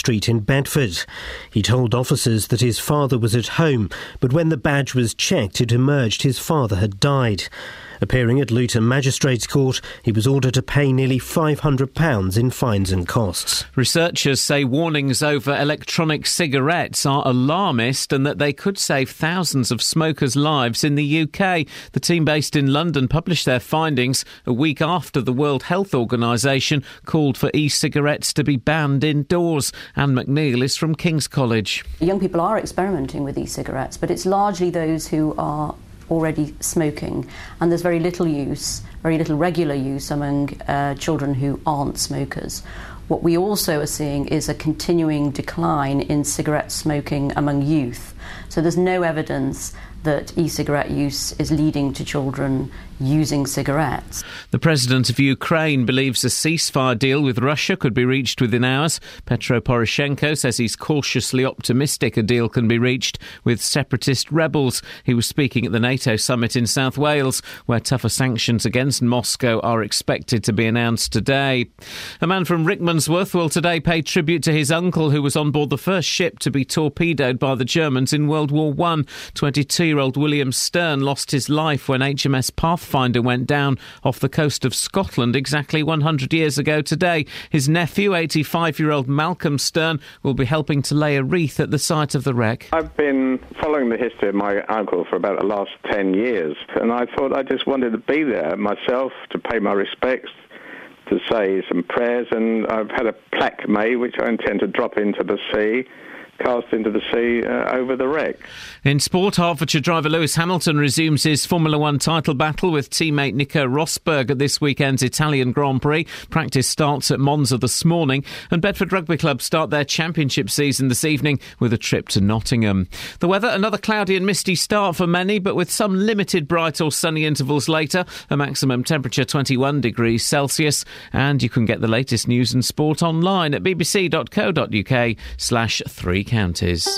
Street in Bedford. He told officers that his father was at home, but when the badge was checked, it emerged his father had died. Appearing at Luton Magistrates Court, he was ordered to pay nearly £500 in fines and costs. Researchers say warnings over electronic cigarettes are alarmist and that they could save thousands of smokers' lives in the UK. The team based in London published their findings a week after the World Health Organisation called for e cigarettes to be banned indoors. Ann McNeill is from King's College. Young people are experimenting with e cigarettes, but it's largely those who are already smoking, and there's very little use, very little regular use among uh, children who aren't smokers. What we also are seeing is a continuing decline in cigarette smoking among youth. So there's no evidence that e cigarette use is leading to children using cigarettes. The president of Ukraine believes a ceasefire deal with Russia could be reached within hours. Petro Poroshenko says he's cautiously optimistic a deal can be reached with separatist rebels. He was speaking at the NATO summit in South Wales, where tougher sanctions against Moscow are expected to be announced today. A man from Rickmansworth will today pay tribute to his uncle, who was on board the first ship to be torpedoed by the Germans in World War One. 22 year old William Stern lost his life when HMS Pathfinder went down off the coast of Scotland exactly 100 years ago today. His nephew, 85 year old Malcolm Stern, will be helping to lay a wreath at the site of the wreck. I've been following the history of my uncle for about the last 10 years, and I thought I just wanted to be there myself to pay my respects to say some prayers, and I've had a plaque made which I intend to drop into the sea cast into the sea uh, over the wreck. In sport, Hertfordshire driver Lewis Hamilton resumes his Formula One title battle with teammate Nico Rosberg at this weekend's Italian Grand Prix. Practice starts at Monza this morning, and Bedford Rugby Club start their championship season this evening with a trip to Nottingham. The weather, another cloudy and misty start for many, but with some limited bright or sunny intervals later. A maximum temperature 21 degrees Celsius, and you can get the latest news and sport online at bbc.co.uk slash three counties.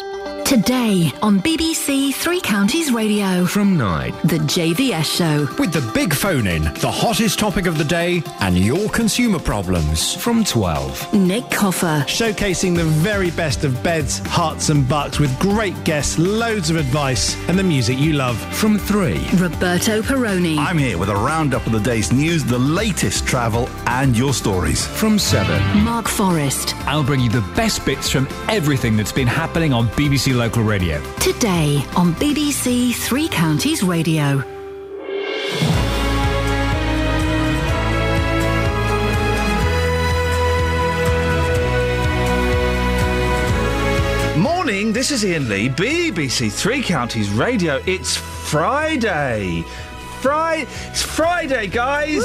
Today on BBC Three Counties Radio. From 9. The JVS Show. With the big phone in, the hottest topic of the day, and your consumer problems. From 12. Nick Coffer. Showcasing the very best of beds, Herts, and bucks with great guests, loads of advice, and the music you love. From 3. Roberto Perrone. I'm here with a roundup of the day's news, the latest travel, and your stories. From 7. Mark Forrest. I'll bring you the best bits from everything that's been happening on BBC Local Radio. Today on BBC Three Counties Radio. Morning, this is Iain Lee, BBC Three Counties Radio. It's Friday. Friday. It's Friday, guys.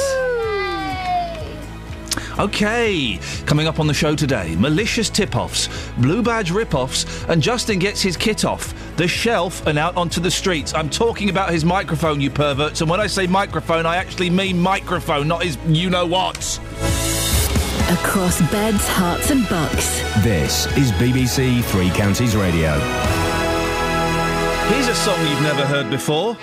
Okay, coming up on the show today malicious tip offs, blue badge rip offs, and Justin gets his kit off the shelf and out onto the streets. I'm talking about his microphone, you perverts, and when I say microphone, I actually mean microphone, not his you know what. Across beds, Herts, and bucks. This is BBC Three Counties Radio. Here's a song you've never heard before.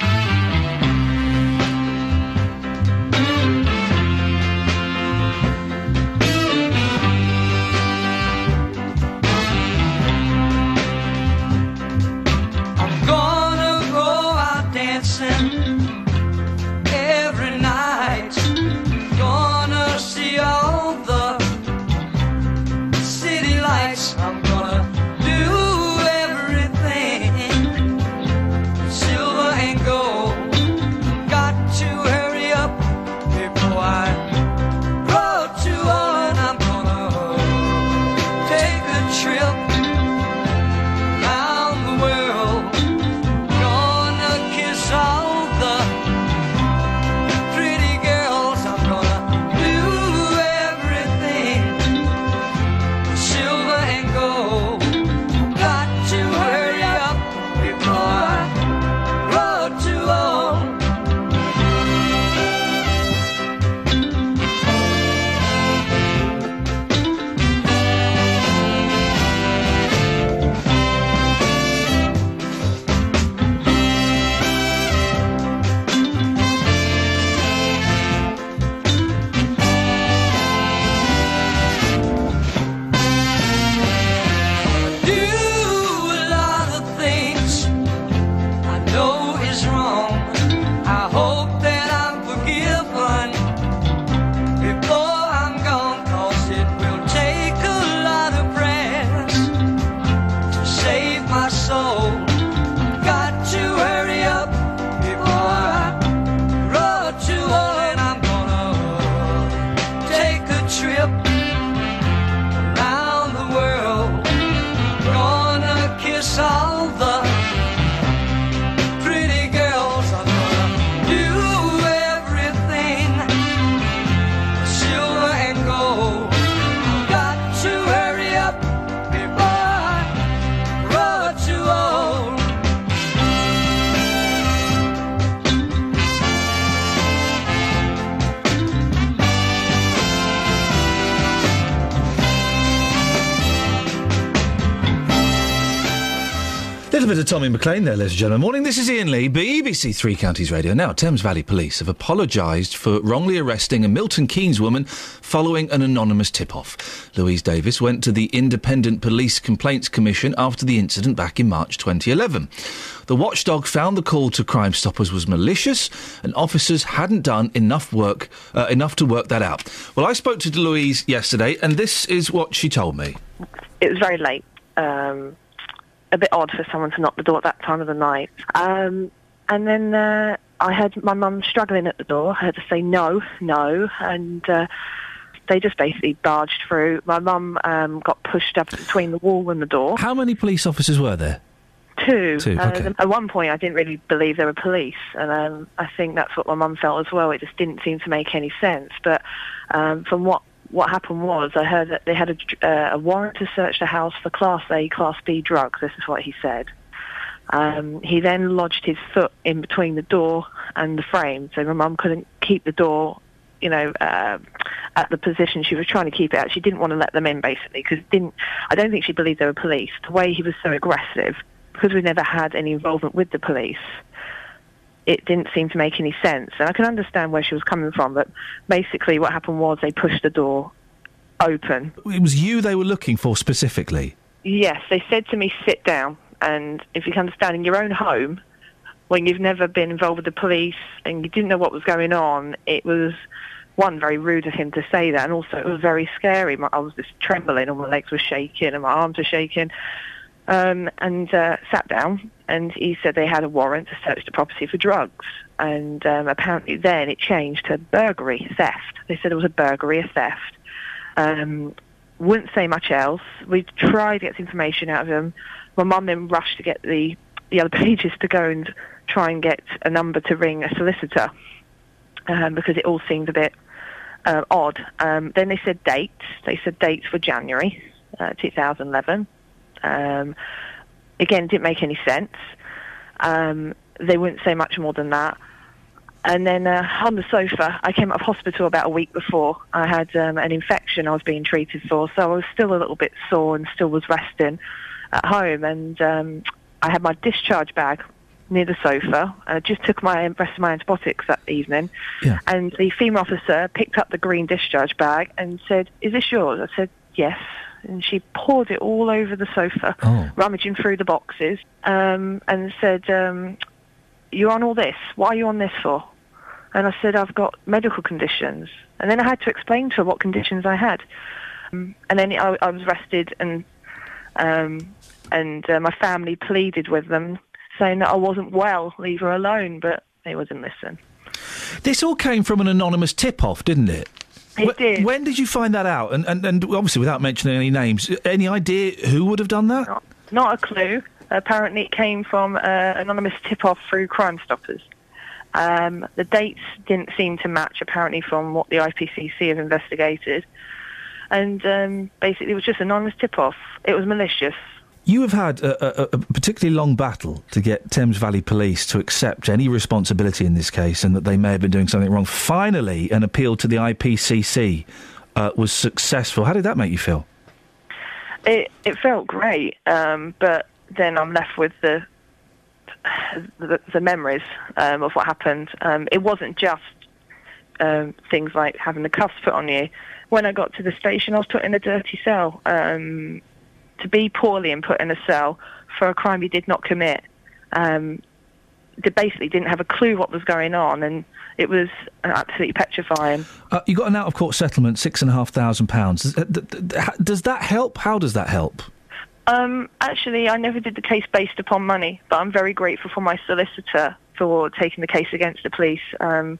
Tommy McLean there, ladies and gentlemen. Morning, this is Iain Lee, BBC Three Counties Radio. Now, Thames Valley Police have apologised for wrongly arresting a Milton Keynes woman following an anonymous tip-off. Louise Davis went to the Independent Police Complaints Commission after the incident back in March 2011. The watchdog found the call to Crime Stoppers was malicious, and officers hadn't done enough work, uh, enough to work that out. Well, I spoke to Louise yesterday, and this is what she told me. it was very late. Um, a bit odd for someone to knock the door at that time of the night. Um, and then uh, I heard my mum struggling at the door. I heard her say no, no, and uh, they just basically barged through. My mum um, got pushed up between the wall and the door. How many police officers were there? Two. Two, Uh, okay. At one point, I didn't really believe there were police, and um, I think that's what my mum felt as well. It just didn't seem to make any sense. But um, from what what happened was, I heard that they had a, uh, a warrant to search the house for Class A, Class B drugs. This is what he said. Um, he then lodged his foot in between the door and the frame, so my mum couldn't keep the door, you know, uh, at the position she was trying to keep it at. She didn't want to let them in, basically, because didn't. I don't think she believed they were police. The way he was so aggressive, because we never had any involvement with the police, it didn't seem to make any sense. And I can understand where she was coming from, but basically, what happened was they pushed the door open. It was you they were looking for specifically. Yes, they said to me, sit down. And if you can understand, in your own home, when you've never been involved with the police and you didn't know what was going on, it was, one, very rude of him to say that, and also it was very scary. My, I was just trembling, and my legs were shaking, and my arms were shaking. Um, and uh, sat down, and he said they had a warrant to search the property for drugs. And um, apparently then it changed to burglary, theft. They said it was a burglary, a theft. Um, wouldn't say much else. We tried to get information out of him. My mum then rushed to get the the other pages to go and try and get a number to ring a solicitor um, because it all seemed a bit uh, odd. Um, then they said dates. They said dates for January uh, 2011. Um, again, didn't make any sense. Um, they wouldn't say much more than that. And then uh, on the sofa, I came out of hospital about a week before. I had um, an infection I was being treated for, so I was still a little bit sore and still was resting at home. And um, I had my discharge bag near the sofa. I just took my rest of my antibiotics that evening. And the female officer picked up the green discharge bag and said, "Is this yours?" I said, "Yes." And she poured it all over the sofa, rummaging through the boxes, um, and said, um, "You're on all this. What are you on this for?" And I said, I've got medical conditions. And then I had to explain to her what conditions I had. Um, and then I, I was arrested and um, and uh, my family pleaded with them, saying that I wasn't well, leave her alone, but they wouldn't listen. This all came from an anonymous tip-off, didn't it? It did. When did you find that out? And, and, and obviously, without mentioning any names, any idea who would have done that? Not a clue. Apparently it came from uh, anonymous tip-off through Crime Stoppers. Um, the dates didn't seem to match, apparently, from what the IPCC have investigated. And um, basically it was just anonymous tip-off. It was malicious. You have had a, a, a particularly long battle to get Thames Valley Police to accept any responsibility in this case and that they may have been doing something wrong. Finally, an appeal to the IPCC uh, was successful. How did that make you feel? It it felt great, um, but then I'm left with the the, the memories um, of what happened. Um, it wasn't just um, things like having the cuffs put on you. When I got to the station, I was put in a dirty cell. To be poorly and put in a cell for a crime you did not commit, um, they basically didn't have a clue what was going on, and it was absolutely petrifying. Uh, you got an out of court settlement, six and a half thousand pounds. Does, uh, does that help? How does that help? Um, actually, I never did the case based upon money, but I'm very grateful for my solicitor for taking the case against the police. Um,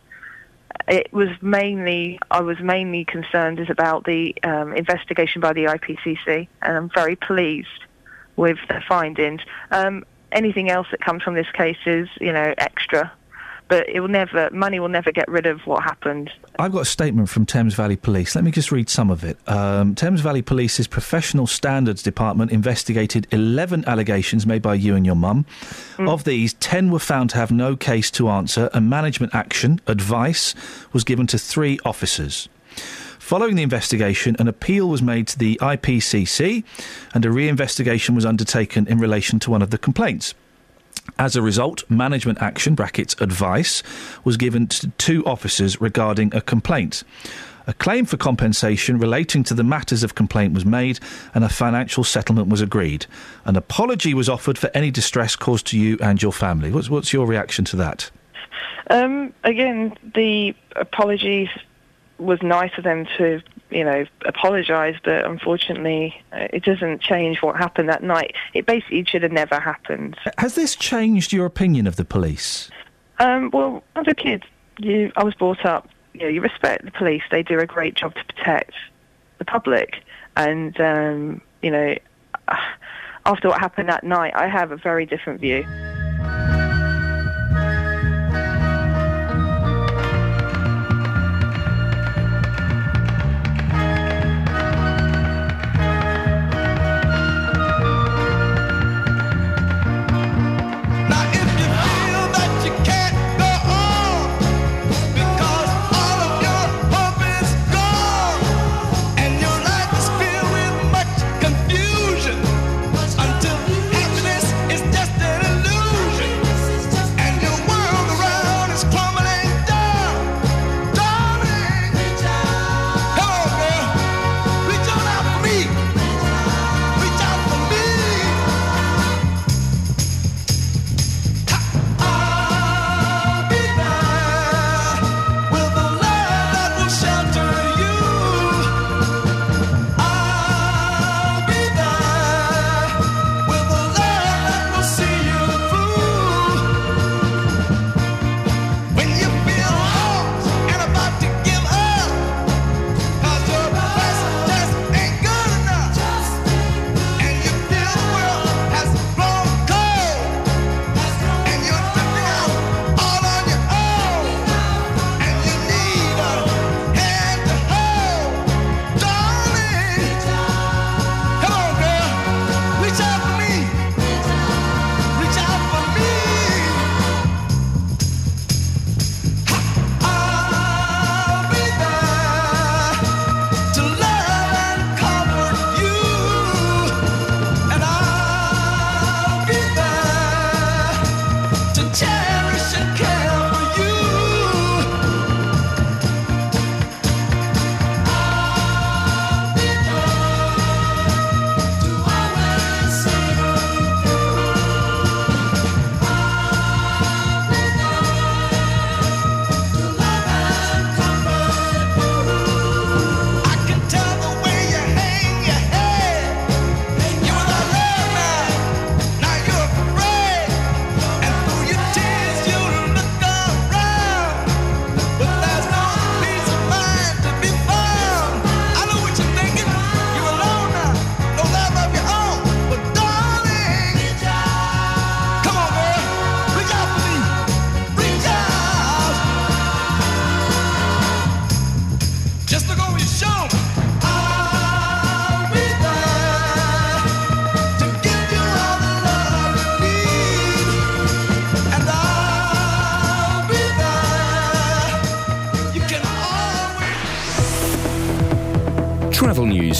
it was mainly, I was mainly concerned is about the um, investigation by the IPCC, and I'm very pleased with the findings. Um, anything else that comes from this case is, you know, extra, but it will never, money will never get rid of what happened. I've got a statement from Thames Valley Police. Let me just read some of it. Um, Thames Valley Police's Professional Standards Department investigated 11 allegations made by you and your mum. Of these, 10 were found to have no case to answer, and management action, advice, was given to three officers. Following the investigation, an appeal was made to the IPCC and a re investigation was undertaken in relation to one of the complaints. As a result, management action brackets advice was given to two officers regarding a complaint. A claim for compensation relating to the matters of complaint was made and a financial settlement was agreed. An apology was offered for any distress caused to you and your family. What's, what's your reaction to that? Um, again, the apologies was nice of them to, you know, apologise, but unfortunately, uh, it doesn't change what happened that night. It basically should have never happened. Has this changed your opinion of the police? Um, well, as a kid, you, I was brought up. You know, you respect the police. They do a great job to protect the public, and um, you know, after what happened that night, I have a very different view.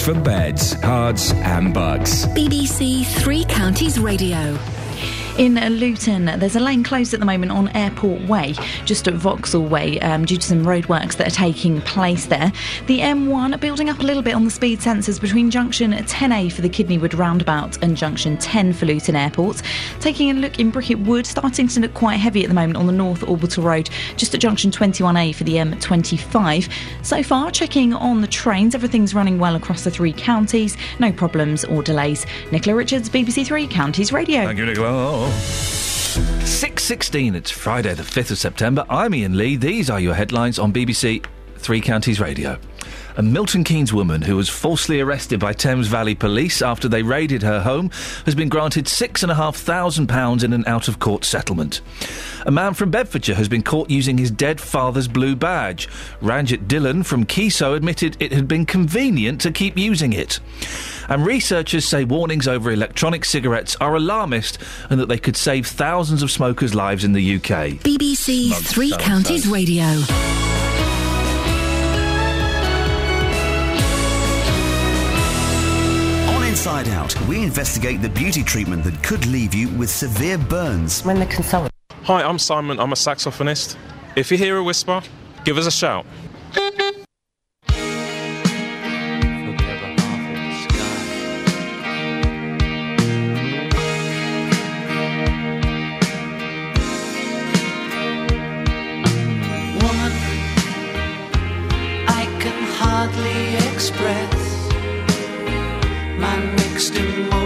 For beds, cards, and bugs. BBC Three Counties Radio. In Luton, there's a lane closed at the moment on Airport Way, just at Vauxhall Way, um, due to some roadworks that are taking place there. The M1 building up a little bit on the speed sensors between junction 10A for the Kidneywood roundabout and junction 10 for Luton Airport. Taking a look in Bricket Wood, starting to look quite heavy at the moment on the North Orbital Road, just at junction 21A for the M25. So far, checking on the trains, everything's running well across the three counties, no problems or delays. Nicola Richards, BBC Three Counties Radio. Thank you, Nicola. 6.16, it's Friday the 5th of September. I'm Iain Lee. These are your headlines on BBC Three Counties Radio. A Milton Keynes woman who was falsely arrested by Thames Valley Police after they raided her home has been granted £6,500 in an out of court settlement. A man from Bedfordshire has been caught using his dead father's blue badge. Ranjit Dillon from Kiso admitted it had been convenient to keep using it. And researchers say warnings over electronic cigarettes are alarmist and that they could save thousands of smokers' lives in the UK. BBC Three. Counties Radio. Inside Out out, we investigate the beauty treatment that could leave you with severe burns. When the consultant. Hi, I'm Simon. I'm a saxophonist. If you hear a whisper, give us a shout. Woman, I can hardly express my mixed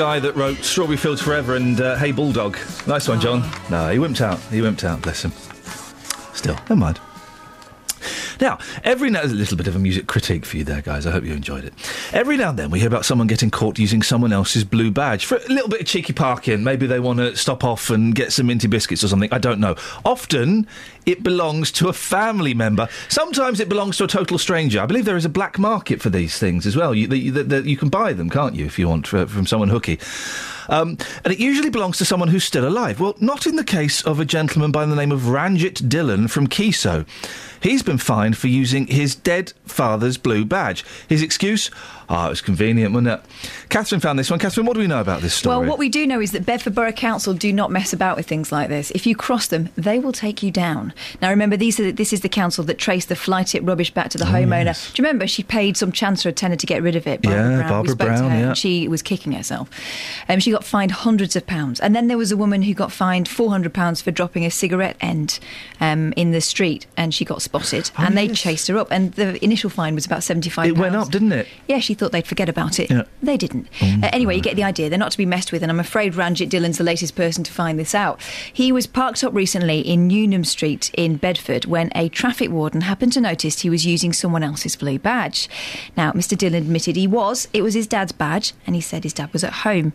guy that wrote Strawberry Fields Forever and uh, Hey Bulldog. Nice one, John. No, he wimped out. He wimped out, bless him. Still, never mind. Now, every now a little bit of a music critique for you there, guys. I hope you enjoyed it. Every now and then we hear about someone getting caught using someone else's blue badge for a little bit of cheeky parking. Maybe they want to stop off and get some minty biscuits or something. I don't know. Often it belongs to a family member. Sometimes it belongs to a total stranger. I believe there is a black market for these things as well. You, the, the, the, you can buy them, can't you, if you want, for, from someone hooky. Um, and it usually belongs to someone who's still alive. Well, not in the case of a gentleman by the name of Ranjit Dillon from Kiso. He's been fined for using his dead father's blue badge. His excuse? Ah, it was convenient, wasn't it? Catherine found this one. Catherine, what do we know about this story? Well, what we do know is that Bedford Borough Council do not mess about with things like this. If you cross them, they will take you down. Now, remember, these are, this is the council that traced the fly tip rubbish back to the Oh, homeowner. yes. Do you remember she paid some chancellor a tenner to get rid of it? Yeah, We Barbara spoke to Brown, her, yeah. and She was kicking herself. Um, she got fined hundreds of pounds. And then there was a woman who got fined £400 for dropping a cigarette end um, in the street, and she got spotted. and they chased her up. And the initial fine was about £75. Oh, it went up, didn't it? Yeah, she thought they'd forget about it. Yeah. They didn't. Oh, Uh, anyway, you get the idea. They're not to be messed with, and I'm afraid Ranjit Dillon's the latest person to find this out. He was parked up recently in Newnham Street in Bedford when a traffic warden happened to notice he was using someone else's blue badge. Now, Mr. Dillon admitted he was. It was his dad's badge, and he said his dad was at home.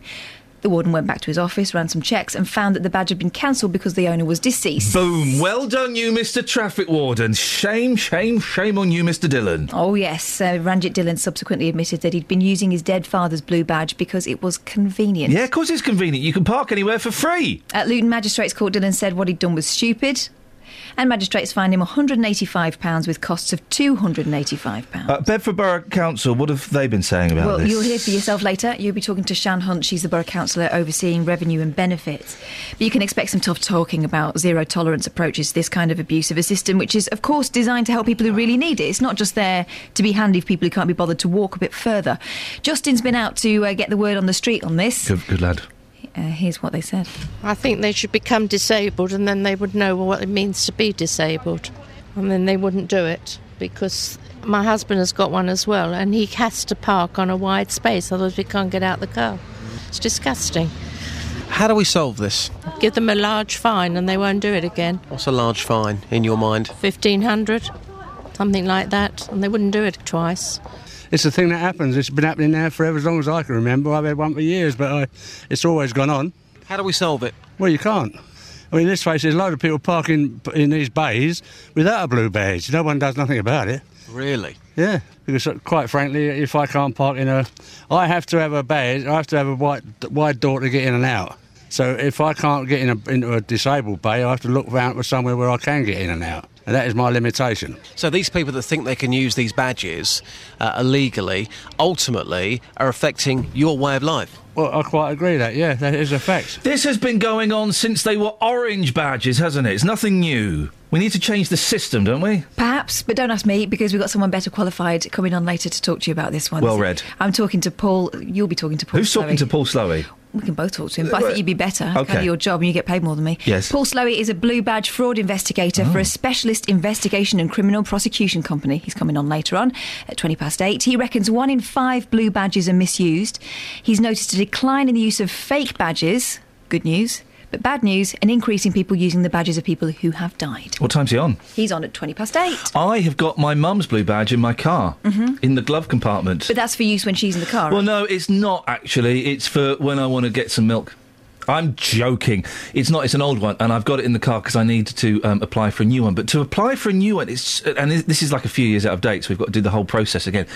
The warden went back to his office, ran some checks, and found that the badge had been cancelled because the owner was deceased. Boom. Well done, you, Mr. Traffic Warden. Shame, shame, shame on you, Mr. Dillon. Oh, yes. Uh, Ranjit Dillon subsequently admitted that he'd been using his dead father's blue badge because it was convenient. Yeah, of course it's convenient. You can park anywhere for free. At Luton Magistrates Court, Dillon said what he'd done was stupid, and magistrates fined him £185 with costs of £285. Uh, Bedford Borough Council, what have they been saying about Well, this? Well, you'll hear for yourself later. You'll be talking to Shan Hunt. She's the borough councillor overseeing revenue and benefits. But you can expect some tough talking about zero tolerance approaches to this kind of abuse of a system, which is, of course, designed to help people who really need it. It's not just there to be handy for people who can't be bothered to walk a bit further. Justin's been out to uh, get the word on the street on this. Good, good lad. Uh, here's what they said. I think they should become disabled and then they would know what it means to be disabled. And then they wouldn't do it because my husband has got one as well and he has to park on a wide space, otherwise, we can't get out the car. It's disgusting. How do we solve this? Give them a large fine and they won't do it again. What's a large fine in your mind? 1500 something like that, and they wouldn't do it twice. It's a thing that happens. It's been happening now for as long as I can remember. I've had one for years, but I, it's always gone on. How do we solve it? Well, you can't. I mean, let's face it, there's a load of people parking in these bays without a blue badge. No one does nothing about it. Really? Yeah, because uh, quite frankly, if I can't park in a, I have to have a badge. I have to have a wide, wide door to get in and out. So if I can't get in a, into a disabled bay, I have to look around for somewhere where I can get in and out, and that is my limitation. So these people that think they can use these badges uh, illegally ultimately are affecting your way of life. Well, I quite agree that. Yeah, that is a fact. This has been going on since they were orange badges, hasn't it? It's nothing new. We need to change the system, don't we? Perhaps, but don't ask me because we've got someone better qualified coming on later to talk to you about this one. Well read. I'm talking to Paul. You'll be talking to Paul. Who's talking to Paul Slowey? We can both talk to him, but I think you'd be better. It's kind Okay. of your job, and you get paid more than me. Yes. Paul Slowey is a blue badge fraud investigator Oh. for a oh. specialist investigation and criminal prosecution company. He's coming on later on at 20 past eight. He reckons one in five blue badges are misused. He's noticed a decline in the use of fake badges. Good news. But bad news, an increase in people using the badges of people who have died. What time's he on? He's on at 20 past eight. I have got my mum's blue badge in my car, Mhm. in the glove compartment. But that's for use when she's in the car. Well, right? no, it's not actually. It's for when I want to get some milk. I'm joking. It's not. It's an old one, and I've got it in the car because I need to um, apply for a new one. But to apply for a new one, it's and this is like a few years out of date, so we've got to do the whole process again.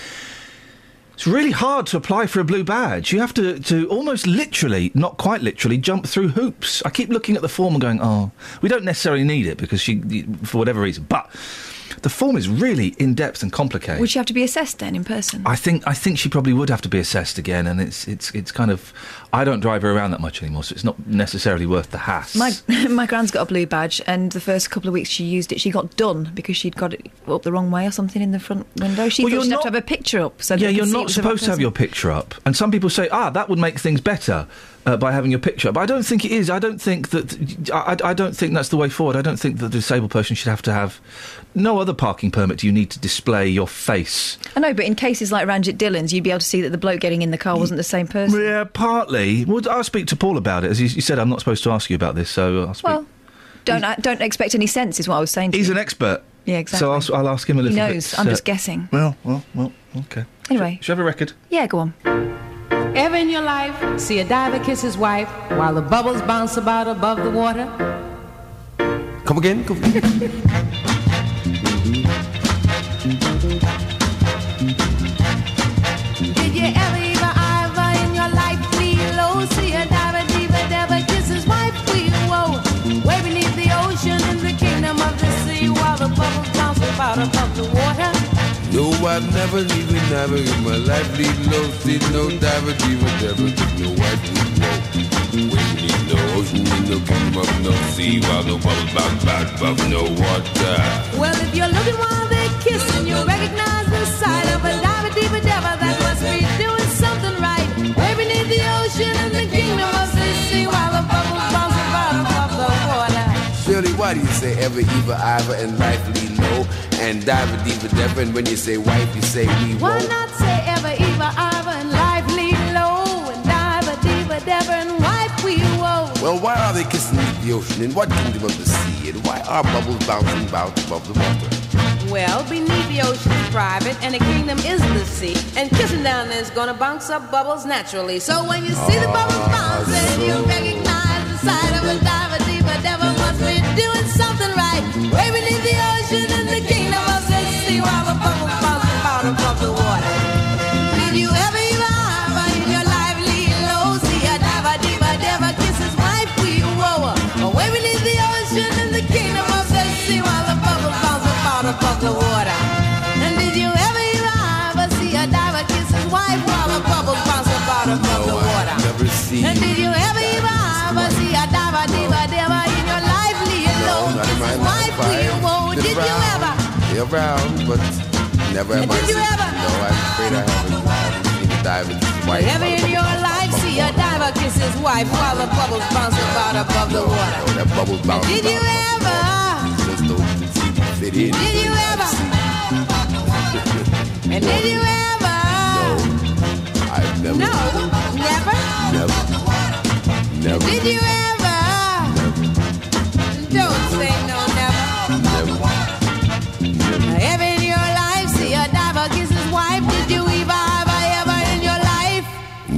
It's really hard to apply for a blue badge. You have to, to almost literally, not quite literally, jump through hoops. I keep looking at the form and going, oh, we don't necessarily need it because she, for whatever reason. But the form is really in depth and complicated. Would she have to be assessed then in person? I think I think she probably would have to be assessed again, and it's it's it's kind of I don't drive her around that much anymore, so it's not necessarily worth the hassle. My my grand's got a blue badge, and the first couple of weeks she used it, she got done because she'd got it up the wrong way or something in the front window. She Well, thought she'd have not- to have a picture up. So yeah, you're not was the right supposed to have your picture up, and some people say, ah, that would make things better uh, by having your picture. But I don't think it is. I don't think that I, I I don't think that's the way forward. I don't think that the disabled person should have to have no other parking permit. Do you need to display your face? I know, but in cases like Ranjit Dillon's, you'd be able to see that the bloke getting in the car wasn't the same person. Yeah, partly. Well, I'll speak to Paul about it. As you, you said, I'm not supposed to ask you about this, so I'll speak. Well, don't uh, don't expect any sense, is what I was saying. To He's you. an expert. Yeah, exactly. So I'll, I'll ask him a He little bit. knows. I'm uh, just guessing. Well, well, well, okay. Anyway, Should I have a record? yeah, go on. Ever in your life see a diver kiss his wife while the bubbles bounce about above the water? Come again? Come Did you ever, ever, ever in your life? Oh, see a diver, diva, diva kiss his wife, we whoa. Oh, way beneath the ocean in the kingdom of the sea while the bubbles bounce about above the water. No, I've never even never in my life lead no see no diver, diva, never took no white wood whoa. Way beneath no ocean, in no kingdom of no sea, while no bubbles bounce back above no water. Well, if you're looking while they kiss and you recognize the why do you say ever, ever, ever, and life lead low? And diver, diva, never, and when you say wife, you say we Why won't. not say ever, ever, ever, and life lead low and diver, diva, dever, and wife we woe. Well, why are they kissing the ocean? In what kingdom of the sea? And why are bubbles bouncing about above the water? Well, beneath the ocean is private, and the kingdom is the sea. And kissing down there's gonna bounce up bubbles naturally. So when you see the bubbles bouncing, you recognize the sight of a diver, diva, devil doing something right. Way beneath the ocean in the kingdom of the sea, while the above the water. Did you ever in your life lean low, see a diva, whoa. Way beneath the ocean in the kingdom of the sea, while the above the water. Around, but never have I did you seen. ever? No, I'm afraid I haven't. I haven't seen a diver white. Ever in your life see a diver kiss his wife while the bubbles bounce about above the water? No, that bubbles bounce. Did you ever? Just don't fit in. Did you ever? And did you ever? I've never. No, never. Never. Never. Did you ever? Don't say no,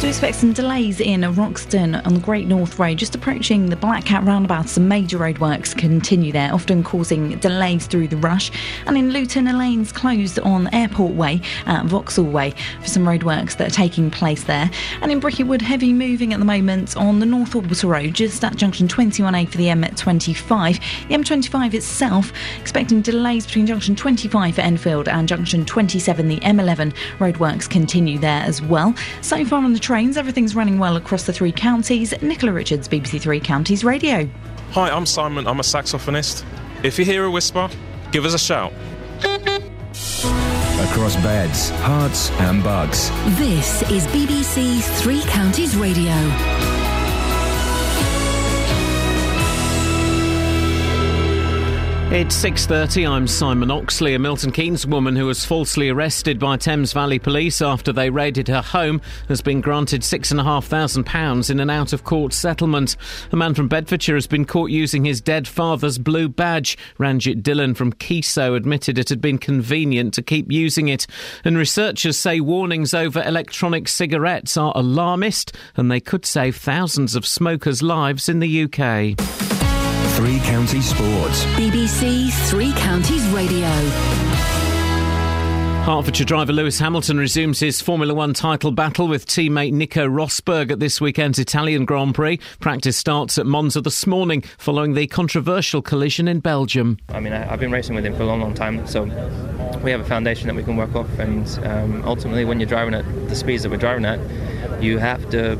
Do expect some delays in Roxton on the Great North Road, just approaching the Black Cat roundabout. Some major roadworks continue there, often causing delays through the rush. And in Luton, a lane's closed on Airport Way at Vauxhall Way for some roadworks that are taking place there. And in Bricket Wood, heavy moving at the moment on the North Orbital Road, just at junction 21A for the M25. The M25 itself expecting delays between junction 25 for Enfield and junction 27. The M11 roadworks continue there as well. So far on the trains, everything's running well across the three counties. Nicola Richards, BBC Three Counties Radio. Hi, I'm Simon. I'm a saxophonist. If you hear a whisper, give us a shout. Across beds, Herts, and bucks. This is BBC Three Counties Radio. It's 6:30. I'm Simon Oxley. A Milton Keynes woman who was falsely arrested by Thames Valley Police after they raided her home has been granted six and a half thousand pounds in an out-of-court settlement. A man from Bedfordshire has been caught using his dead father's blue badge. Ranjit Dillon from Kiso admitted it had been convenient to keep using it. And researchers say warnings over electronic cigarettes are alarmist and they could save thousands of smokers' lives in the UK. Three Counties Sports. BBC Three Counties Radio. Hertfordshire driver Lewis Hamilton resumes his Formula One title battle with teammate Nico Rosberg at this weekend's Italian Grand Prix. Practice starts at Monza this morning following the controversial collision in Belgium. I mean, I, I've been racing with him for a long, long time, so we have a foundation that we can work off. And um, ultimately, when you're driving at the speeds that we're driving at, you have to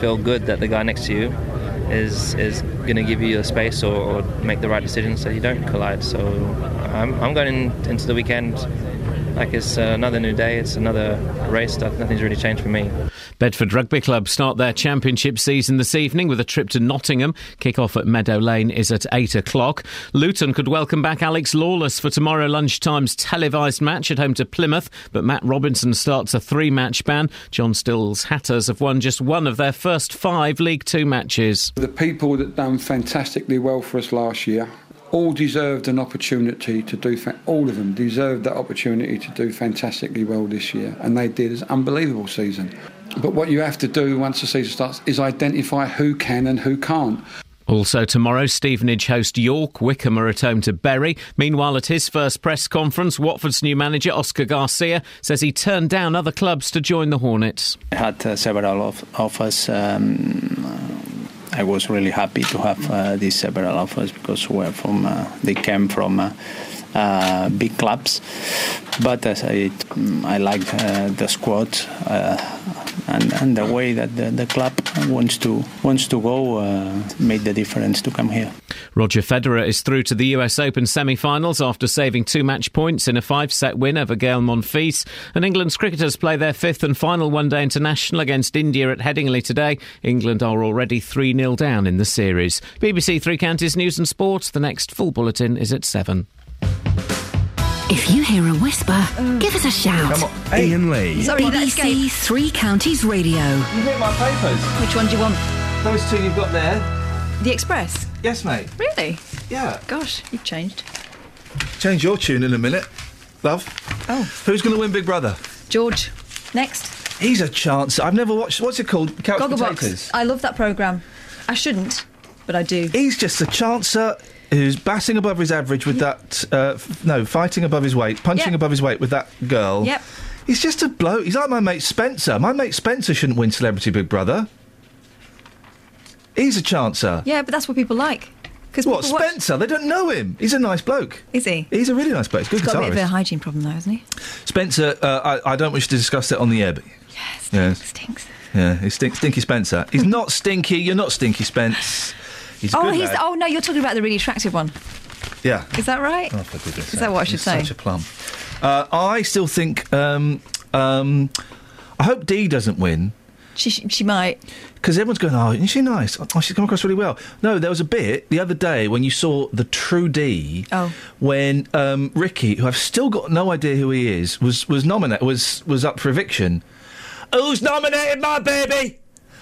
feel good that the guy next to you is is going to give you the space or, or make the right decision so you don't collide. So I'm, I'm going in, into the weekend like it's another new day. It's another race. Nothing's really changed for me. Bedford Rugby Club start their championship season this evening with a trip to Nottingham. Kick-off at Meadow Lane is at 8 o'clock. Luton could welcome back Alex Lawless for tomorrow lunchtime's televised match at home to Plymouth, but Matt Robinson starts a three-match ban. John Still's Hatters have won just one of their first five League Two matches. The people that done fantastically well for us last year all deserved an opportunity to do. Fa- all of them deserved that opportunity to do fantastically well this year, and they did. An unbelievable season. But what you have to do once the season starts is identify who can and who can't. Also tomorrow, Stevenage host York. Wycombe are at home to Bury. Meanwhile, at his first press conference, Watford's new manager Oscar Garcia says he turned down other clubs to join the Hornets. I had uh, several of offers. Um, I was really happy to have uh, these several offers because we're from uh, they came from uh, big clubs. But as I I like uh, the squad uh, and and the way that the, the club wants to wants to go uh, made the difference to come here. Roger Federer is through to the US Open semi-finals after saving two match points in a five-set win over Gael Monfils. And England's cricketers play their fifth and final one-day international against India at Headingley today. England are already 3-0 down in the series. BBC Three Counties News and Sport. The next full bulletin is at 7. If you hear a whisper, mm. give us a shout. Come on, Iain Lee. Sorry, BBC Three Counties Radio. You hit my papers. Which one do you want? Those two you've got there. The Express. Yes, mate. Really? Yeah. Gosh, you've changed. Change your tune in a minute, love. Oh. Who's going to win Big Brother? George, next. He's a chance. I've never watched. What's it called? Couch Gogglebox. Potatoes. I love that programme. I shouldn't, but I do. He's just a chancer who's batting above his average with that. Uh, f- no, fighting above his weight, punching Yep. above his weight with that girl. Yep. He's just a bloke. He's like my mate Spencer. My mate Spencer shouldn't win Celebrity Big Brother. He's a chancer. Yeah, but that's what people like. Because What, Spencer? They don't know him. He's a nice bloke. Is he? He's a really nice bloke. He's a He's good got a bit of a hygiene problem, though, hasn't he? Spencer, uh, I, I don't wish to discuss it on the air, but. Yes. Stinks. Yeah, he's stink, Stinky Spencer. He's not stinky. You're not Stinky Spence. He's oh, he's. lad. Oh no, you're talking about the really attractive one. Yeah. Is that right? Oh, for goodness Is that what I should He's say? Such a plum. Uh, I still think. Um, um, I hope Dee doesn't win She she might. because everyone's going, "Oh, isn't she nice? Oh, she's come across really well." No, there was a bit the other day when you saw the true Dee. Oh. When um, Ricky, who I've still got no idea who he is, was was nominated was was up for eviction. Who's nominated my baby?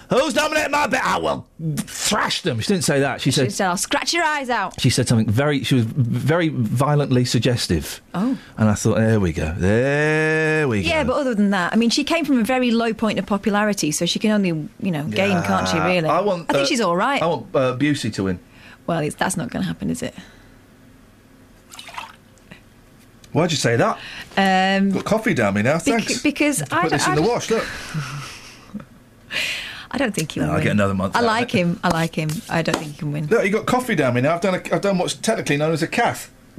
Who's dominating my baby? I will thrash them. She didn't say that. She said She said, "I'll scratch your eyes out." she said something very. She was very violently suggestive. Oh. And I thought, there we go, there we go. Yeah, but other than that, I mean, she came from a very low point of popularity, so she can only, you know, gain, can't she? Really? I want. I think uh, she's all right. I want uh, Busey to win. Well, it's, that's not going to happen, is it? Why'd you say that? Um, Got coffee down me now. bec- Thanks. because I Put this in I the wash. Look. I don't think he'll No, I'll get another month I like it. him. I like him. I don't think he can win. Look, you got coffee down me now. I've done. A, I've done what's technically known as a cath.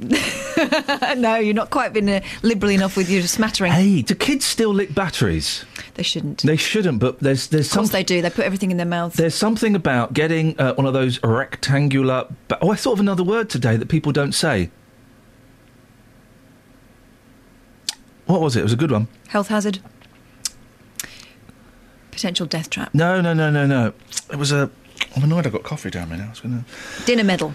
no, you're not quite been uh, liberal enough with your smattering. Hey, do kids still lick batteries? They shouldn't. They shouldn't. But there's there's Of course something. they do. They put everything in their mouths. There's something about getting uh, one of those rectangular. Ba- oh, I thought of another word today that people don't say. What was it? It was a good one. Health hazard. Potential death trap. No, no, no, no, no. It was a. I'm annoyed I got coffee down me now. I was gonna. Dinner medal.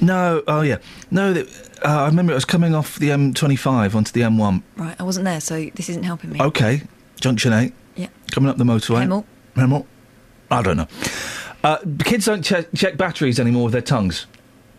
No, oh yeah. No, that, uh, I remember it was coming off the M25 onto the M1. Right, I wasn't there, so this isn't helping me. Okay, Junction 8. Yeah. Coming up the motorway. Hemel. Hemel. I don't know. Uh, kids don't check, check batteries anymore with their tongues.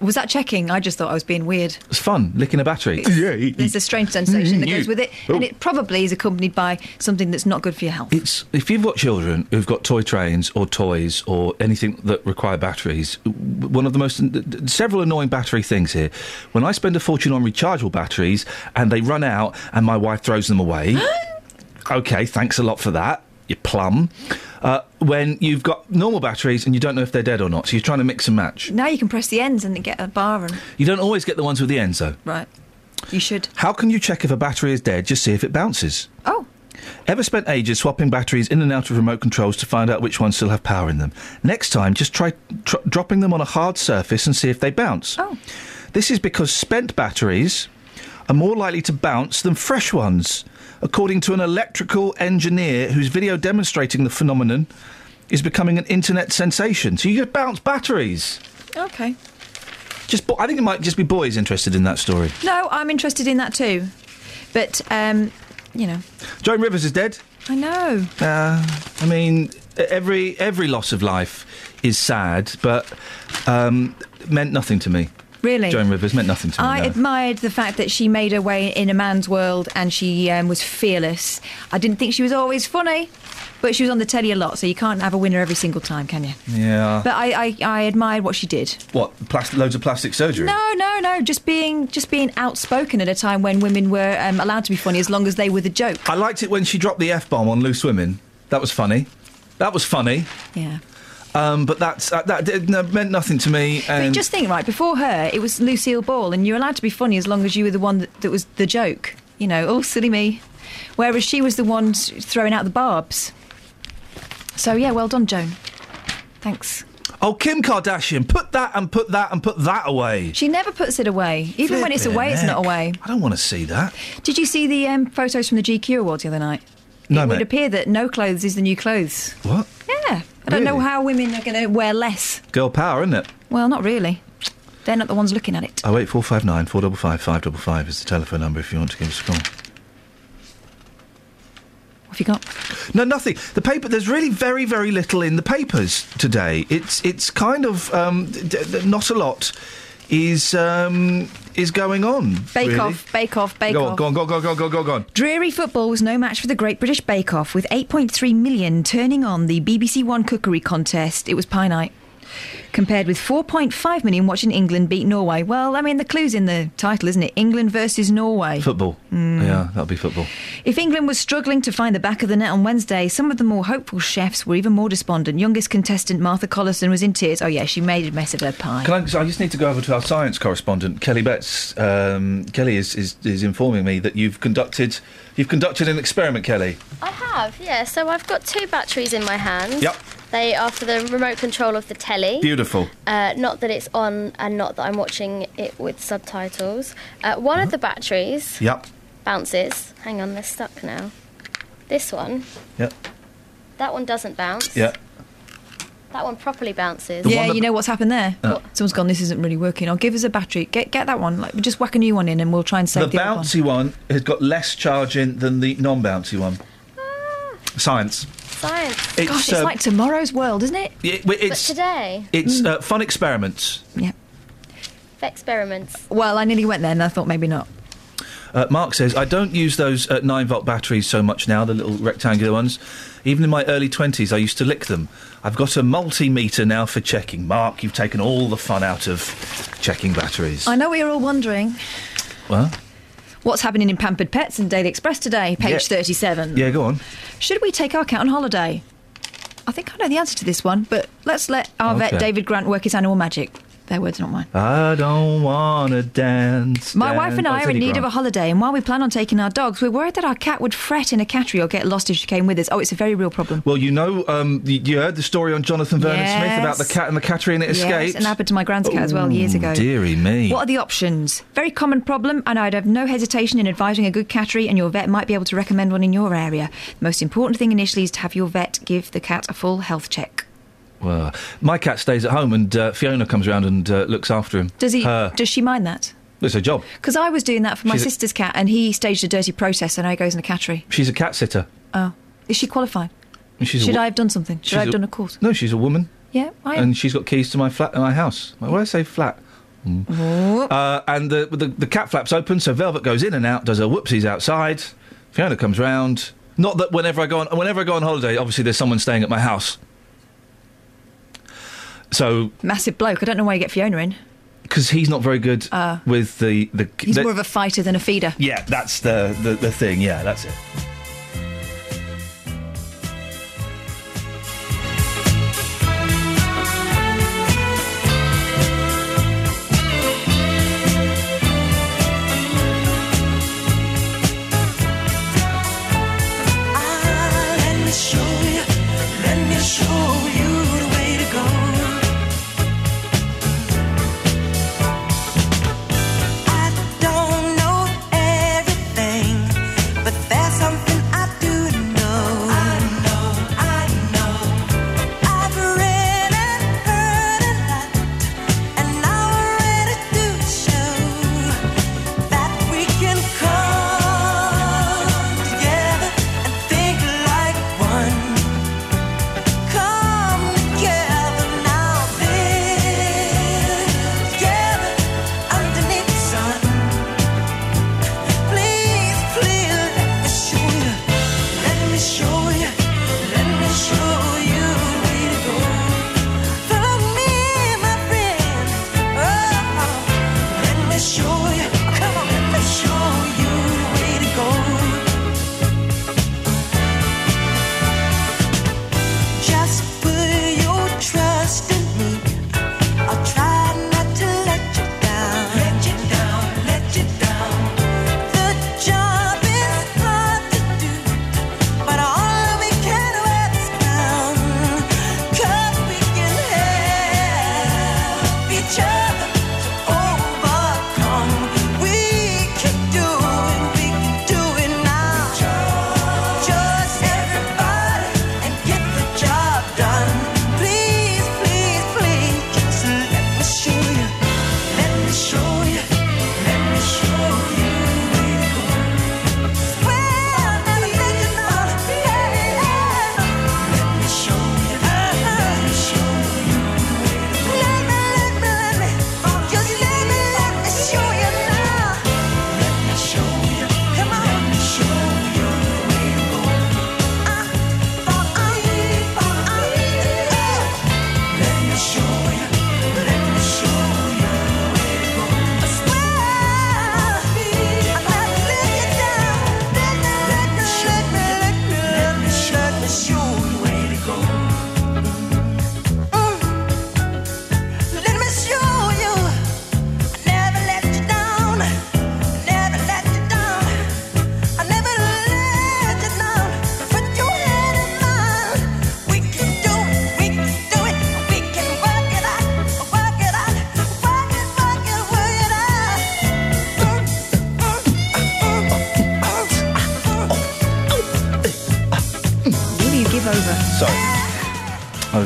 Was that checking? I just thought I was being weird. It's fun, licking a battery. There's a strange sensation that goes mm-hmm. with it, Oh. and it probably is accompanied by something that's not good for your health. It's if you've got children who've got toy trains or toys or anything that require batteries. One of the most several annoying battery things here. When I spend a fortune on rechargeable batteries and they run out and my wife throws them away. okay, thanks a lot for that. You plum. Uh, when you've got normal batteries and you don't know if they're dead or not, so you're trying to mix and match. Now you can press the ends and get a bar and You don't always get the ones with the ends though. right. You should. How can you check if a battery is dead? Just see if it bounces. Oh. Ever spent ages swapping batteries in and out of remote controls to find out which ones still have power in them? Next time, just try tr- dropping them on a hard surface and see if they bounce. Oh. This is because spent batteries are more likely to bounce than fresh ones, according to an electrical engineer whose video demonstrating the phenomenon is becoming an internet sensation. So you just bounce batteries. Okay. Just, bo- I think it might just be boys interested in that story. No, I'm interested in that too, but um, you know, Joan Rivers is dead. I know. Uh, I mean, every every loss of life is sad, but um, meant nothing to me. Really? Joan Rivers meant nothing to me. I no. admired the fact that she made her way in a man's world and she um, was fearless. I didn't think she was always funny, but she was on the telly a lot, so you can't have a winner every single time, can you? yeah. But I, I, I admired what she did. what? Loads of plastic surgery. No, no, no. Just being just being outspoken at a time when women were um, allowed to be funny as long as they were the joke. I liked it when she dropped the f bomb on loose women. That was funny. That was funny. Yeah. Um, but that's uh, that did, no, meant nothing to me. And just think, right, before her, it was Lucille Ball, and you're allowed to be funny as long as you were the one that, that was the joke. You know, oh, silly me. Whereas she was the one throwing out the barbs. So, yeah, well done, Joan. Thanks. oh, Kim Kardashian, put that and put that and put that away. She never puts it away. Even when it's away, it's not away. I don't want to see that. Did you see the um, photos from the GQ Awards the other night? No, it would appear that no clothes is the new clothes. What? Yeah. I don't know how women are going to wear less. Girl power, isn't it? Well, not really. They're not the ones looking at it. Oh eight four five nine four double five five double five is the telephone number if you want to give us a call. What have you got? No, nothing. The paper. There's really very, very little in the papers today. It's it's kind of um, d- d- not a lot is um, is going on. Bake really. Off, Bake Off, Bake Go Off. go on, go on, go on, go on, go on, go on, go on. Dreary football was no match for the Great British Bake Off, with 8.3 million turning on the BBC One cookery contest. It was pie night. Compared with 4.5 million watching England beat Norway. Well, I mean, the clue's in the title, isn't it? England versus Norway. Football. Mm. Yeah, that'll be football. If England was struggling to find the back of the net on Wednesday, some of the more hopeful chefs were even more despondent. Youngest contestant Martha Collison was in tears. Oh, yeah, she made a mess of her pie. Can I, I just need to go over to our science correspondent, Kelly Betts. Um, Kelly is, is, is informing me that you've conducted you've conducted an experiment, Kelly. I have, yeah. So I've got two batteries in my hand. Yep. They are for the remote control of the telly. Beautiful. Uh, not that it's on and not that I'm watching it with subtitles. Uh, one of the batteries Yep. bounces. Hang on, they're stuck now. This one, Yep. that one doesn't bounce. Yeah. That one properly bounces. yeah, you know what's happened there? Uh. Someone's gone, this isn't really working. I'll give us a battery. Get get that one. Like, just whack a new one in and we'll try and The save the, other one. bouncy one has got less charge in than the non-bouncy one. Science. Science. It's, Gosh, it's uh, like tomorrow's world, isn't it? Yeah, well, it's but today, it's uh, fun experiments. Yeah. experiments. Well, I nearly went there and I thought maybe not. Uh, Mark says, I don't use those uh, 9 volt batteries so much now, the little rectangular ones. Even in my early 20s, I used to lick them. I've got a multimeter now for checking. Mark, you've taken all the fun out of checking batteries. I know what you're all wondering. Well, What's happening in Pampered Pets and Daily Express today? Page Yeah. 37. yeah, go on. Should we take our cat on holiday? I think I know the answer to this one, but let's let our Okay. vet David Grant work his animal magic. Their words, not mine. I don't want to dance. My wife and I Oh, are in need of a holiday, and while we plan on taking our dogs, we're worried that our cat would fret in a cattery or get lost if she came with us. Oh, it's a very real problem. Well, you know, um, you, you heard the story on Jonathan Vernon Smith about the cat and the cattery and it Yes, escaped. and happened to my grand's cat as well years ago. Dearie me. What are the options? Very common problem, and I'd have no hesitation in advising a good cattery, and your vet might be able to recommend one in your area. The most important thing initially is to have your vet give the cat a full health check. Well, my cat stays at home and uh, Fiona comes around and uh, looks after him. Does he? Her. Does she mind that? It's her job. Because I was doing that for my She's a- sister's cat, and he staged a dirty protest, and now he goes in a cattery. She's a cat sitter. Oh, is she qualified? She's Should wo- I have done something? Should she's I have done a course? No, she's a woman. Yeah, I am. And she's got keys to my flat, and my house. Why would I say flat? Mm. Uh, and the, the the cat flaps open, so Velvet goes in and out, does her whoopsies outside. Fiona comes round. Not that whenever I go on, whenever I go on holiday, obviously there's someone staying at my house. So, Massive bloke. I don't know why you get Fiona in. because he's not very good Ah. with the the, He's the- more of a fighter than a feeder. yeah, that's the, the the thing. Yeah, that's it.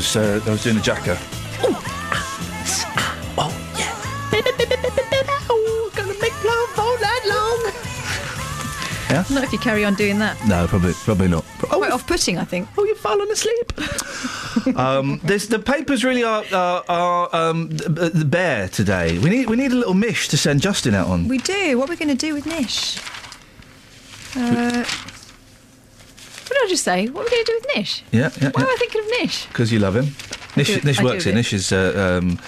Was, uh, I was doing a jacker. Gonna make love all night long. Yeah? Not if you carry on doing that. No, probably, probably not. Oh, Quite off-putting, I think. Oh, you've fallen asleep. um, there's, the papers really are are, are um, the, the bear today. We need we need a little mish to send Justin out on. We do. What are we going to do with Nish? Uh, what did I just say? What are we going to do with Nish? Yeah, yeah, Why am I thinking Nish? Because you love him. Nish, do- Nish works here. Nish is uh, um,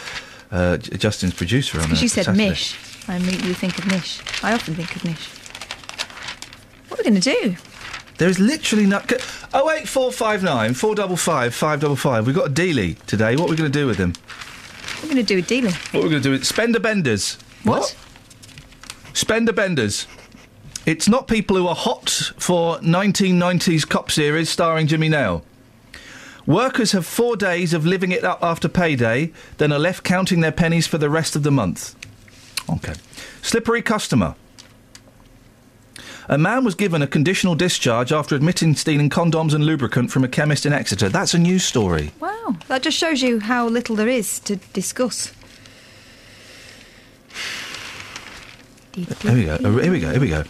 uh, Justin's producer on. Uh, you said Saturday. Mish. I immediately think of Nish. I often think of Nish. What are we going to do? There is literally not. Oh eight four five nine four double five five double five. We've got a dealie today. What are we going to do with him? We're going to do a dealing. What are we're going to do is spender benders. What? Spender benders. It's not people who are hot for 1990s cop series starring Jimmy Nail. Workers have four days of living it up after payday, then are left counting their pennies for the rest of the month. Okay. Slippery customer. A man was given a conditional discharge after admitting stealing condoms and lubricant from a chemist in Exeter. That's a news story. Wow, that just shows you how little there is to discuss. Here we go. Here we go. Here we go.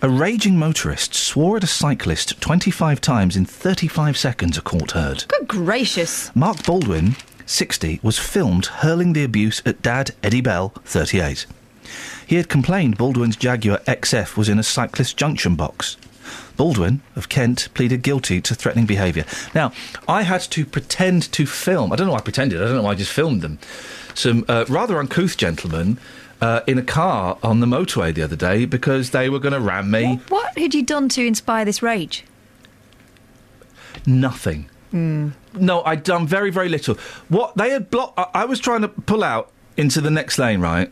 A raging motorist swore at a cyclist 25 times in 35 seconds, a court heard. Good gracious. Mark Baldwin, 60, was filmed hurling the abuse at dad Eddie Bell, 38. He had complained Baldwin's Jaguar XF was in a cyclist junction box. Baldwin of Kent pleaded guilty to threatening behaviour. Now, I had to pretend to film. I don't know why I pretended. I don't know why I just filmed them. Some uh, rather uncouth gentlemen uh, in a car on the motorway the other day because they were going to ram me. What had you done to inspire this rage? Nothing. Hmm. No, I'd done very, very little. What they had blocked, I, I was trying to pull out into the next lane, right?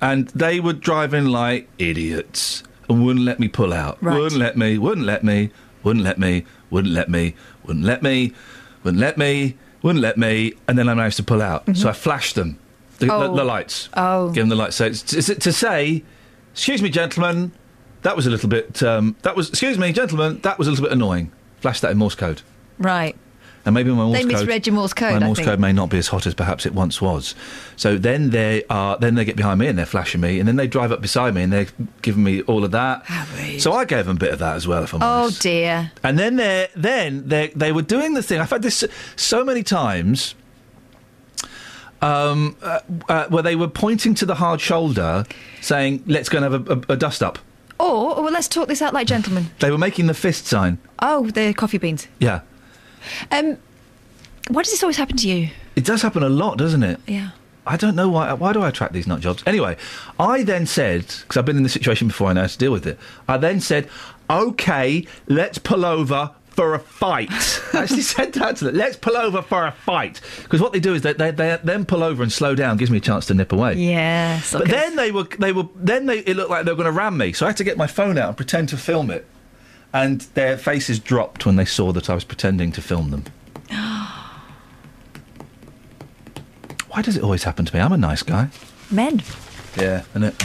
And they were driving like idiots and wouldn't let me pull out. Right. Wouldn't let me, wouldn't let me, wouldn't let me, wouldn't let me, wouldn't let me, wouldn't let me, wouldn't let me. And then I managed to pull out. Mhm. So I flashed them, the, the, Oh. the lights. Oh. Give them the lights. So it's, to, to say, excuse me, gentlemen, that was a little bit, um, that was, excuse me, gentlemen, that was a little bit annoying. Flash that in Morse code. Right. And maybe my Morse They code. misread your Morse code, My Morse code may not be as hot as perhaps it once was. So then they are. Then they get behind me and they're flashing me, and then they drive up beside me and they're giving me all of that. So I gave them a bit of that as well, if I'm Oh honest. dear. And then they then they they were doing the thing. I've had this so many times. Um, uh, uh, where they were pointing to the hard shoulder, saying, "Let's go and have a, a, a dust up." Or, well, let's talk this out like gentlemen. They were making the fist sign. Oh, the coffee beans. Yeah, Um, why does this always happen to you? it does happen a lot, doesn't it? Yeah. I don't know why. Why do I attract these nut jobs? Anyway, I then said because I've been in this situation before, I know how to deal with it. I then said, "Okay, let's pull over." For a fight, I actually said that to them. Let's pull over for a fight because what they do is they, they they then pull over and slow down, gives me a chance to nip away. Yeah. But then they were they were then they it looked like they were going to ram me, so I had to get my phone out and pretend to film it. And their faces dropped when they saw that I was pretending to film them. Why does it always happen to me? I'm a nice guy. Men. Yeah, isn't it?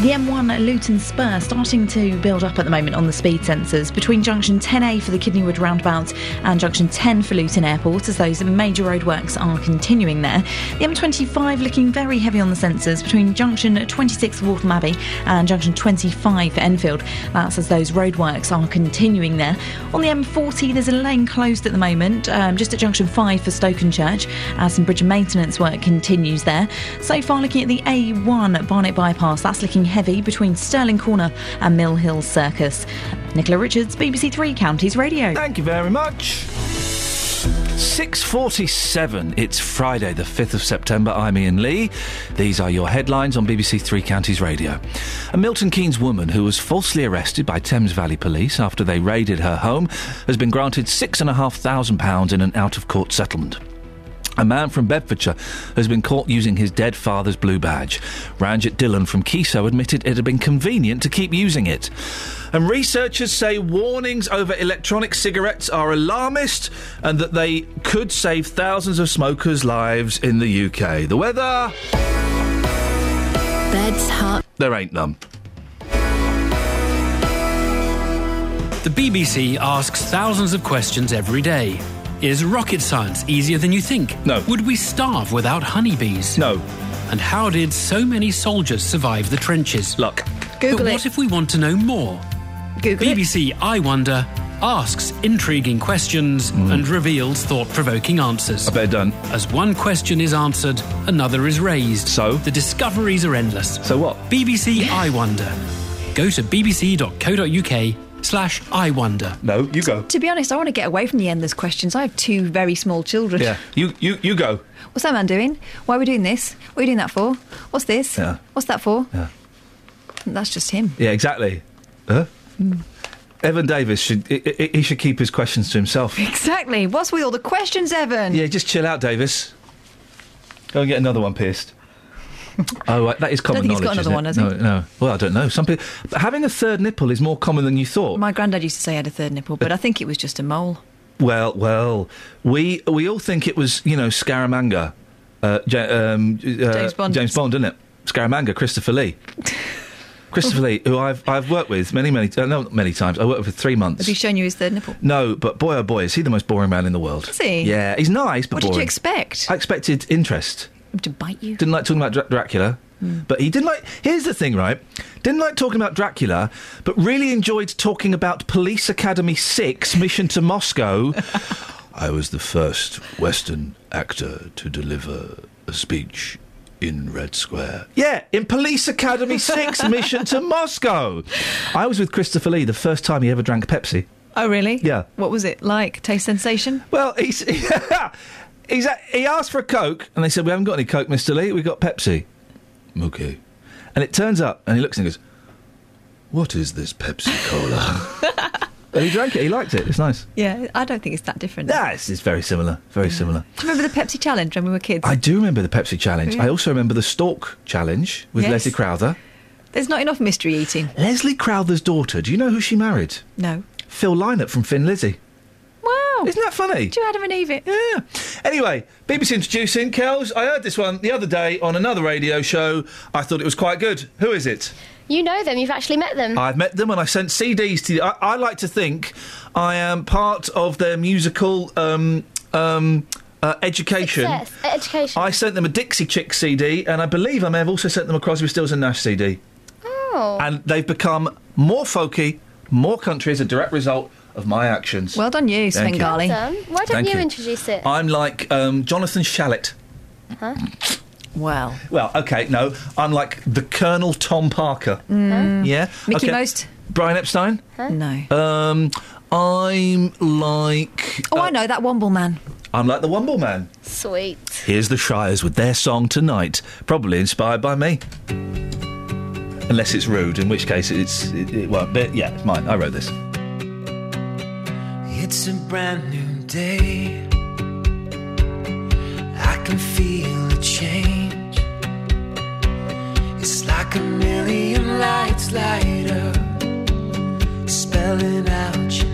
The M1 Luton Spur starting to build up at the moment on the speed sensors between junction 10A for the Kidneywood roundabout and junction 10 for Luton Airport as those major roadworks are continuing there. The M25 looking very heavy on the sensors between junction 26 for Waltham Abbey and junction 25 for Enfield. That's as those roadworks are continuing there. On the M40 there's a lane closed at the moment um, just at junction 5 for Stokenchurch as some bridge and maintenance work continues there. So far looking at the A1 Barnet bypass that's looking heavy between Stirling Corner and Mill Hill Circus. Nicola Richards, BBC Three Counties Radio. Thank you very much. 6.47, it's Friday the 5th of September, I'm Iain Lee. These are your headlines on BBC Three Counties Radio. A Milton Keynes woman who was falsely arrested by Thames Valley Police after they raided her home has been granted £6,500 in an out-of-court settlement. A man from Bedfordshire has been caught using his dead father's blue badge. Ranjit Dhillon from Kiso admitted it had been convenient to keep using it. And researchers say warnings over electronic cigarettes are alarmist and that they could save thousands of smokers' lives in the UK. The weather. Beds, heart. There ain't none. The BBC asks thousands of questions every day. Is rocket science easier than you think? No. Would we starve without honeybees? No. And how did so many soldiers survive the trenches? Luck. Google but it. what if we want to know more? Google it. BBC I Wonder asks intriguing questions hmm. and reveals thought provoking answers. I bet done. As one question is answered, another is raised. So? The discoveries are endless. So what? BBC I Wonder. Go to bbc.co.uk slash I Wonder. No, you go. To be honest, I want to get away from the endless questions. I have two very small children. Yeah, you you you go. What's that man doing? Why are we doing this? What are you doing that for? What's this? Yeah. What's that for? Yeah. That's just him. Yeah, exactly. Huh? Mm. Evan Davis should he, he- he should keep his questions to himself. Exactly. What's with all the questions, Evan? Yeah, just chill out, Davis. Go and get another one pierced. Oh, right, that is common think he's knowledge. got another one, has no, No, well, I don't know. Some people having a third nipple is more common than you thought. My granddad used to say I had a third nipple, but I think it was just a mole. Well, well, we we all think it was you know Scaramanga, uh, Ja- um, uh, James Bond. James Bond, isn't it? Scaramanga, Christopher Lee. Christopher Lee, who I've I've worked with many many uh, no not many times. I worked with for three months. Have you shown you his third nipple? No, but boy oh boy, is he the most boring man in the world. Is he? Yeah, he's nice, but What boring. did you expect? I expected interest. To bite you? Didn't like talking about Dra- Dracula. Hmm. But he didn't like. Here's the thing, right? Didn't like talking about Dracula, but really enjoyed talking about Police Academy 6 Mission to Moscow. I was the first Western actor to deliver a speech in Red Square. Yeah, in Police Academy 6 Mission to Moscow. I was with Christopher Lee the first time he ever drank Pepsi. Oh, really? Yeah. What was it like? Taste sensation? Well, he's, he's he asked for a Coke, and they said, "We haven't got any Coke, Mister Lee. We've got Pepsi." Okay. And it turns up, and he looks and goes, "What is this Pepsi Cola?" and he drank it. He liked it. It's nice. Yeah, I don't think it's that different. Yeah, it's, it's very similar. Very mm. similar. Do you remember the Pepsi challenge when we were kids? I do remember the Pepsi challenge. Yeah. I also remember the Stork challenge with Yes. Leslie Crowther. There's not enough mystery eating. Leslie Crowther's daughter. Do you know who she married? No. Phil Lynott from Thin Lizzy. Wow. Isn't that funny? Do you Adam and Eve it? Yeah. Anyway, BBC introducing Kels. I heard this one the other day on another radio show. I thought it was quite good. Who is it? You know them. You've actually met them. I've met them and I sent CDs to. I, I like to think I am part of their musical um, um, uh, education. Success. Education. I sent them a Dixie Chick CD, and I believe I may have also sent them a Crosby, Stills and Nash CD. Oh. And they've become more folky, more country as a direct result of my actions. Well done, you, Thank you. Svengali. Well done. Why don't Thank you, you. introduce it? I'm like um, Jonathan Shallett. Huh? Well. Well, okay, no, I'm like the Colonel Tom Parker. Mm. Yeah, Mickie okay. Most? Brian Epstein. Huh? No. Um, I'm like Oh, I know that Womble man. I'm like the Wumble Man. Sweet. Here's the Shires with their song tonight, probably inspired by me. Unless it's rude, in which case it's it, it won't. But yeah, it's mine. I wrote this. It's a brand new day. I can feel a change. It's like a million lights light up, spelling out your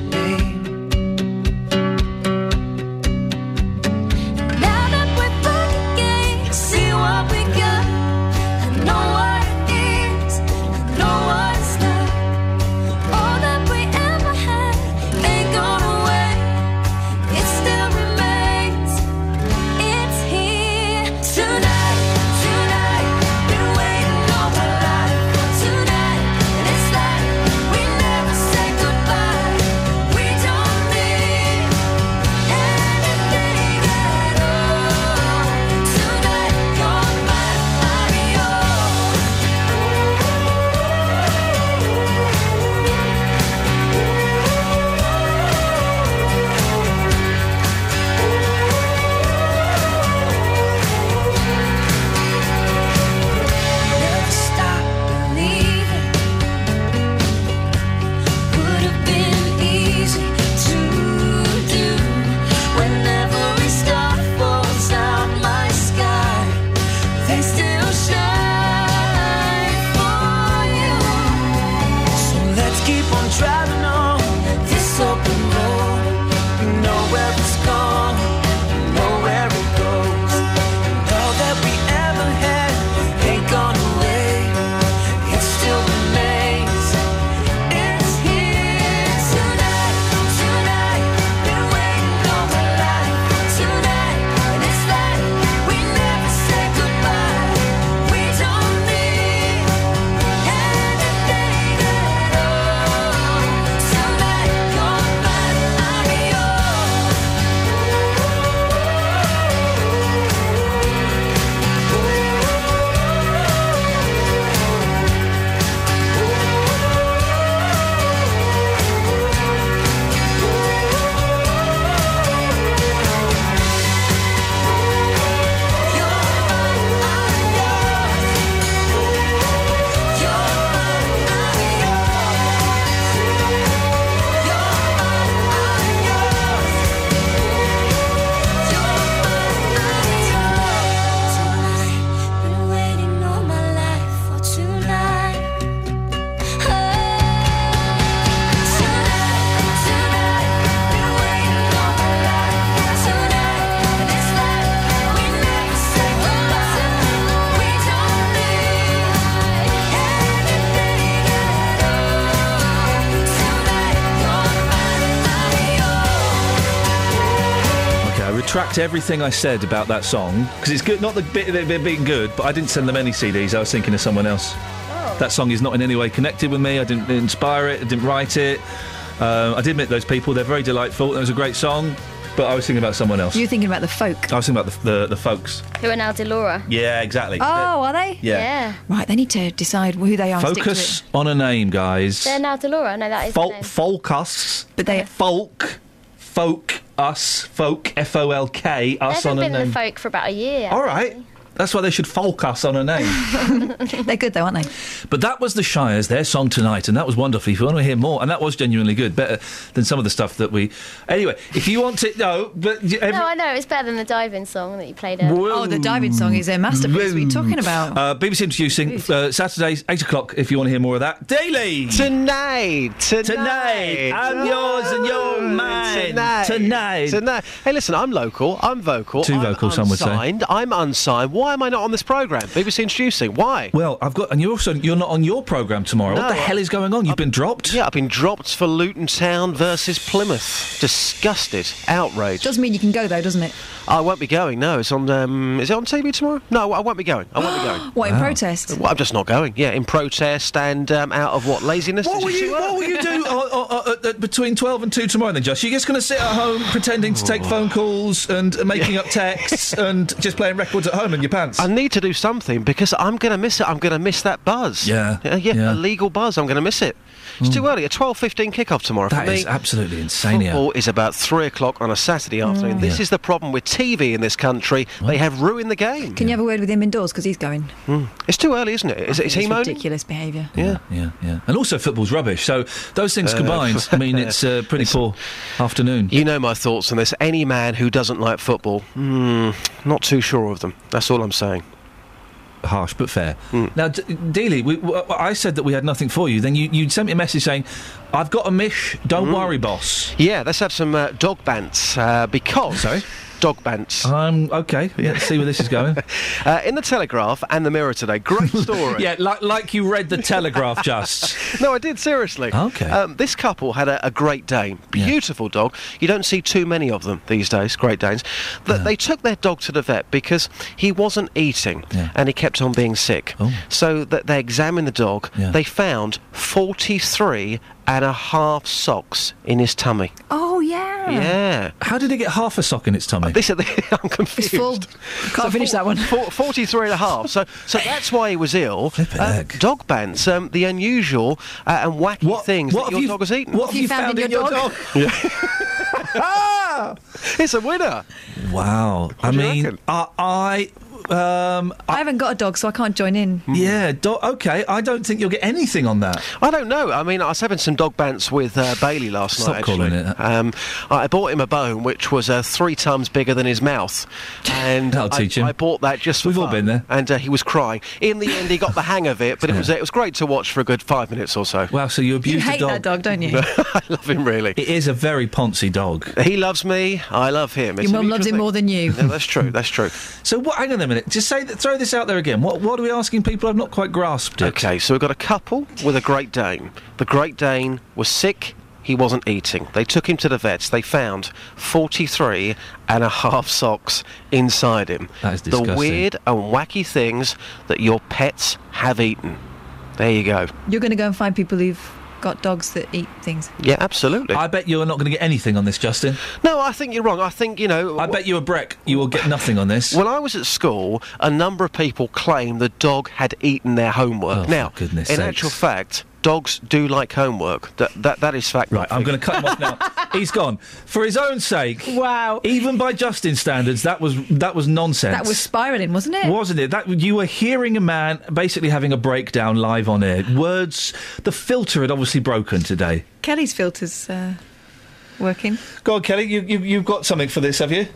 retract everything I said about that song because it's good. Not the bit of it being good, but I didn't send them any CDs. I was thinking of someone else. That song is not in any way connected with me. I didn't inspire it. I didn't write it. Uh, I did meet those people. They're very delightful. It was a great song, but I was thinking about someone else. You're thinking about the folk. I was thinking about the, the, the folks. Who are now Delora. Yeah, exactly. Oh, are they? Yeah. Right, they need to decide who they are. and stick to Focus on a name, guys. They're now Delora. No, that is Folk, the name. folkus. But they folk, folk, us, folk, F O L K, us haven't on a been name. the folk for about a year. All right. That's why they should folk us on a name. They're good though, aren't they? but that was the Shires, their song tonight, and that was wonderful. If you want to hear more, and that was genuinely good, better than some of the stuff that we. Anyway, if you want to, no, but every- No, I know. It's better than the diving song that you played earlier. Oh, the diving song is a masterpiece. What are you talking about? Uh, BBC introducing uh, Saturdays, 8 o'clock, if you want to hear more of that. Daily! Tonight! Tonight! Tonight! I'm yours and you're mine! Tonight! Tonight! Tonight! Hey, listen, I'm local. I'm vocal. Too I'm vocal, some would say. unsigned, I'm unsigned. Why am I not on this programme? BBC introducing. Why? Well, I've got, and you're also you're not on your programme tomorrow. what the I- hell is going on? You've been dropped. Yeah, I've been dropped for Luton Town versus Plymouth. Disgusted. Outraged. Doesn't mean you can go though, doesn't it? I won't be going. No, it's on. Um, is it on TV tomorrow? No, I won't be going. I won't be going. What in protest? Well, I'm just not going. Yeah, in protest and um, out of what laziness. What will see you What will you do uh, uh, uh, uh, between twelve and two tomorrow? Then, Josh, you're just going to sit at home pretending to take phone calls and uh, making up texts and just playing records at home in your pants? I need to do something because I'm going to miss it. I'm going to miss that buzz. Yeah, yeah, yeah, yeah. a legal buzz. I'm going to miss it. It's too early. A 12:15 kickoff tomorrow That for me. is absolutely insane. yeah. Football is about three o'clock on a Saturday afternoon. This Yeah. is the problem with TV in this country. They have ruined the game. Can you have a word with him indoors because he's going? Mm. It's too early, isn't it? Is, is he it's moaning? ridiculous behaviour. Yeah. Yeah, yeah. And also, football's rubbish. So those things Uh, combined, I mean, it's a pretty poor afternoon. You know my thoughts on this. Any man who doesn't like football, mm, not too sure of them. That's all I'm saying. Harsh but fair. Now, D- Dealey, we, w- I said that we had nothing for you. Then you, you sent me a message saying, "I've got a mish. Don't worry, boss." Yeah, let's have some uh, dog bants uh, because. Sorry? Dog bants. Um, okay, yeah, let's see where this is going. Uh, in the Telegraph and the Mirror today, great story. yeah, like, like you read the Telegraph just. no, I did seriously. Okay. Um, this couple had a, a Great Dane, beautiful dog. You don't see too many of them these days, Great Danes. Th- They took their dog to the vet because he wasn't eating and he kept on being sick. So that they examined the dog. Yeah. They found 43 and a half socks in his tummy. Oh yeah. Yeah. How did it get half a sock in its tummy? This, I'm confused. It's full. Can't finish that one. Four- 43 and a half. So, so that's why he was ill. Uh, dog bans, um, the unusual uh, and wacky things what that your you- dog has eaten. what have you found in your dog? Ah It's a winner. Wow. I do mean, reckon? I, I um, I haven't got a dog, so I can't join in. yeah, do- okay. I don't think you'll get anything on that. I don't know. I mean, I was having some dog bants with uh, Bailey last Stop night. Actually. calling it that. Um, I bought him a bone which was uh, three times bigger than his mouth, and That'll I, teach him. I bought that just for We've all been there. And uh, he was crying. In the end, he got the hang of it, but it was it was great to watch for a good five minutes or so. Wow, so you You abused hate a dog. that dog, don't you? I love him really. It is a very poncy dog. He loves me. I love him. It's Your mum loves him more than you. No, that's true. That's true. So what? Hang on a minute. Just say that. Throw this out there again. What? What are we asking people? I've not quite grasped it. Okay, so we've got a couple with a Great Dane. The Great Dane was sick. He wasn't eating. They took him to the vets. They found 43 and a half socks inside him. That is disgusting. The weird and wacky things that your pets have eaten. There you go. You're going to go and find people who've got dogs that eat things. Yeah, absolutely. I bet you are not going to get anything on this, Justin. no, I think you're wrong. I think, you know. I bet you a break. You will get nothing on this. When I was at school, a number of people claimed the dog had eaten their homework. Oh, now, goodness in sakes. actual fact, dogs do like homework. That that, that is fact. Right, I'm going to cut him off now. He's gone for his own sake. Wow. Even by Justin's standards, that was that was nonsense. That was spiralling, wasn't it? Wasn't it? That you were hearing a man basically having a breakdown live on air. Words, the filter had obviously broken today. Kelly's filter's uh, working. Go on, Kelly. You, you you've got something for this, have you?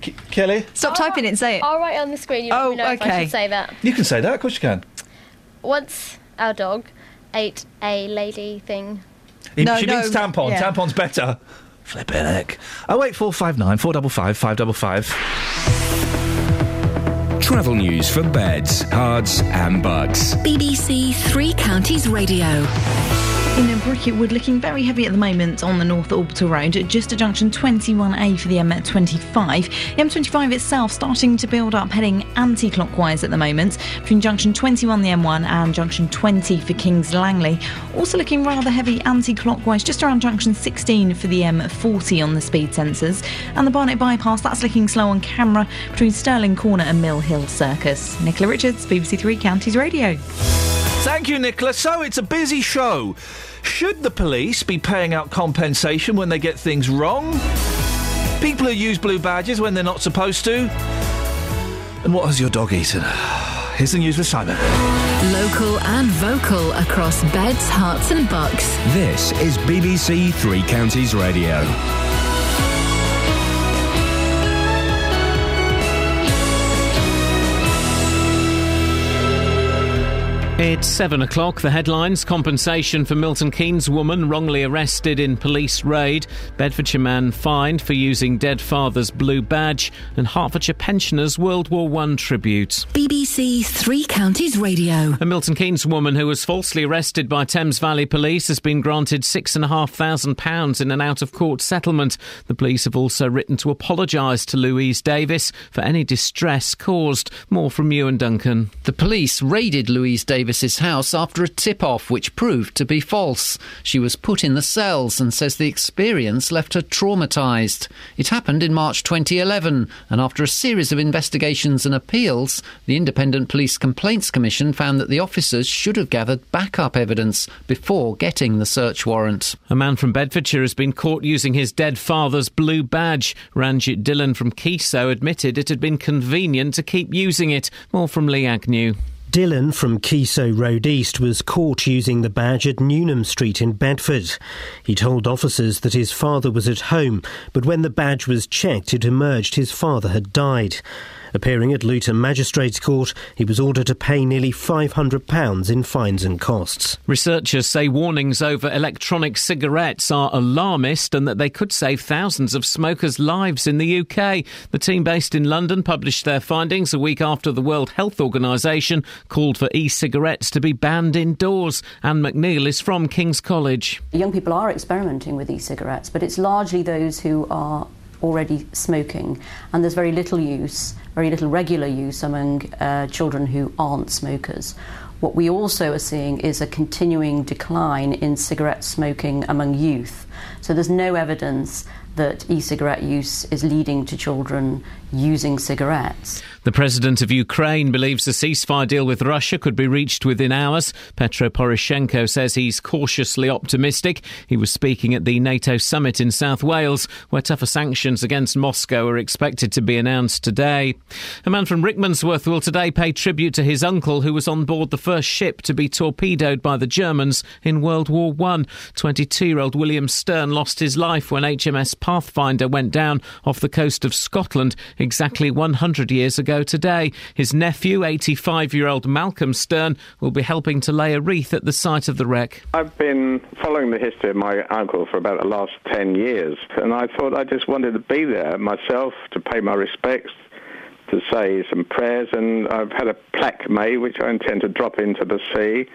K- Kelly, Stop typing it and say it. I'll write it on the screen. You let Oh, me know if I okay. should say that. you can say that. Of course you can. Once our dog ate a lady thing. He- No, she no, means tampon. yeah. Tampon's better. Flippin' heck. Oh wait, four five nine four double five five double five. Travel news for beds, herts, and bucks. BBC Three Counties Radio. In Bricket Wood, looking very heavy at the moment on the North Orbital Road, just at junction 21A for the M25. The M25 itself starting to build up, heading anti clockwise at the moment, between junction 21, the M1, and junction 20 for Kings Langley. Also looking rather heavy anti clockwise, just around junction 16 for the M40 on the speed sensors. And the Barnet bypass, that's looking slow on camera between Stirling Corner and Mill Hill Circus. Nicola Richards, BBC Three Counties Radio. Thank you, Nicola. So it's a busy show. Should the police be paying out compensation when they get things wrong? People who use blue badges when they're not supposed to? And what has your dog eaten? Here's the news with Simon. Local and vocal across beds, Herts, and bucks. This is BBC Three Counties Radio. It's seven o'clock. The headlines compensation for Milton Keynes woman wrongly arrested in police raid, Bedfordshire man fined for using dead father's blue badge, and Hertfordshire pensioners World War One tribute. BBC Three Counties Radio. A Milton Keynes woman who was falsely arrested by Thames Valley Police has been granted six and a half thousand pounds in an out of court settlement. The police have also written to apologise to Louise Davis for any distress caused. More from you and Duncan. The police raided Louise Davis's house after a tip off which proved to be false. She was put in the cells and says the experience left her traumatised. It happened in March 2011, and after a series of investigations and appeals, the Independent Police Complaints Commission found that the officers should have gathered backup evidence before getting the search warrant. A man from Bedfordshire has been caught using his dead father's blue badge. Ranjit Dhillon from Kiso admitted it had been convenient to keep using it. More from Lee Agnew. Dhillon from Kiso Road East was caught using the badge at Newnham Street in Bedford. He told officers that his father was at home, but when the badge was checked, it emerged his father had died. Appearing at Luton Magistrates Court, he was ordered to pay nearly £500 in fines and costs. Researchers say warnings over electronic cigarettes are alarmist and that they could save thousands of smokers' lives in the UK. The team based in London published their findings a week after the World Health Organisation called for e cigarettes to be banned indoors. Ann McNeill is from King's College. Young people are experimenting with e-cigarettes, but it's largely those who are already smoking, and there's very little use, very little regular use among uh, children who aren't smokers. What we also are seeing is a continuing decline in cigarette smoking among youth. So there's no evidence that e cigarette use is leading to children using cigarettes. The president of Ukraine believes a ceasefire deal with Russia could be reached within hours. Petro Poroshenko says he's cautiously optimistic. He was speaking at the NATO summit in South Wales, where tougher sanctions against Moscow are expected to be announced today. A man from Rickmansworth will today pay tribute to his uncle, who was on board the first ship to be torpedoed by the Germans in World War One. 22-year-old William Stern lost his life when HMS Pathfinder went down off the coast of Scotland exactly 100 years ago today. His nephew, 85 year old Malcolm Stern, will be helping to lay a wreath at the site of the wreck. I've been following the history of my uncle for about the last 10 years, and I thought I just wanted to be there myself to pay my respects, to say some prayers, and I've had a plaque made which I intend to drop into the sea.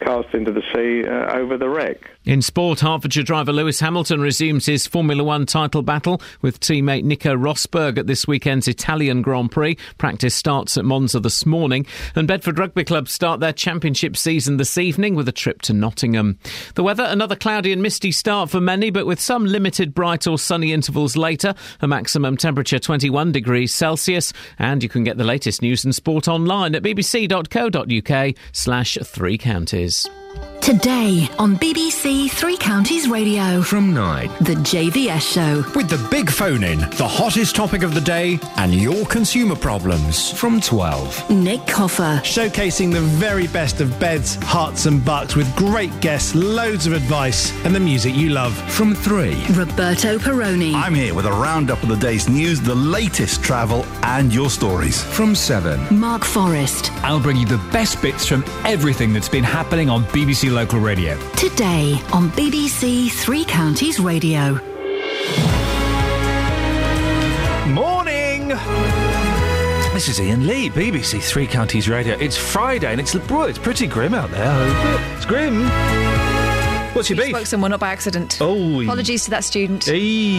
Cast into the sea uh, over the wreck. In sport, Hertfordshire driver Lewis Hamilton resumes his Formula One title battle with teammate Nico Rosberg at this weekend's Italian Grand Prix. Practice starts at Monza this morning, and Bedford Rugby Club start their championship season this evening with a trip to Nottingham. The weather, another cloudy and misty start for many, but with some limited bright or sunny intervals later. A maximum temperature 21 degrees Celsius, and you can get the latest news and sport online at bbc.co.uk slash three counties. Today on BBC Three Counties Radio. From 9. The JVS Show. With the big phone in, the hottest topic of the day, and your consumer problems. From 12. Nick Coffer. Showcasing the very best of beds, herts, and bucks with great guests, loads of advice, and the music you love. From 3. Roberto Perrone. I'm here with a roundup of the day's news, the latest travel, and your stories. From 7. Mark Forrest. I'll bring you the best bits from everything that's been happening on BBC Local Radio. Today on BBC Three Counties Radio. Morning! This is Iain Lee, BBC Three Counties Radio. It's Friday and it's, well, it's pretty grim out there. It's grim. What's your You beef? Spoke someone up by accident. Oh. Apologies to that student. Eee.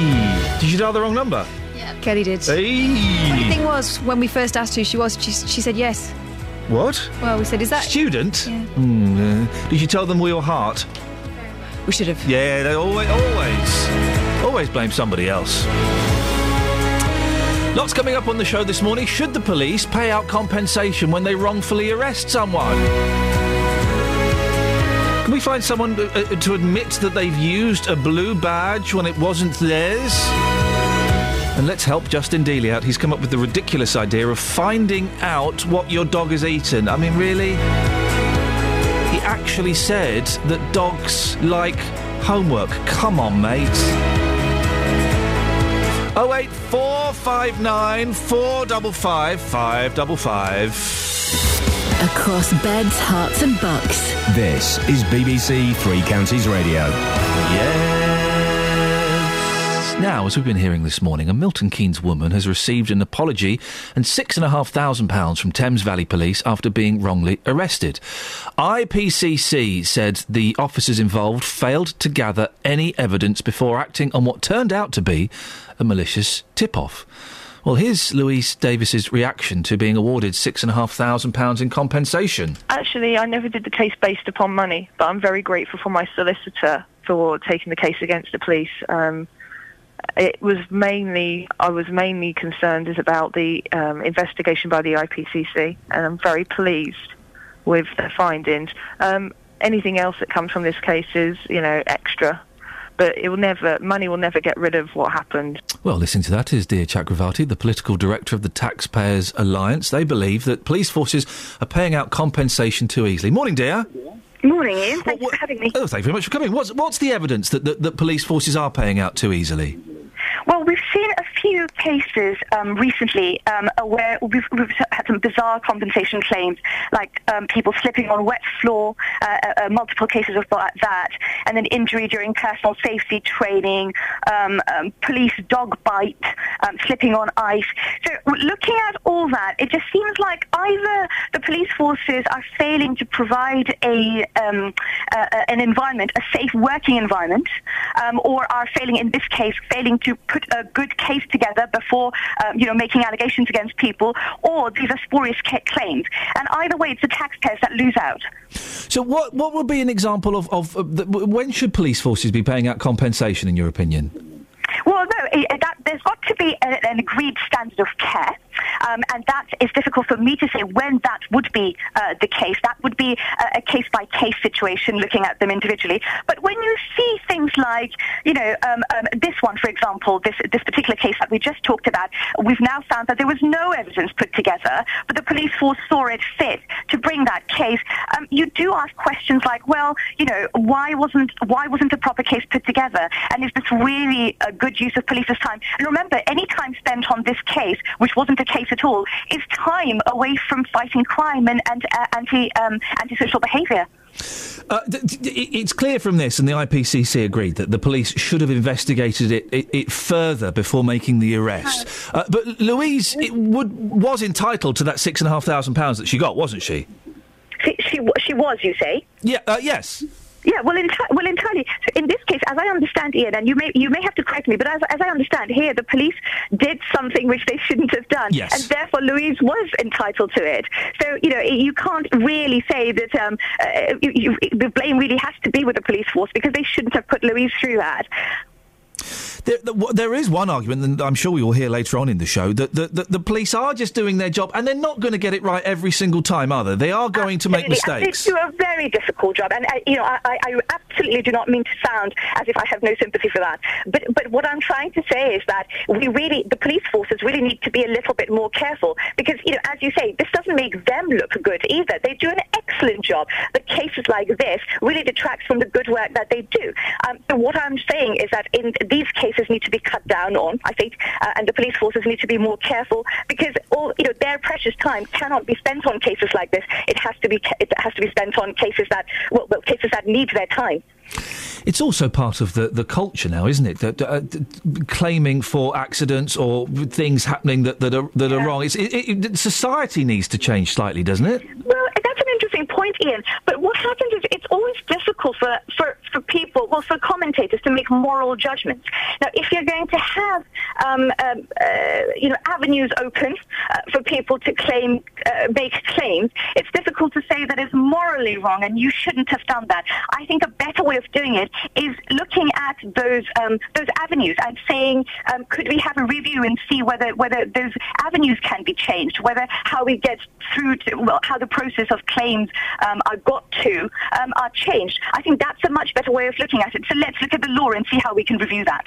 Did you dial the wrong number? Yeah, Kelly did. Eee. Funny thing was, when we first asked who she was, she, she said yes. What? Well, we said, is that Student? Yeah. Mm, uh, did you tell them we were heart? We should have. Yeah, they always, always, always blame somebody else. Lots coming up on the show this morning. Should the police pay out compensation when they wrongfully arrest someone? Can we find someone uh, uh, to admit that they've used a blue badge when it wasn't theirs? And let's help Justin Dealey out. He's come up with the ridiculous idea of finding out what your dog has eaten. I mean, really? He actually said that dogs like homework. Come on, mate. 08459 455 555. Across beds, herts, and bucks. This is BBC Three Counties Radio. Yes. Now, as we've been hearing this morning, a Milton Keynes woman has received an apology and six and a half thousand pounds from Thames Valley Police after being wrongly arrested. IPCC said the officers involved failed to gather any evidence before acting on what turned out to be a malicious tip-off. Well, here's Louise Davis's reaction to being awarded six and a half thousand pounds in compensation. Actually, I never did the case based upon money, but I'm very grateful for my solicitor for taking the case against the police. Um, it was mainly, I was mainly concerned is about the um, investigation by the IPCC, and I'm very pleased with the findings. Um, anything else that comes from this case is, you know, extra, but it will never, money will never get rid of what happened. Well, listening to that is Dia Chakravarty, the political director of the Taxpayers Alliance. They believe that police forces are paying out compensation too easily. Morning, Dia. Morning, Iain. Thanks for having me. Oh, thank you very much for coming. What's, what's the evidence that, that, that police forces are paying out too easily? Well, we've seen a few cases um, recently um, where we've, we've had some bizarre compensation claims, like um, people slipping on wet floor, uh, uh, uh, multiple cases of that, and then injury during personal safety training, um, um, police dog bite, um, slipping on ice. So looking at all that, it just seems like either the police forces are failing to provide a uh, an environment, a safe working environment, or are failing in this case, failing to put a good case together before um, you know making allegations against people, or these are spurious claims. And either way, it's the taxpayers that lose out. So, what, what would be an example of, of, of the, when should police forces be paying out compensation, in your opinion? Well, no, i- i- that, there's got to be a, an agreed standard of care, um, and that is difficult for me to say when that would be uh, the case. That would be a, a case-by-case situation, looking at them individually. But when you see things like, you know, um, um, this one, for example, this this particular case that we just talked about, we've now found that there was no evidence put together, but the police force saw it fit to bring that case. Um, you do ask questions like, well, you know, why wasn't why wasn't a proper case put together, and is this really a good use of police's time? And remember, any time spent on this case, which wasn't a case at all, is time away from fighting crime and, and uh, anti um, antisocial behaviour. Uh, th- th- it's clear from this, and the IPCC agreed that the police should have investigated it, it, it further before making the arrest. Uh, but Louise it would, was entitled to that six and a half thousand pounds that she got, wasn't she? She, she, she was, you say? Yeah. Uh, yes. Yeah, well, enti- well, entirely. So in this case, as I understand, Iain, and you may you may have to correct me, but as, as I understand, here the police did something which they shouldn't have done, Yes. and therefore Louise was entitled to it. So you know, you can't really say that um, uh, you, you, the blame really has to be with the police force because they shouldn't have put Louise through that. There, there- is one argument, and I'm sure we will hear later on in the show, that the, the, the police are just doing their job, and they're not going to get it right every single time, are they? They are going to make mistakes. They do a very difficult job, and uh, you know, I, I I absolutely do not mean to sound as if I have no sympathy for that. But but what I'm trying to say is that we really, the police forces really need to be a little bit more careful because you know, as you say, this doesn't make them look good either. They do an excellent job, but cases like this really detracts from the good work that they do. Um, so what I'm saying is that in these cases need to be cut down on, I think, uh, and the police forces need to be more careful because all you know, their precious time cannot be spent on cases like this. It has to be it has to be spent on cases that well, well cases that need their time. It's also part of the, the culture now, isn't it? That uh, claiming for accidents or things happening that, that are that are wrong. It's, it, it, society needs to change slightly, doesn't it? Well, that's an interesting point, Iain. But what happens is it's always difficult for, for, for people, well, for commentators to make moral judgments. Now, if you're going to have, um, um, uh, you know, avenues open uh, for people to claim, uh, make claims, it's difficult to say that it's morally wrong and you shouldn't have done that. I think a better way of doing it is looking at those um, those avenues and saying, um, could we have a review and see whether whether those avenues can be changed, whether how we get through to well, how the process of claims um, are got to um, are changed. I think that's a much better way of looking at it. So let's look at the law and see how we can review that.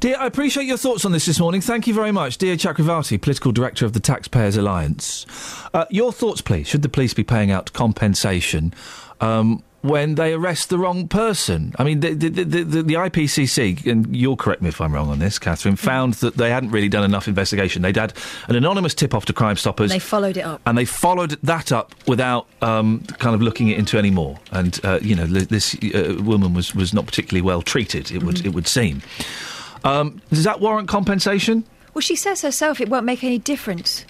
Dia, I appreciate your thoughts on this this morning. Thank you very much. Dia Chakravarty, Political Director of the Taxpayers Alliance. Uh, your thoughts, please. Should the police be paying out compensation um, when they arrest the wrong person? I mean, the, the, the, the, the IPCC, and you'll correct me if I'm wrong on this, Catherine, found that they hadn't really done enough investigation. They'd had an anonymous tip off to Crime Stoppers. They followed it up. and they followed that up without um, kind of looking it into any more. And uh, you know, this uh, woman was, was not particularly well treated. It would Mhm. it would seem. Um, does that warrant compensation? Well, she says herself it won't make any difference,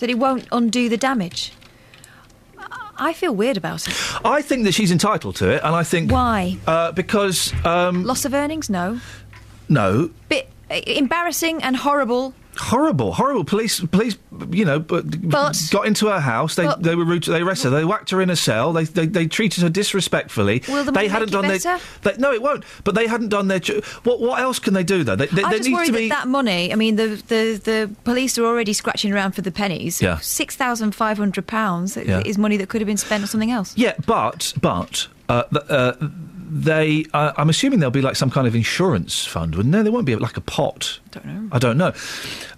that it won't undo the damage. I feel weird about it. I think that she's entitled to it, and I think Why? uh, because um, Loss of earnings? No. no, Bit uh, embarrassing and horrible. Horrible, horrible. Police, police, you know, but, But- got into her house. They they were rude. to- They arrested her. They whacked her in a cell. They they, they treated her disrespectfully. Will the they hadn't done their. They, no, it won't. But they hadn't done their. What what else can they do though? They, they, I just worry to that be. that money. I mean, the, the, the police are already scratching around for the pennies. Yeah. Six thousand five hundred pounds Yeah. is money that could have been spent on something else. Yeah, but but uh, uh, they. Uh, I'm assuming there'll be like some kind of insurance fund, wouldn't there? There won't be like a pot. Don't know. I don't know.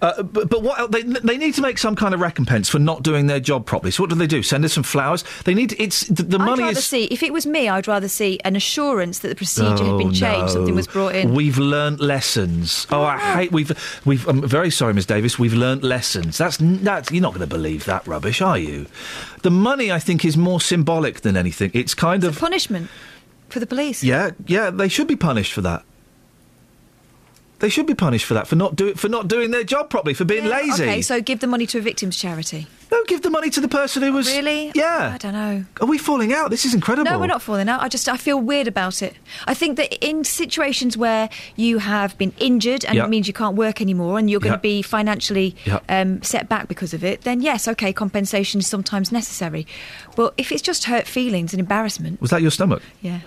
Uh, but, but what they they need to make some kind of recompense for not doing their job properly. So what do they do? Send us some flowers? They need. It's the, the I'd money rather is. see if it was me. I'd rather see an assurance that the procedure had Oh, been changed, no. something was brought in. We've learnt lessons. Oh, I hate. We've. We've. I'm very sorry, Miss Davis. We've learnt lessons. That's. That's. You're not going to believe that rubbish, are you? The money, I think, is more symbolic than anything. It's kind of. Punishment for the police. Yeah, yeah, they should be punished for that. They should be punished for that for not do for not doing their job properly, for being lazy. Okay, so give the money to a victims charity. no, give the money to the person who was Really? Yeah. I don't know. Are we falling out? This is incredible. No, we're not falling out. I just I feel weird about it. I think that in situations where you have been injured and Yeah. it means you can't work anymore and you're going Yeah. to be financially Yeah. um, set back because of it, then yes, okay, compensation is sometimes necessary. But if it's just hurt feelings and embarrassment, Was that your stomach? yeah.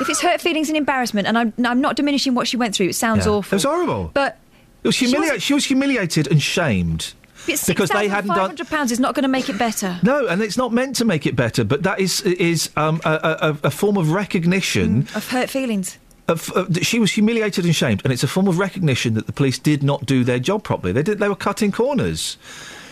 If it's hurt feelings and embarrassment, and I'm, I'm not diminishing what she went through, it sounds Yeah. awful. It was horrible. But It was wasn't- She was humiliated and shamed it's because they hadn't done. £6,500 is not going to make it better. No, and it's not meant to make it better, but that is is um, a, a, a- a form of recognition. Of hurt feelings. Of, of, that she was humiliated and shamed, and it's a form of recognition that the police did not do their job properly. They did. They were cutting corners.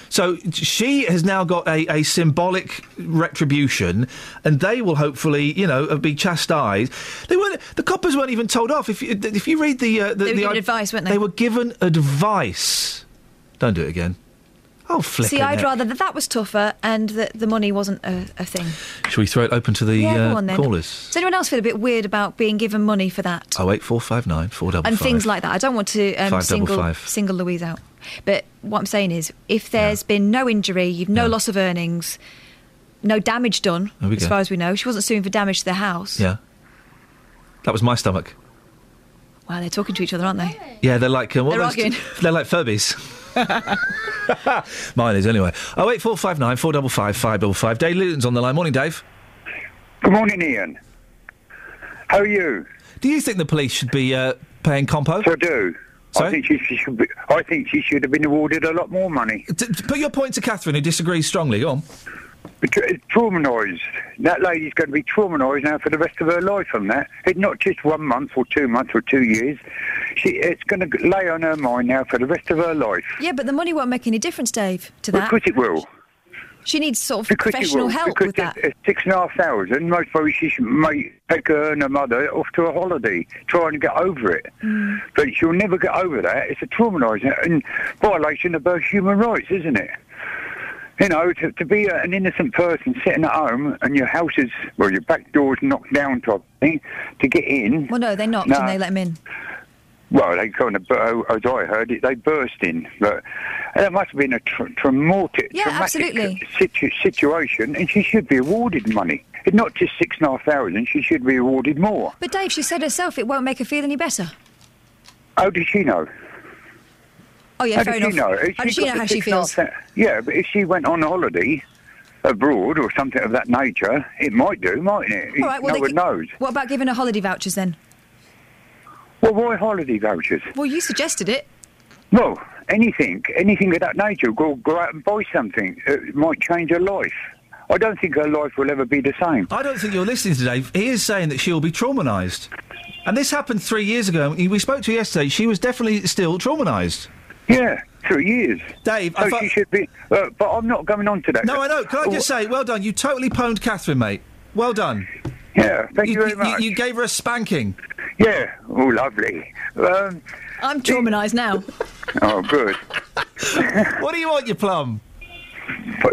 So she has now got a, a symbolic retribution, and they will hopefully, you know, be chastised. They weren't. The coppers weren't even told off. If you, if you read the, uh, the, They were the given advice, weren't they? They were given advice. Don't do it again. Oh, flip See, I'd rather that that was tougher and that the money wasn't a, a thing. Shall we throw it open to the yeah, uh, on callers? Does anyone else feel a bit weird about being given money for that? Oh eight four five nine four double and things like that. I don't want to um, Five single five. single Louise out. But what I'm saying is, if there's been no injury, you've no loss of earnings, no damage done, as go. far as we know. She wasn't suing for damage to the house. Yeah, that was my stomach. Wow, they're talking to each other, aren't they? Yeah, they're like uh, what They're are arguing. They're like Furbies. Mine is anyway. Oh eight four five nine four double five five double five. Dave Luton's on the line. Morning, Dave. Good morning, Iain. How are you? Do you think the police should be uh, paying compo? I do. I think she, she should be. I think she should have been awarded a lot more money. T- t- put your point to Catherine, who disagrees strongly. Go on. Tra- traumatised. That lady's going to be traumatised now for the rest of her life from that. It's not just one month or two months or two years. She, it's going to lay on her mind now for the rest of her life. Yeah, but the money won't make any difference, Dave, to that. Because it will. She needs sort of Because professional help because with that. it's- it's six and a half thousand. Most probably she should may take her and her mother off to a holiday, trying to get over it. Mm. But she'll never get over that. It's a traumatising and violation of her human rights, isn't it? You know, to, to be a, an innocent person sitting at home and your house is, well, your back door's knocked down type thing, to get in. Well, no, they knocked No. and they let him in. Well, they kind of, as I heard it, they burst in. But that must have been a tr- traumatic, Yeah, traumatic situ- situation, and she should be awarded money. It's not just six and a half thousand. She should be awarded more. But Dave, she said herself it won't make her feel any better. How did she know? Oh yeah, how fair did enough. she know? If How does she know how she six and a half feels? Yeah, but if she went on holiday abroad or something of that nature, it might do, mightn't it? All right, well, no one knows. What about giving her holiday vouchers then? Well, why holiday vouchers? Well, you suggested it. Well, anything, anything of that nature. Go, go out and buy something. It might change her life. I don't think her life will ever be the same. I don't think you're listening to Dave. He is saying that she'll be traumatised. And this happened three years ago. We spoke to her yesterday. She was definitely still traumatised. Yeah, three years. Dave, so I thought- she should be. Uh, but I'm not going on to that. No, I know. Can I just say, well done. You totally pwned Catherine, mate. Well done. Yeah, thank you, very much. You, gave her a spanking. Yeah, oh, lovely. Um, I'm traumatised now. Oh, good. what do you want, you plum?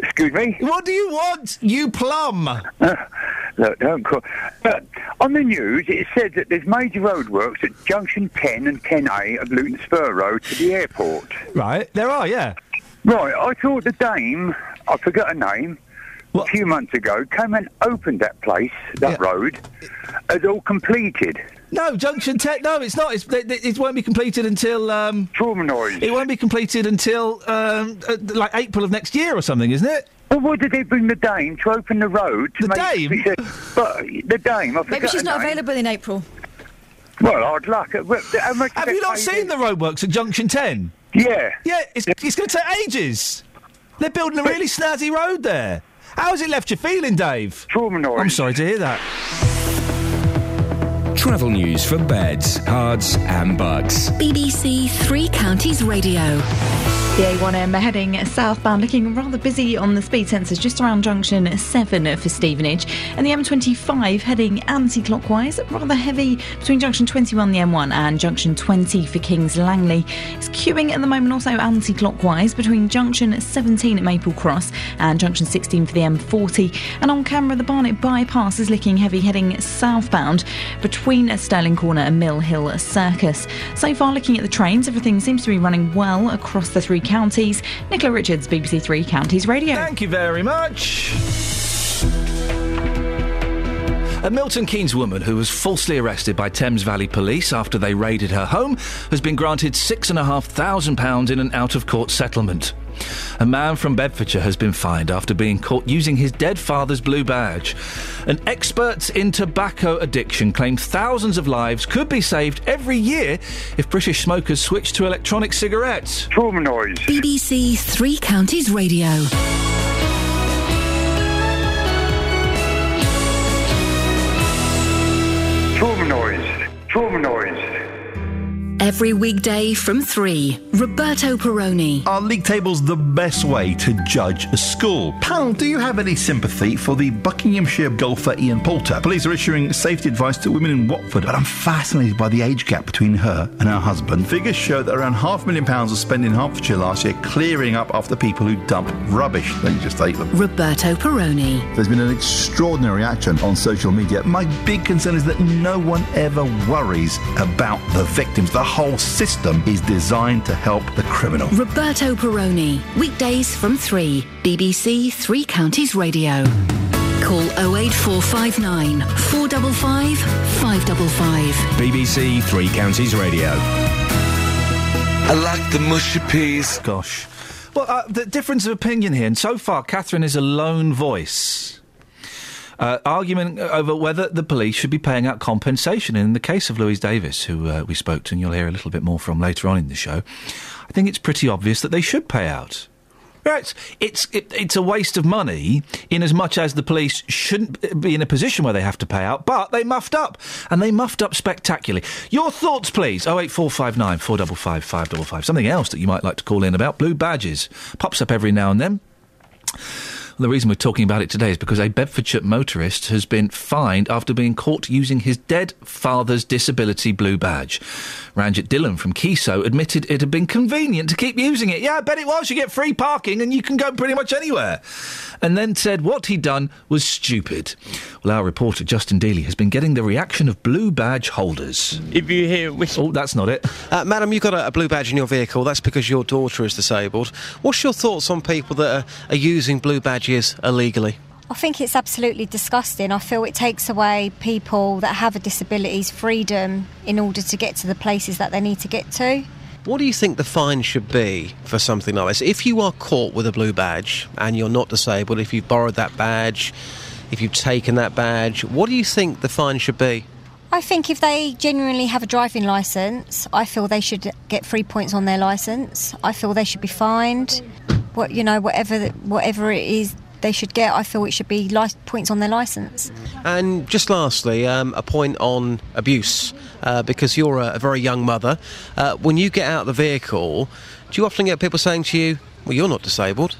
Excuse me? What do you want, you plum? Look, don't call. But on the news, it said that there's major roadworks at junction 10 and 10A of Luton Spur Road to the airport. Right, there are, yeah. Right, I thought the dame, I forgot her name, a few months ago, came and opened that place, that road, as all completed. No, Junction 10. No, it's not. It's, it, it won't be completed until. Um, Traumatised. It won't be completed until um, uh, like April of next year or something, isn't it? Well, why did they bring the dame to open the road? To The make, dame? But the dame, I Maybe she's not name. available in April. Well, I'd like it. How much Have you not pay seen the roadworks at Junction 10? Yeah. Yeah, it's, it's going to take ages. They're building a really snazzy road there. How's it left you feeling, Dave? Traumatised. I'm sorry to hear that. Travel news for beds, cards, and bucks. BBC Three Counties Radio. The A1M heading southbound, looking rather busy on the speed sensors just around junction 7 for Stevenage. And the M25 heading anti clockwise, rather heavy between junction 21, the M1, and junction 20 for Kings Langley. It's queuing at the moment also anti clockwise between junction 17 at Maple Cross and junction 16 for the M40. And on camera, the Barnet bypass is looking heavy heading southbound between Stirling Corner and Mill Hill Circus. So far, looking at the trains, everything seems to be running well across the three counties. Nicola Richards, BBC Three Counties Radio. Thank you very much. A Milton Keynes woman who was falsely arrested by Thames Valley Police after they raided her home has been granted £6,500 in an out of court settlement. A man from Bedfordshire has been fined after being caught using his dead father's blue badge. And experts in tobacco addiction claim thousands of lives could be saved every year if British smokers switch to electronic cigarettes. Trauma noise. BBC Three Counties Radio. Trauma noise. Trauma noise. Every weekday from 3. Roberto Perrone. Are league tables the best way to judge a school? Panel, do you have any sympathy for the Buckinghamshire golfer Ian Poulter? Police are issuing safety advice to women in Watford, but I'm fascinated by the age gap between her and her husband. Figures show that around half a million pounds was spent in Hertfordshire last year clearing up after people who dump rubbish. Then you just ate them. Roberto Perrone. There's been an extraordinary reaction on social media. My big concern is that no one ever worries about the victims. The whole system is designed to help the criminal. Roberto Perrone. Weekdays from 3. BBC Three Counties Radio. Call 08459 455 555. BBC Three Counties Radio. I like the mushy peas. Gosh. Well, uh, the difference of opinion here, and so far, Catherine is a lone voice. Uh, argument over whether the police should be paying out compensation. In the case of Louise Davis, who uh, we spoke to, and you'll hear a little bit more from later on in the show, I think it's pretty obvious that they should pay out. Right, it's it, it's a waste of money in as much as the police shouldn't be in a position where they have to pay out, but they muffed up and they muffed up spectacularly. Your thoughts, please. Oh eight four five nine four double five five double five. Something else that you might like to call in about blue badges pops up every now and then. The reason we're talking about it today is because a Bedfordshire motorist has been fined after being caught using his dead father's disability blue badge. Ranjit Dhillon from Kiso admitted it had been convenient to keep using it. Yeah, I bet it was. You get free parking and you can go pretty much anywhere. And then said what he'd done was stupid. Well, our reporter Justin Dealey has been getting the reaction of blue badge holders. If you hear Oh, that's not it. Uh, madam, you've got a, a blue badge in your vehicle. That's because your daughter is disabled. What's your thoughts on people that are, are using blue badges illegally? I think it's absolutely disgusting. I feel it takes away people that have a disability's freedom in order to get to the places that they need to get to. What do you think the fine should be for something like this? If you are caught with a blue badge and you're not disabled, if you've borrowed that badge, if you've taken that badge, what do you think the fine should be? I think if they genuinely have a driving licence, I feel they should get three points on their licence. I feel they should be fined. What you know, whatever whatever it is they should get, I feel it should be li- points on their licence. And just lastly, um, a point on abuse, uh, because you're a, a very young mother. Uh, when you get out of the vehicle, do you often get people saying to you, well, you're not disabled?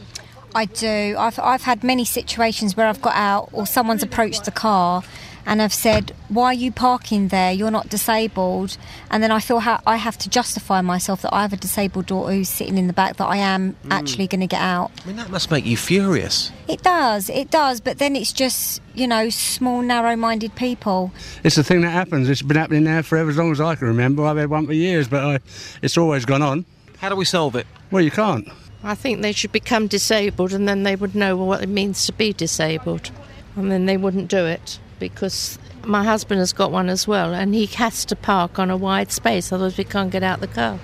I do. I've I've had many situations where I've got out or someone's approached the car and have said, "Why are you parking there? You're not disabled." And then I feel ha- I have to justify myself that I have a disabled daughter who's sitting in the back that I am mm. actually going to get out. I mean, that must make you furious. It does, it does, but then it's just, you know, small, narrow minded people. It's the thing that happens. It's been happening now for as long as I can remember. I've had one for years, but I, it's always gone on. How do we solve it? Well, you can't. I think they should become disabled and then they would know what it means to be disabled. And then they wouldn't do it because my husband has got one as well and he has to park on a wide space, otherwise, we can't get out the car.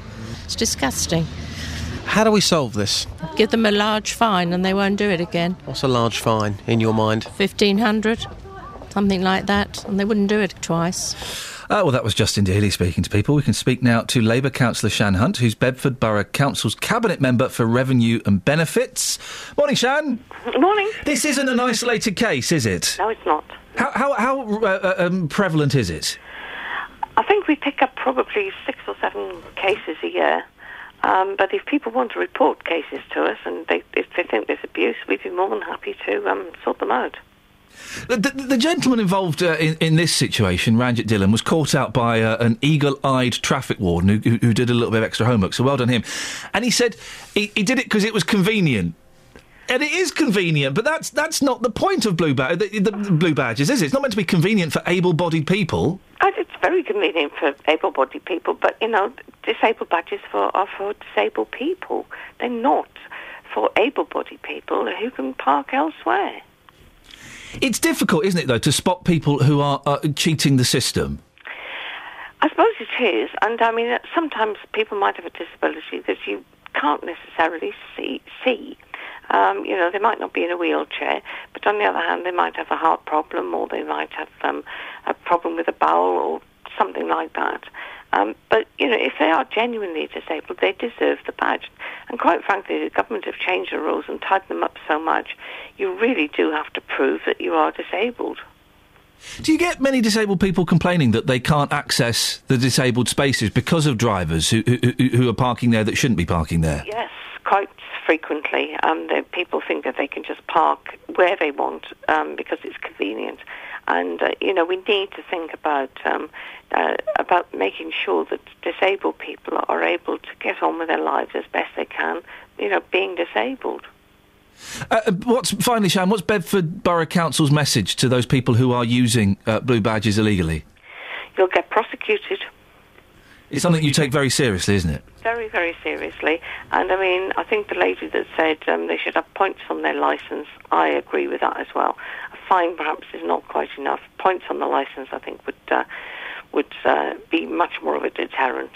It's disgusting. How do we solve this? Give them a large fine and they won't do it again. What's a large fine in your mind? 1500 something like that, and they wouldn't do it twice. Uh, well, that was Justin Dealey speaking to people. We can speak now to Labour councillor Shan Hunt, who's Bedford Borough Council's cabinet member for revenue and benefits. Morning, Shan. Morning. This isn't an isolated case, is it? No, it's not. How how, how uh, uh, um, prevalent is it? I think we pick up probably six or seven cases a year. Um, but if people want to report cases to us and they, if they think there's abuse, we'd be more than happy to um, sort them out. The, the, the gentleman involved uh, in, in this situation, Ranjit Dhillon, was caught out by uh, an eagle-eyed traffic warden who, who, who did a little bit of extra homework. So well done him. And he said he, he did it because it was convenient. And it is convenient, but that's that's not the point of blue ba- the, the, blue badges, is it? It's not meant to be convenient for able-bodied people. Uh, It's very convenient for able-bodied people, but you know, disabled badges for are for disabled people. They're not for able-bodied people who can park elsewhere. It's difficult, isn't it, though, to spot people who are uh, cheating the system. I suppose it is, and I mean, sometimes people might have a disability that you can't necessarily see. see. Um, you know, they might not be in a wheelchair, but on the other hand, they might have a heart problem, or they might have um, a problem with a bowel, or something like that. Um, but you know, if they are genuinely disabled, they deserve the badge. And quite frankly, the government have changed the rules and tightened them up so much. You really do have to prove that you are disabled. Do you get many disabled people complaining that they can't access the disabled spaces because of drivers who, who, who are parking there that shouldn't be parking there? Yes, quite frequently. Um, the people think that they can just park where they want um, because it's convenient. And uh, you know, we need to think about um, uh, about making sure that disabled people are able to get on with their lives as best they can. You know, being disabled. Uh, uh, what's finally, Shan? What's Bedford Borough Council's message to those people who are using uh, blue badges illegally? You'll get prosecuted It's something you take very seriously, isn't it? Very, very seriously. And I mean, I think the lady that said um, they should have points on their licence, I agree with that as well. A fine perhaps is not quite enough. Points on the licence, I think, would uh, would uh, be much more of a deterrent.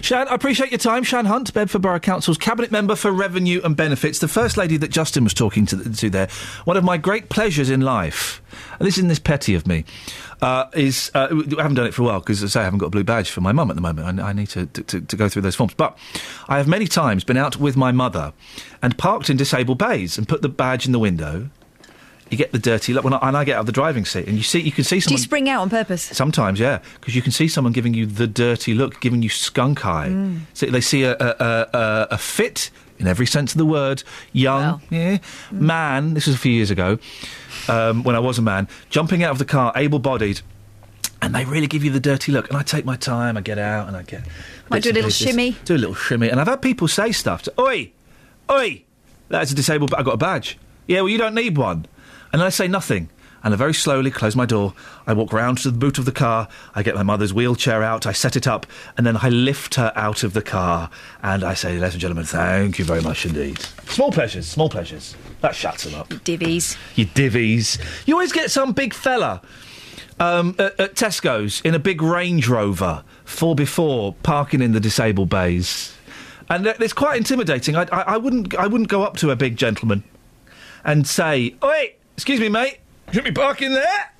Shan, I appreciate your time. Shan Hunt, Bedford Borough Council's Cabinet Member for Revenue and Benefits. The First Lady that Justin was talking to, to there. One of my great pleasures in life, and this isn't this petty of me, uh, is uh, I haven't done it for a while because, as I say, I haven't got a blue badge for my mum at the moment. I, I need to, to, to go through those forms. But I have many times been out with my mother and parked in disabled bays and put the badge in the window. You get the dirty look, when I, and I get out of the driving seat, and you see, you can see someone. Do you spring out on purpose? Sometimes, yeah, because you can see someone giving you the dirty look, giving you skunk eye. Mm. So they see a, a, a, a- fit in every sense of the word, young, yeah, man. This was a few years ago um, when I was a man, jumping out of the car, able-bodied. And they really give you the dirty look. And I take my time, I get out and I get. Might do a little pieces. shimmy. Do a little shimmy. And I've had people say stuff to, Oi! Oi! That's a disabled, but I've got a badge. Yeah, well, you don't need one. And I say nothing. And I very slowly close my door. I walk round to the boot of the car. I get my mother's wheelchair out. I set it up. And then I lift her out of the car. And I say, ladies and gentlemen, thank you very much indeed. Small pleasures, small pleasures. That shuts them up. Divvies. You divvies. You always get some big fella um, at, at Tesco's in a big Range Rover, four before, parking in the disabled bays, and it's quite intimidating. I, I, I wouldn't, I wouldn't go up to a big gentleman and say, "Oi, excuse me, mate, Shouldn't be parking there,"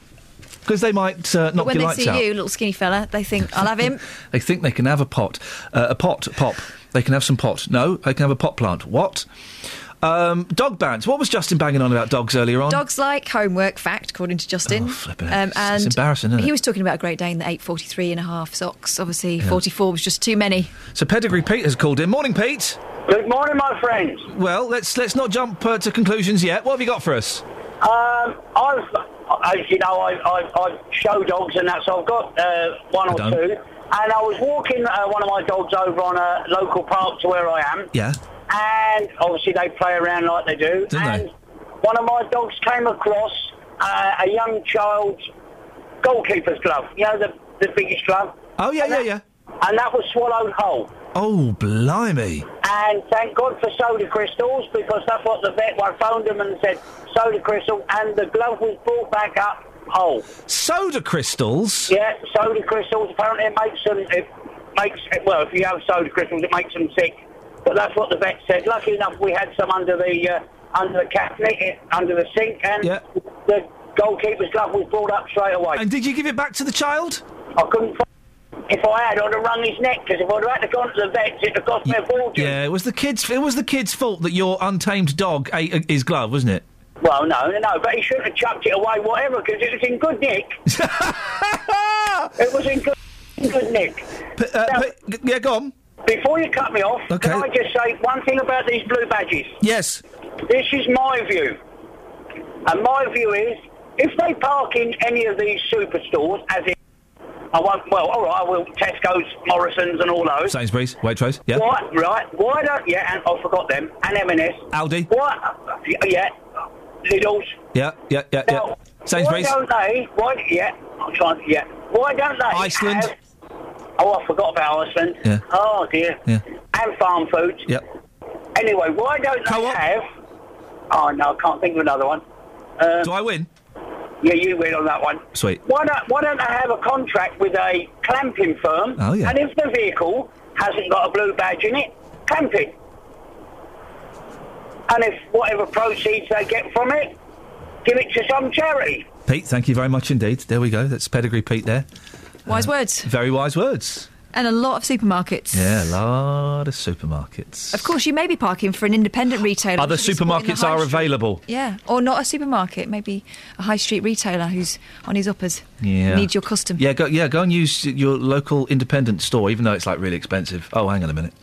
because they might uh, But knock when your they lights see out. you, little skinny fella, they think, I'll have him. They think they can have a pot, uh, a pot, pop. They can have some pot. No, they can have a pot plant. What? Um, dog bans. What was Justin banging on about dogs earlier on? Dogs like homework, fact, according to Justin. Oh, flipping um. It's- and it's embarrassing, isn't He was talking about a Great Dane that ate 43 and a half socks. Obviously, Yeah. 44 was just too many. So Pedigree Pete has called in. Morning, Pete. Good morning, my friends. Well, let's let's not jump uh, to conclusions yet. What have you got for us? Um, I've, as you know, I, I, I show dogs and that, so I've got uh, one or don't. two. And I was walking uh, one of my dogs over on a local park to where I am, Yeah. and obviously they play around like they do. They? and one of my dogs came across uh, a young child's goalkeeper's glove. You know, the, the biggest glove. Oh yeah, yeah, yeah. And that was swallowed whole. Oh, blimey. And thank God for soda crystals because that's what the vet. I phoned them and said soda crystal, and the glove was brought back up whole. Soda crystals. Yeah, soda crystals. Apparently, it makes them. It makes well. If you have soda crystals, it makes them sick. But that's what the vet said. Lucky enough, we had some under the uh, under the cabinet, under the sink, and yeah. the goalkeeper's glove was brought up straight away. And did you give it back to the child? I couldn't. If I had, I'd have wrung his neck because if I'd have had to go to the vet, it'd have cost me a fortune. Yeah, it was the kid's. It was the kid's fault that your untamed dog ate uh, his glove, wasn't it? Well, no, no, but he shouldn't have chucked it away, whatever, because it was in good nick. it was in good, in good nick. Now, yeah, go on. Before you cut me off, Okay. can I just say one thing about these blue badges? Yes. This is my view. And my view is, if they park in any of these superstores, as in, I won't, well, all right, I will, Tesco's, Morrison's and all those. Sainsbury's, Waitrose. Yeah. Why, right, why don't, yeah, and I forgot them, and M&S. Aldi. Why, yeah, Lidl's. Yeah, yeah, yeah, yeah. Sainsbury's. Why don't they? Why? Yeah, I'm trying. Yeah. Why don't they? Iceland. have- oh, I forgot about Iceland. Yeah. Oh dear. Yeah. And farm foods. Yep. Anyway, why don't they have? Oh no, I can't think of another one. Uh, Do I win? Yeah, you win on that one. Sweet. Why don't Why don't they have a contract with a clamping firm? Oh, yeah. And if the vehicle hasn't got a blue badge in it, clamp it. And if whatever proceeds they get from it, give it to some charity. Pete, thank you very much indeed. There we go. That's pedigree Pete there. Wise uh, words. Very wise words. And a lot of supermarkets. Yeah, a lot of supermarkets. Of course, you may be parking for an independent retailer. Other which is supporting the supermarkets are street. available. Yeah, or not a supermarket, maybe a high street retailer who's on his uppers. Yeah. Needs your custom. Yeah, go, yeah, go and use your local independent store, even though it's like really expensive. Oh, hang on a minute.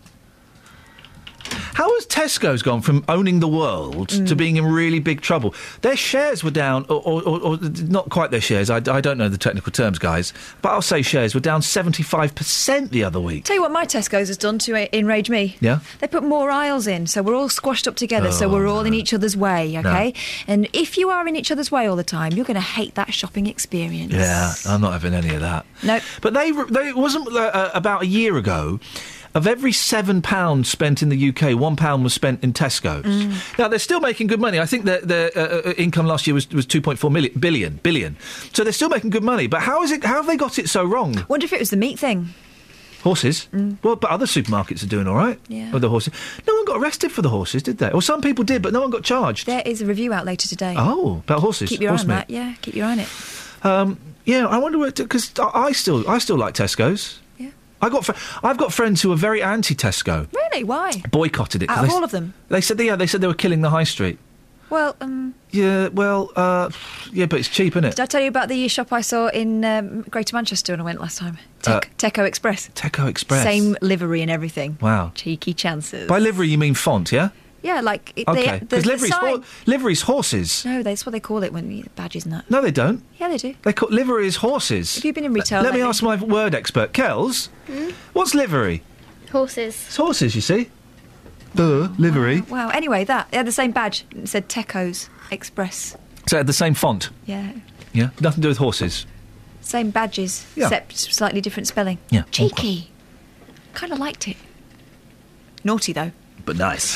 How has Tesco's gone from owning the world to Mm. being in really big trouble? Their shares were down, or, or, or, or not quite their shares. I, I don't know the technical terms, guys, but I'll say shares were down seventy-five percent the other week. Tell you what, my Tesco's has done to enrage me. Yeah. They put more aisles in, so we're all squashed up together, so Oh, we're all in each other's way, No. okay? And if you are in each other's way all the time, you're going to hate that shopping experience. Yeah, I'm not having any of that. Nope. But they, they it wasn't uh, uh, about a year ago. Of every seven pounds spent in the UK, one pound was spent in Tesco's. Mm. Now they're still making good money. I think their, their uh, uh, income last year was was two point four million billion billion. So they're still making good money. But how is it? How have they got it so wrong? Wonder if it was the meat thing. Horses. Well, but other supermarkets are doing all right. Yeah. With the horses. No one got arrested for the horses, did they? Or some people did, but no one got charged. There is a review out later today. Oh, about horses. Keep your eye on meat. that. Yeah, keep your eye on it. Um, yeah, I wonder what because I still I still like Tesco's. I got fr- I've got friends who are very anti Tesco. Really? Why? Boycotted it. Out of they, all of them? They said yeah they said they were killing the high street. Well, um, Yeah, well, uh, yeah, but it's cheap, isn't it? did I tell you about the shop I saw in um, Greater Manchester when I went last time? Uh, Teco Express. Teco Express. Same livery and everything. Wow. Cheeky chances. By livery, you mean font, yeah? Yeah, like it, Okay. they, the, Because the livery's, sign- hor- livery's horses. No, that's what they call it when you badges and that. No, they don't. Yeah, they do. They call livery is horses. Have you been in retail? Let me ask my word expert, Kells. Hmm? What's livery? Horses. It's horses, you see. Duh, livery. Wow. Anyway, that they had the same badge. It said Teco's Express. So it had the same font. Yeah. Yeah, nothing to do with horses. Same badges, Yeah. except slightly different spelling. Yeah. Cheeky. Kind of liked it. Naughty though. But nice.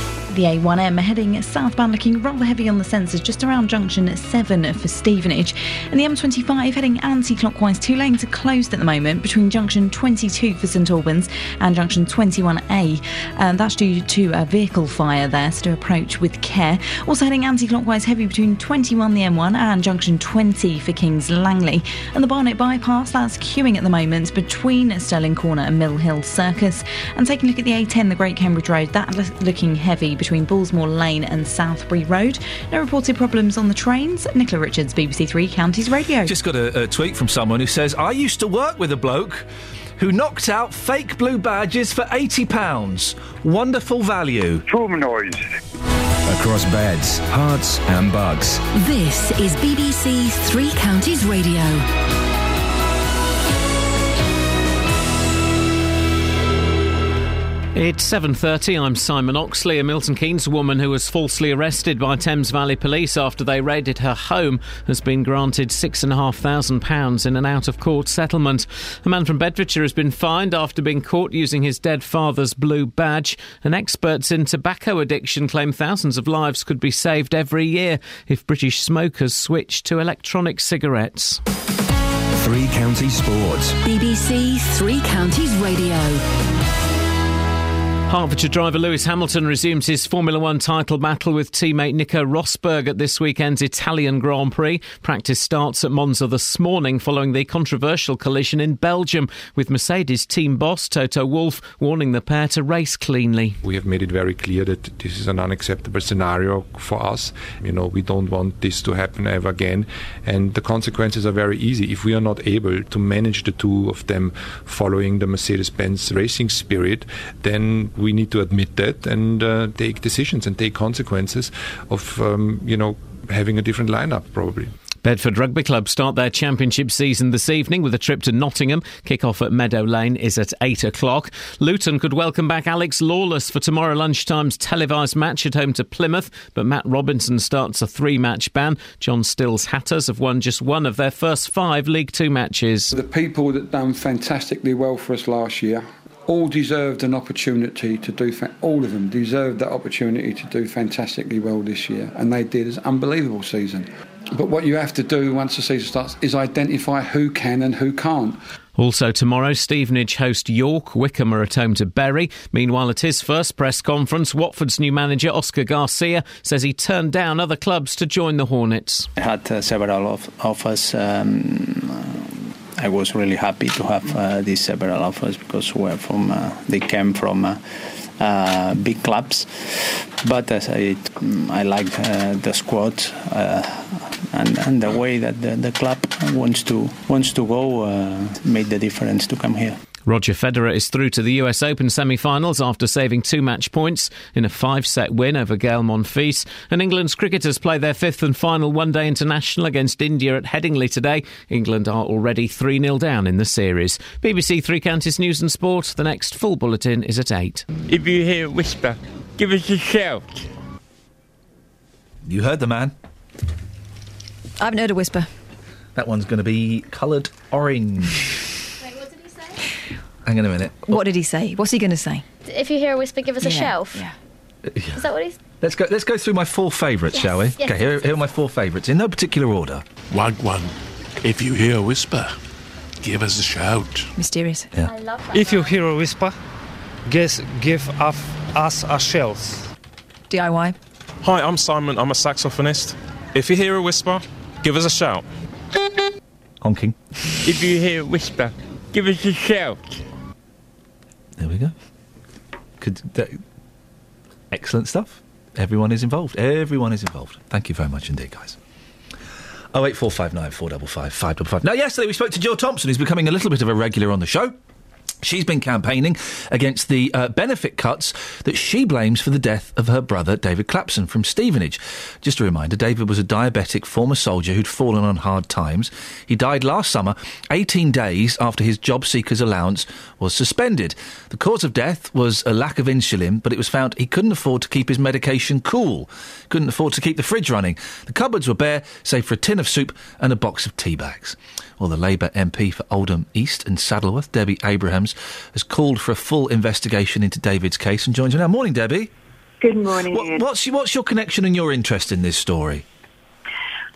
The A1M heading southbound looking rather heavy on the sensors just around junction 7 for Stevenage. And the M25 heading anti clockwise, two lanes are closed at the moment between junction 22 for St Albans and junction 21A. And that's due to a vehicle fire there, so to approach with care. Also heading anti clockwise heavy between 21 the M1 and junction 20 for Kings Langley. And the Barnet bypass, that's queuing at the moment between Stirling Corner and Mill Hill Circus. And taking a look at the A10, the Great Cambridge Road, that looking heavy between Bullsmore Lane and Southbury Road. No reported problems on the trains. Nicola Richards, BBC Three Counties Radio. Just got a, a tweet from someone who says, I used to work with a bloke who knocked out fake blue badges for £80. Wonderful value. Traumatised. Across beds, herts, and bucks. This is BBC Three Counties Radio. It's 7.30, I'm Simon Oxley. A Milton Keynes woman who was falsely arrested by Thames Valley Police after they raided her home has been granted £6,500 in an out-of-court settlement. A man from Bedfordshire has been fined after being caught using his dead father's blue badge. And experts in tobacco addiction claim thousands of lives could be saved every year if British smokers switch to electronic cigarettes. Three Counties Sports. BBC Three Counties Radio. Hertfordshire driver Lewis Hamilton resumes his Formula One title battle with teammate Nico Rosberg at this weekend's Italian Grand Prix. Practice starts at Monza this morning following the controversial collision in Belgium, with Mercedes team boss Toto Wolff warning the pair to race cleanly. We have made it very clear that this is an unacceptable scenario for us. You know, we don't want this to happen ever again. And the consequences are very easy. If we are not able to manage the two of them following the Mercedes Benz racing spirit, then we need to admit that and uh, take decisions and take consequences of, um, you know, having a different lineup probably. Bedford Rugby Club start their championship season this evening with a trip to Nottingham. Kick-off at Meadow Lane is at 8 o'clock. Luton could welcome back Alex Lawless for tomorrow lunchtime's televised match at home to Plymouth, but Matt Robinson starts a three-match ban. John Still's Hatters have won just one of their first five League Two matches. The people that done fantastically well for us last year all deserved an opportunity to do. Fa- all of them deserved that opportunity to do fantastically well this year, and they did. It's an unbelievable season. But what you have to do once the season starts is identify who can and who can't. Also tomorrow, Stevenage host York. Wycombe are at home to Bury. Meanwhile, at his first press conference, Watford's new manager Oscar Garcia says he turned down other clubs to join the Hornets. I had uh, several of, offers. Um, I was really happy to have uh, these several offers because we're from uh, they came from uh, uh, big clubs. But as I I like uh, the squad uh, and and the way that the, the club wants to wants to go made the difference to come here. Roger Federer is through to the US Open semi finals after saving two match points in a five set win over Gael Monfils. And England's cricketers play their fifth and final one day international against India at Headingley today. England are already 3 0 down in the series. BBC Three Counties News and Sport. The next full bulletin is at 8. If you hear a whisper, give us a shout. You heard the man. I haven't heard a whisper. That one's going to be coloured orange. Hang on a minute. What did he say? What's he going to say? If you hear a whisper, give us a shelf. yeah. Is that what he's? Let's go. Let's go through my four favourites, Yes, shall we? yes, okay, here, here are my four favourites in no particular order. Wagwan, if you hear a whisper, give us a shout. Mysterious. Yeah. I love that. If you hear a whisper, guess give us, us a shells. DIY. Hi, I'm Simon. I'm a saxophonist. If you hear a whisper, give us a shout. Honking. If you hear a whisper, give us a shout. There we go. Could that, excellent stuff. Everyone is involved. Everyone is involved. Thank you very much indeed, guys. Oh eight four five nine four double five five double five. Now, yesterday we spoke to Jill Thompson, who's becoming a little bit of a regular on the show. She's been campaigning against the uh, benefit cuts that she blames for the death of her brother, David Clapson, from Stevenage. Just a reminder David was a diabetic former soldier who'd fallen on hard times. He died last summer, 18 days after his job seeker's allowance was suspended. The cause of death was a lack of insulin, but it was found he couldn't afford to keep his medication cool, couldn't afford to keep the fridge running. The cupboards were bare, save for a tin of soup and a box of tea bags. Well, the Labour MP for Oldham East and Saddleworth, Debbie Abrahams, has called for a full investigation into David's case and joins me now. Morning, Debbie. Good morning. What, what's, your- what's your connection and your interest in this story?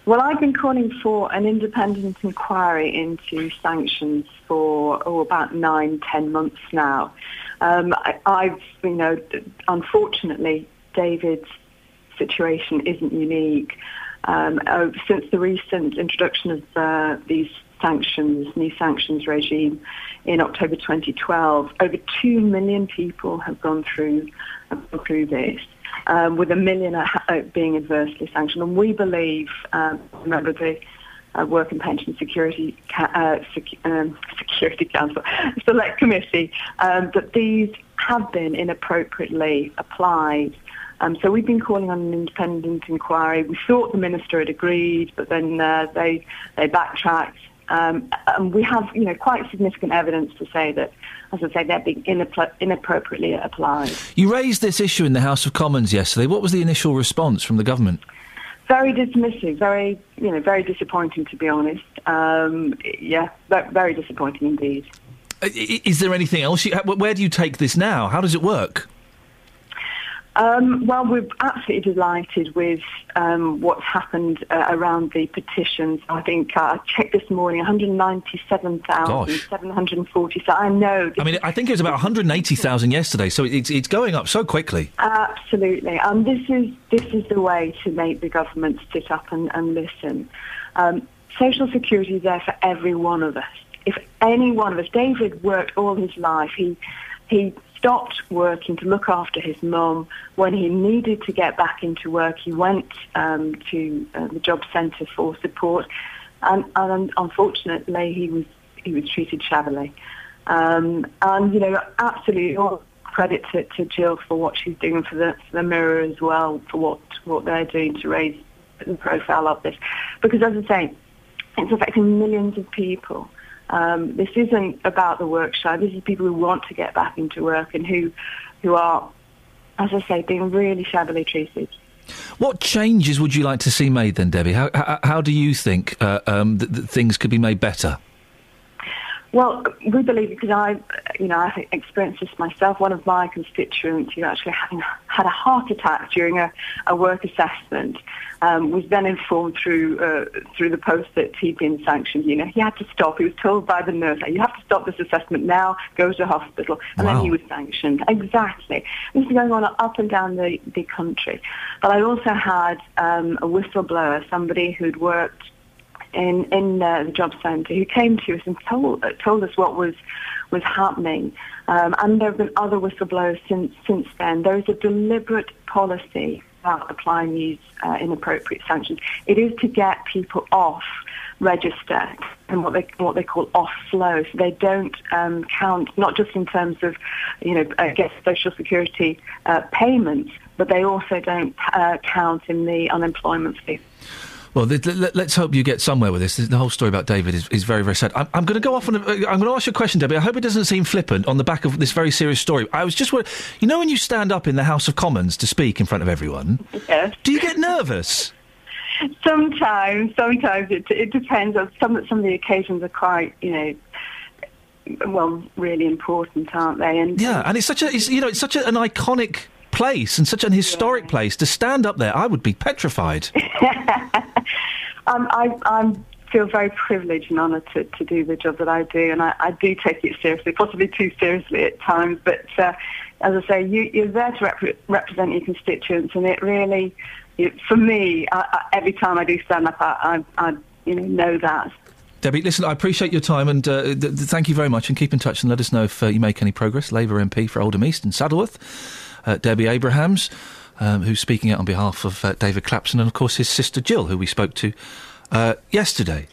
Well, I've been calling for an independent inquiry into sanctions for oh, about nine, ten months now. Um, I, I've, you know, unfortunately, David's situation isn't unique. Um, uh, since the recent introduction of uh, these sanctions, new sanctions regime in October 2012, over two million people have gone through have gone through this um, with a million uh, uh, being adversely sanctioned. And we believe, um, remember the uh, Work and Pension Security Ca- uh, Sec- um, Security Council Select Committee, um, that these have been inappropriately applied. Um, so we've been calling on an independent inquiry. We thought the minister had agreed, but then uh, they they backtracked. Um, and we have, you know, quite significant evidence to say that, as I say, they're being inappro- inappropriately applied. You raised this issue in the House of Commons yesterday. What was the initial response from the government? very dismissive, very you know, very disappointing to be honest. Um, yeah, very disappointing indeed. Uh, Is there anything else? You, where do you take this now? How does it work? Um, well, we're absolutely delighted with um, what's happened uh, around the petitions. I think uh, I checked this morning, 197,740. So I know I mean, I think it was about 180,000 yesterday, so it's, it's going up so quickly. Absolutely, and this is this is the way to make the government sit up and, and listen. Um, Social security is there for every one of us. If any one of us, David worked all his life. He he stopped working to look after his mum. When he needed to get back into work, he went um, to uh, the job centre for support, and, and unfortunately, he was he was treated shabbily. Um, and you know, absolutely all credit to, to Jill for what she's doing for the for the Mirror as well for what what they're doing to raise the profile of this, because as I say, it's affecting millions of people. Um, this isn't about the work shy. This is people who want to get back into work and who who are, as I say, being really shabbily treated. What changes would you like to see made then, Debbie? How, how, how do you think uh, um, things could be made better? Well, we believe because I, you know, I experienced this myself. One of my constituents, who actually having had a heart attack during a, a work assessment, um, was then informed through uh, through the post that he'd been sanctioned. You know, he had to stop. He was told by the nurse, "You have to stop this assessment now. Go to hospital." And Wow. then he was sanctioned. Exactly. This is going on up and down the, the country. But I also had um, a whistleblower, somebody who'd worked in in uh, the job centre who came to us and told told us what was was happening. Um, and there have been other whistleblowers since since then. There is a deliberate policy about applying these uh, inappropriate sanctions. It is to get people off register and what they what they call off flow, so they don't um, count not just in terms of you know I guess social security uh, payments, but they also don't uh, count in the unemployment fee. Well, th- th- let's hope you get somewhere with this. The whole story about David is, is very, very sad. I'm, I'm going to go off on. A, uh, I'm going to ask you a question, Debbie. I hope it doesn't seem flippant on the back of this very serious story. I was just, you know, when you stand up in the House of Commons to speak in front of everyone, Yes. do you get nervous? Sometimes, sometimes it, it depends. On some some of the occasions are quite, you know, well, really important, aren't they? And Yeah, and it's such a, it's, you know, it's such a, an iconic place and such an historic place to stand up there. I would be petrified. um, I I'm feel very privileged and honoured to, to do the job that I do, and I, I do take it seriously, possibly too seriously at times. But uh, as I say, you, you're there to repre- represent your constituents, and it really, it, for me, I, I, every time I do stand up, I, I, I you know know that. Debbie, listen, I appreciate your time and uh, th- th- thank you very much. And keep in touch and let us know if uh, you make any progress. Labour MP for Oldham East and Saddleworth, uh, Debbie Abrahams, um, who's speaking out on behalf of uh, David Clapson, and of course his sister Jill, who we spoke to uh, yesterday.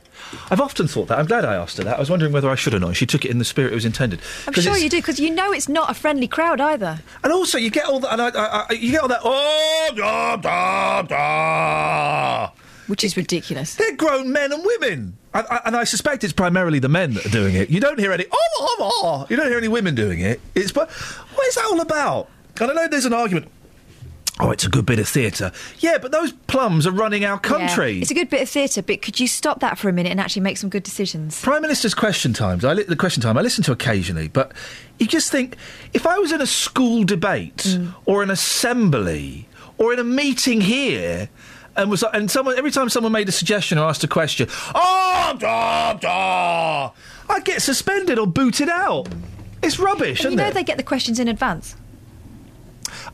I've often thought that. I'm glad I asked her that. I was wondering whether I should or not. She took it in the spirit it was intended. I'm sure you do because you know it's not a friendly crowd either. And also, you get all that. And I, I, I, you get all that. Oh, da, da, da. Which is ridiculous. They're grown men and women, and I suspect it's primarily the men that are doing it. You don't hear any. Oh, oh, oh. You don't hear any women doing it. It's but what is that all about? And I know there's an argument. Oh, it's a good bit of theatre. Yeah, but those plums are running our country. Yeah. It's a good bit of theatre, but could you stop that for a minute and actually make some good decisions? Prime Minister's question times. I li- the question time I listen to occasionally, but you just think if I was in a school debate Mm. or an assembly or in a meeting here. And was and someone every time someone made a suggestion or asked a question, oh da da, I'd get suspended or booted out. It's rubbish, And you know it? they get the questions in advance.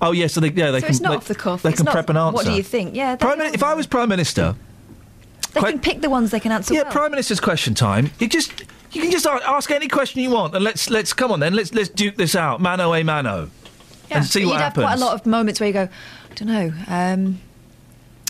Oh yeah, so they yeah they so can it's not they, off the cuff. They It's can not, prep an answer. What do you think? Yeah, Prime if I was prime minister, they can pick the ones they can answer yeah, well. prime minister's question time. You just you can just ask any question you want, and let's let's come on then. Let's let's duke this out, mano a mano, Yeah, and see but what you'd happens. have quite a lot of moments where you go, I don't know. Um,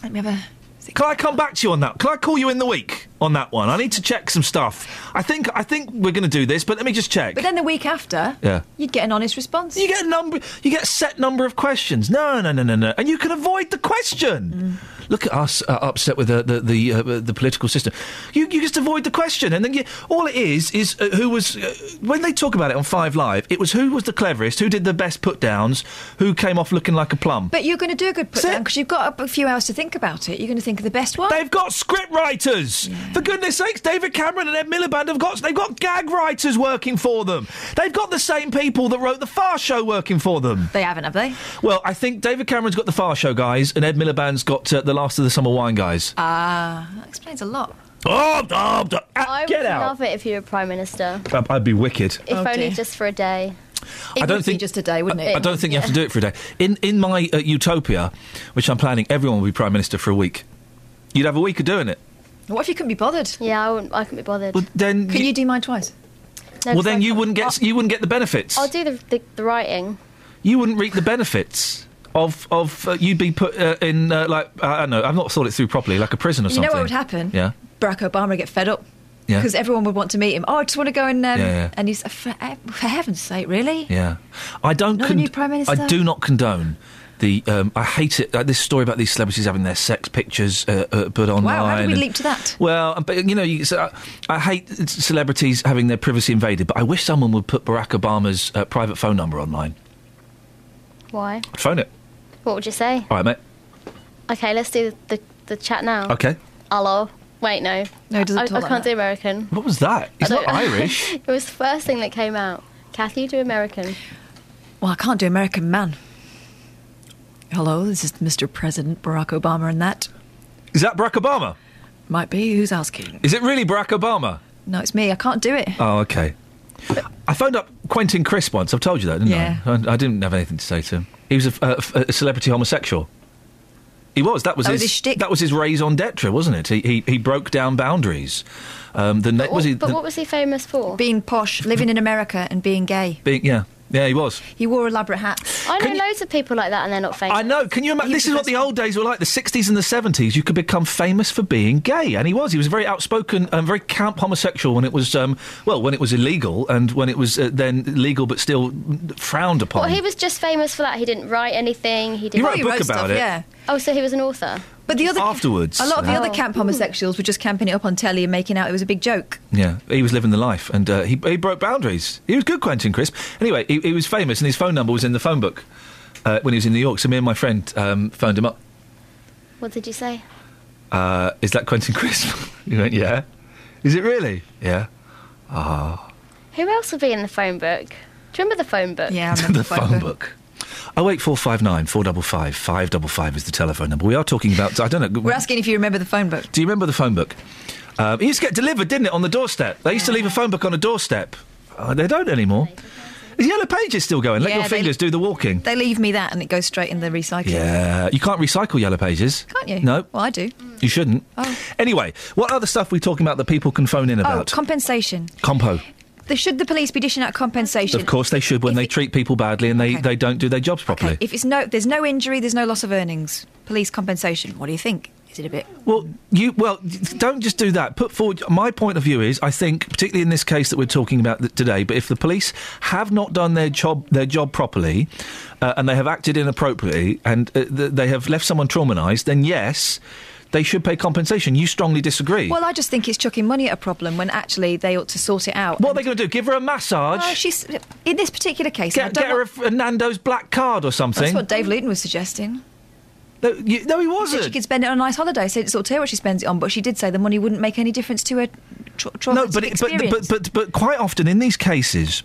let me have a. Can I come back to you on that? Can I call you in the week on that one? I need to check some stuff. I think I think we're going to do this, but let me just check. But then the week after, yeah. you'd get an honest response. You get a number. You get a set number of questions. No, no, no, no, no, and you can avoid the question. Look at us uh, upset with the the the, uh, the political system. You you just avoid the question, and then you, all it is is uh, who was uh, when they talk about it on Five Live. It was who was the cleverest, who did the best put downs, who came off looking like a plum. But you're going to do a good put down because you've got a, a few hours to think about it. You're going to think of the best one. They've got script writers. For goodness sakes, David Cameron and Ed Miliband have got they've got gag writers working for them. They've got the same people that wrote the Fast Show working for them. They haven't, have they? Well, I think David Cameron's got the Fast Show guys, and Ed Miliband's got uh, the Last of the Summer Wine guys. Ah, that explains a lot. Oh, oh, oh, I get would out. love it if you were Prime Minister. I'd- I'd be wicked. If Oh, only dear. just for a day. I don't think just a day, wouldn't I, I don't think you have to do it for a day. In in my uh, utopia, which I'm planning, everyone will be prime minister for a week. You'd have a week of doing it. What if you couldn't be bothered? Yeah, I, wouldn't, I couldn't be bothered. Well, then Can you do mine twice? No, well, 'cause then you can't- wouldn't get you wouldn't get the benefits. I'll do the, the, the writing. you wouldn't reap the benefits of of uh, you'd be put uh, in uh, like I don't know. I've not thought it through properly, like a prison or You something. know what would happen? Yeah. Barack Obama would get fed up. Yeah. Because everyone would want to meet him. Oh, I just want to go and um, Yeah, yeah. and he's for, for heaven's sake, really? Yeah, I don't. Not a new Prime Minister? I do not condone the. Um, I hate it. Uh, this story about these celebrities having their sex pictures uh, uh, put online. Wow, how did we and- leap to that? Well, but you know, you, so, I, I hate celebrities having their privacy invaded, but I wish someone would put Barack Obama's uh, private phone number online. Why? I'd phone it. What would you say? All right, mate. Okay, let's do the, the, the chat now. Okay. Hello. Wait, no. No, it doesn't I, talk I like can't that. do American. What was that? He's I not don't- Irish. it was the first thing that came out. Kathy, do American. Well, I can't do American Man. Hello, this is Mr. President Barack Obama and that. Is that Barack Obama? Might be. Who's asking? Is it really Barack Obama? No, it's me. I can't do it. Oh, okay. I phoned up Quentin Crisp once. I've told you that, didn't Yeah. I? I? I didn't have anything to say to him. He was a, a- a celebrity homosexual. He was. That was That his. was his shtick. that was his raison d'être, wasn't it? He he, he broke down boundaries. Um, the ne- was he? but the- what was he famous for? Being posh, living in America, and being gay. being, yeah, yeah, he was. He wore elaborate hats. I know loads of people like that and they're not famous. I know. Can you imagine? This is what the old days were like. The 60s and the 70s. You could become famous for being gay, and he was. He was very outspoken and very camp homosexual when it was, um, well, when it was illegal, and when it was uh, then legal but still frowned upon. Well, he was just famous for that. He didn't write anything. He didn't. wrote a book wrote about stuff, it. Yeah. Oh, so he was an author. But the other Afterwards, a lot of the other camp homosexuals were just camping it up on telly and making out it was a big joke. Yeah, he was living the life, and uh, he he broke boundaries. He was good, Quentin Crisp. Anyway, he, he was famous, and his phone number was in the phone book uh, when he was in New York. So me and my friend um, phoned him up. What did you say? Uh, is that Quentin Crisp? he went, yeah. Is it really? Yeah. Ah. Who else would be in the phone book? Do you remember the phone book? Yeah, I remember the phone book. Oh eight four five nine four double five five double five is the telephone number. We are talking about. I don't know. We're asking if you remember the phone book. Do you remember the phone book? Um, it used to get delivered, didn't it, on the doorstep? They used to leave a phone book on a doorstep. Oh, they don't anymore. Is Yellow Pages still going? Let Yeah, your they- fingers do the walking. They leave me that and it goes straight in the recycling. Yeah, you can't recycle Yellow Pages. Can't you? No. Well, I do. You shouldn't. Oh. Anyway, what other stuff are we talking about that people can phone in Oh, about? compensation. Compo. The, should the police be dishing out compensation? Of course they should when they treat people badly and they, they don't do their jobs properly. If it's no, there's no injury, there's no loss of earnings. Police compensation. What do you think? Is it a bit? Well, you well don't just do that. Put forward my point of view is I think particularly in this case that we're talking about today. But if the police have not done their job their job properly uh, and they have acted inappropriately and uh, they have left someone traumatised, then yes. They should pay compensation. You strongly disagree. Well, I just think it's chucking money at a problem when actually they ought to sort it out. what are they going to do? Give her a massage? Well, she's in this particular case. I get get her a, a Nando's black card or something? That's what Dave Luton was suggesting. No, you, no he wasn't. She could spend it on a nice holiday. So it's sort of what she spends it on, but she did say the money wouldn't make any difference to her traumatic no, but, it, but, but but but quite often in these cases,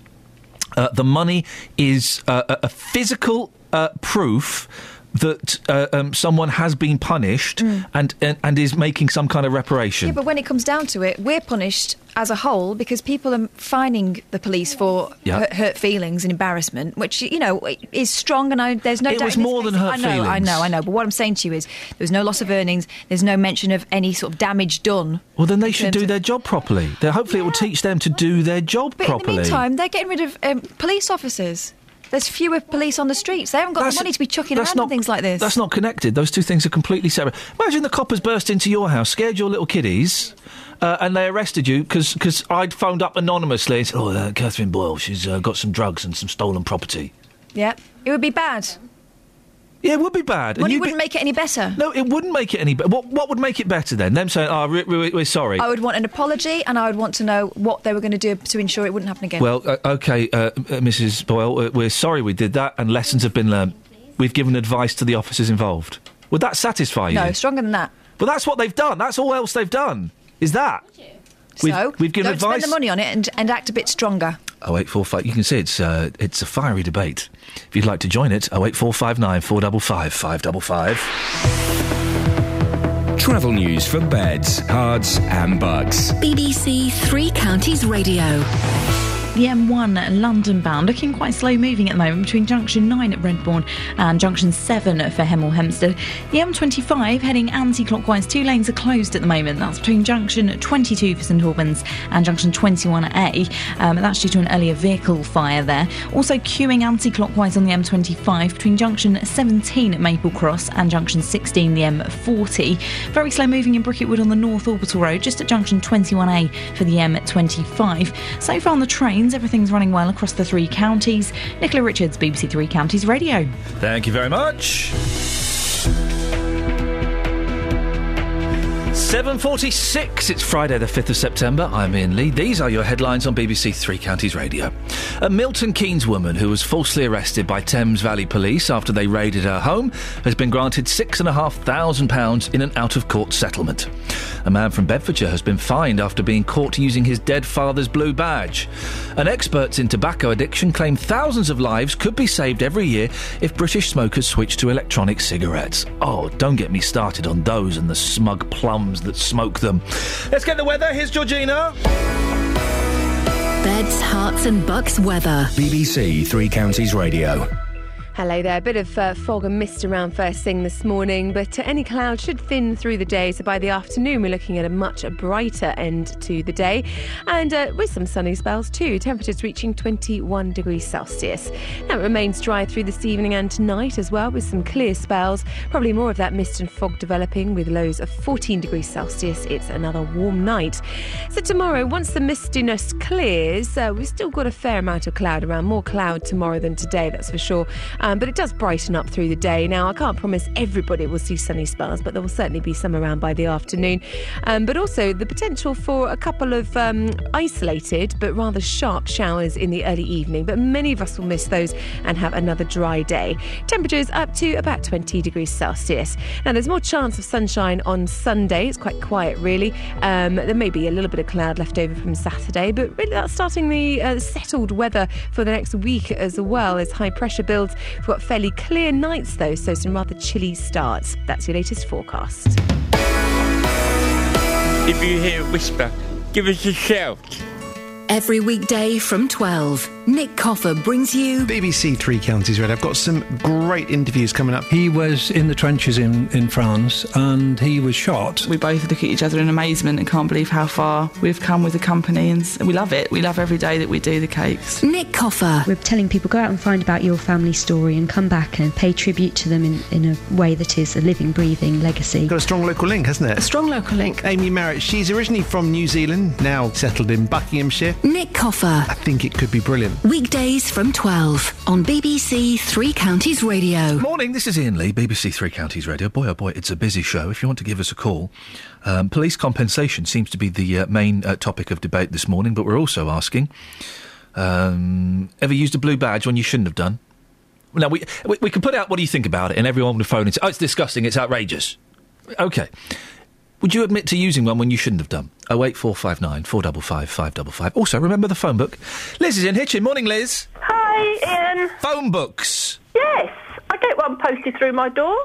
uh, the money is uh, a, a physical uh, proof. That uh, um, someone has been punished Mm. and, and and is making some kind of reparation. Yeah, but when it comes down to it, we're punished as a whole because people are fining the police for Yeah. hurt, hurt feelings and embarrassment, which you know is strong. And I, there's no. It doubt was more than case- hurt I know, I know, I know. But what I'm saying to you is, there was no loss of earnings. There's no mention of any sort of damage done. well, then they should do their job properly. They, hopefully, it will teach them to do their job But properly. in the meantime, they're getting rid of um, police officers. There's fewer police on the streets. They haven't got the money to be chucking around on things like this. That's not connected. Those two things are completely separate. Imagine the coppers burst into your house, scared your little kiddies, uh, and they arrested you because I'd phoned up anonymously and said, "Oh, uh, Catherine Boyle, she's uh, got some drugs and some stolen property." Yeah, it would be bad. Yeah, it would be bad. And Money you'd be- wouldn't make it any better. No, it wouldn't make it any better. What, what would make it better then? Them saying, "Oh, re- re- we're sorry." I would want an apology, and I would want to know what they were going to do to ensure it wouldn't happen again. Well, uh, okay, uh, uh, Mrs. Boyle, uh, we're sorry we did that, and lessons have been learned. We've given advice to the officers involved. Would that satisfy you? no, stronger than that. But that's what they've done. That's all else they've done. Is that? We've, so we've given don't advice. spend the money on it and, and act a bit stronger. Oh eight four five. You can see it's uh, it's a fiery debate. If you'd like to join it, oh eight four five nine four double five five double five. Travel news for beds, cards, and bugs. BBC Three Counties Radio. The M1 London bound looking quite slow moving at the moment between junction 9 at Redbourn and junction 7 for Hemel Hempstead. The M25 heading anti clockwise, two lanes are closed at the moment. That's between junction 22 for St Albans and junction 21A. Um, that's due to an earlier vehicle fire there. Also queuing anti clockwise on the M25 between junction 17 at Maple Cross and junction 16 the M40. Very slow moving in Bricket Wood on the North Orbital Road, just at junction 21A for the M25. So far on the everything's running well across the three counties. Nicola Richards, BBC Three Counties Radio. Thank you very much. 7.46, it's Friday the 5th of September. I'm Iain Lee. These are your headlines on BBC Three Counties Radio. A Milton Keynes woman who was falsely arrested by Thames Valley Police after they raided her home has been granted £6,500 in an out-of-court settlement. A man from Bedfordshire has been fined after being caught using his dead father's blue badge. And experts in tobacco addiction claim thousands of lives could be saved every year if British smokers switch to electronic cigarettes. Oh, don't get me started on those and the smug plums that smoke them. Let's get the weather. Here's Georgina. Beds, Herts, and bucks weather. BBC Three Counties Radio. Hello there. A bit of uh, fog and mist around first thing this morning, but uh, any cloud should thin through the day. So by the afternoon, we're looking at a much brighter end to the day, and uh, with some sunny spells too. Temperatures reaching 21 degrees Celsius. Now it remains dry through this evening and tonight as well, with some clear spells. Probably more of that mist and fog developing, with lows of 14 degrees Celsius. It's another warm night. So tomorrow, once the mistiness clears, uh, we've still got a fair amount of cloud around. More cloud tomorrow than today, that's for sure. Um, but it does brighten up through the day. Now, I can't promise everybody will see sunny spells, but there will certainly be some around by the afternoon. Um, but also the potential for a couple of um, isolated but rather sharp showers in the early evening. But many of us will miss those and have another dry day. Temperatures up to about 20 degrees Celsius. Now, there's more chance of sunshine on Sunday. It's quite quiet, really. Um, there may be a little bit of cloud left over from Saturday, but really that's starting the uh, settled weather for the next week as well as high pressure builds. We've got fairly clear nights though, so some rather chilly starts. That's your latest forecast. If you hear a whisper, give us a shout. Every weekday from 12, Nick Coffer brings you BBC Three Counties Red. I've got some great interviews coming up. He was in the trenches in, in France and he was shot. We both look at each other in amazement and can't believe how far we've come with the company, and we love it. We love every day that we do the cakes. Nick Coffer. We're telling people go out and find about your family story and come back and pay tribute to them in, in a way that is a living, breathing legacy. Got a strong local link, hasn't it? A strong local link. Amy Merritt, she's originally from New Zealand, now settled in Buckinghamshire. Nick Coffer. I think it could be brilliant. Weekdays from 12 on BBC Three Counties Radio. Morning, this is Iain Lee, BBC Three Counties Radio. Boy, oh boy, it's a busy show. If you want to give us a call, um, police compensation seems to be the uh, main uh, topic of debate this morning, but we're also asking um, ever used a blue badge when you shouldn't have done? Now, we, we, we can put out what do you think about it, and everyone would phone and say, oh, it's disgusting, it's outrageous. Okay. Would you admit to using one when you shouldn't have done? 08459 455 555. Also, remember the phone book. Liz is in Hitchin. Morning, Liz. Hi, Iain. Phone books. Yes, I get one posted through my door.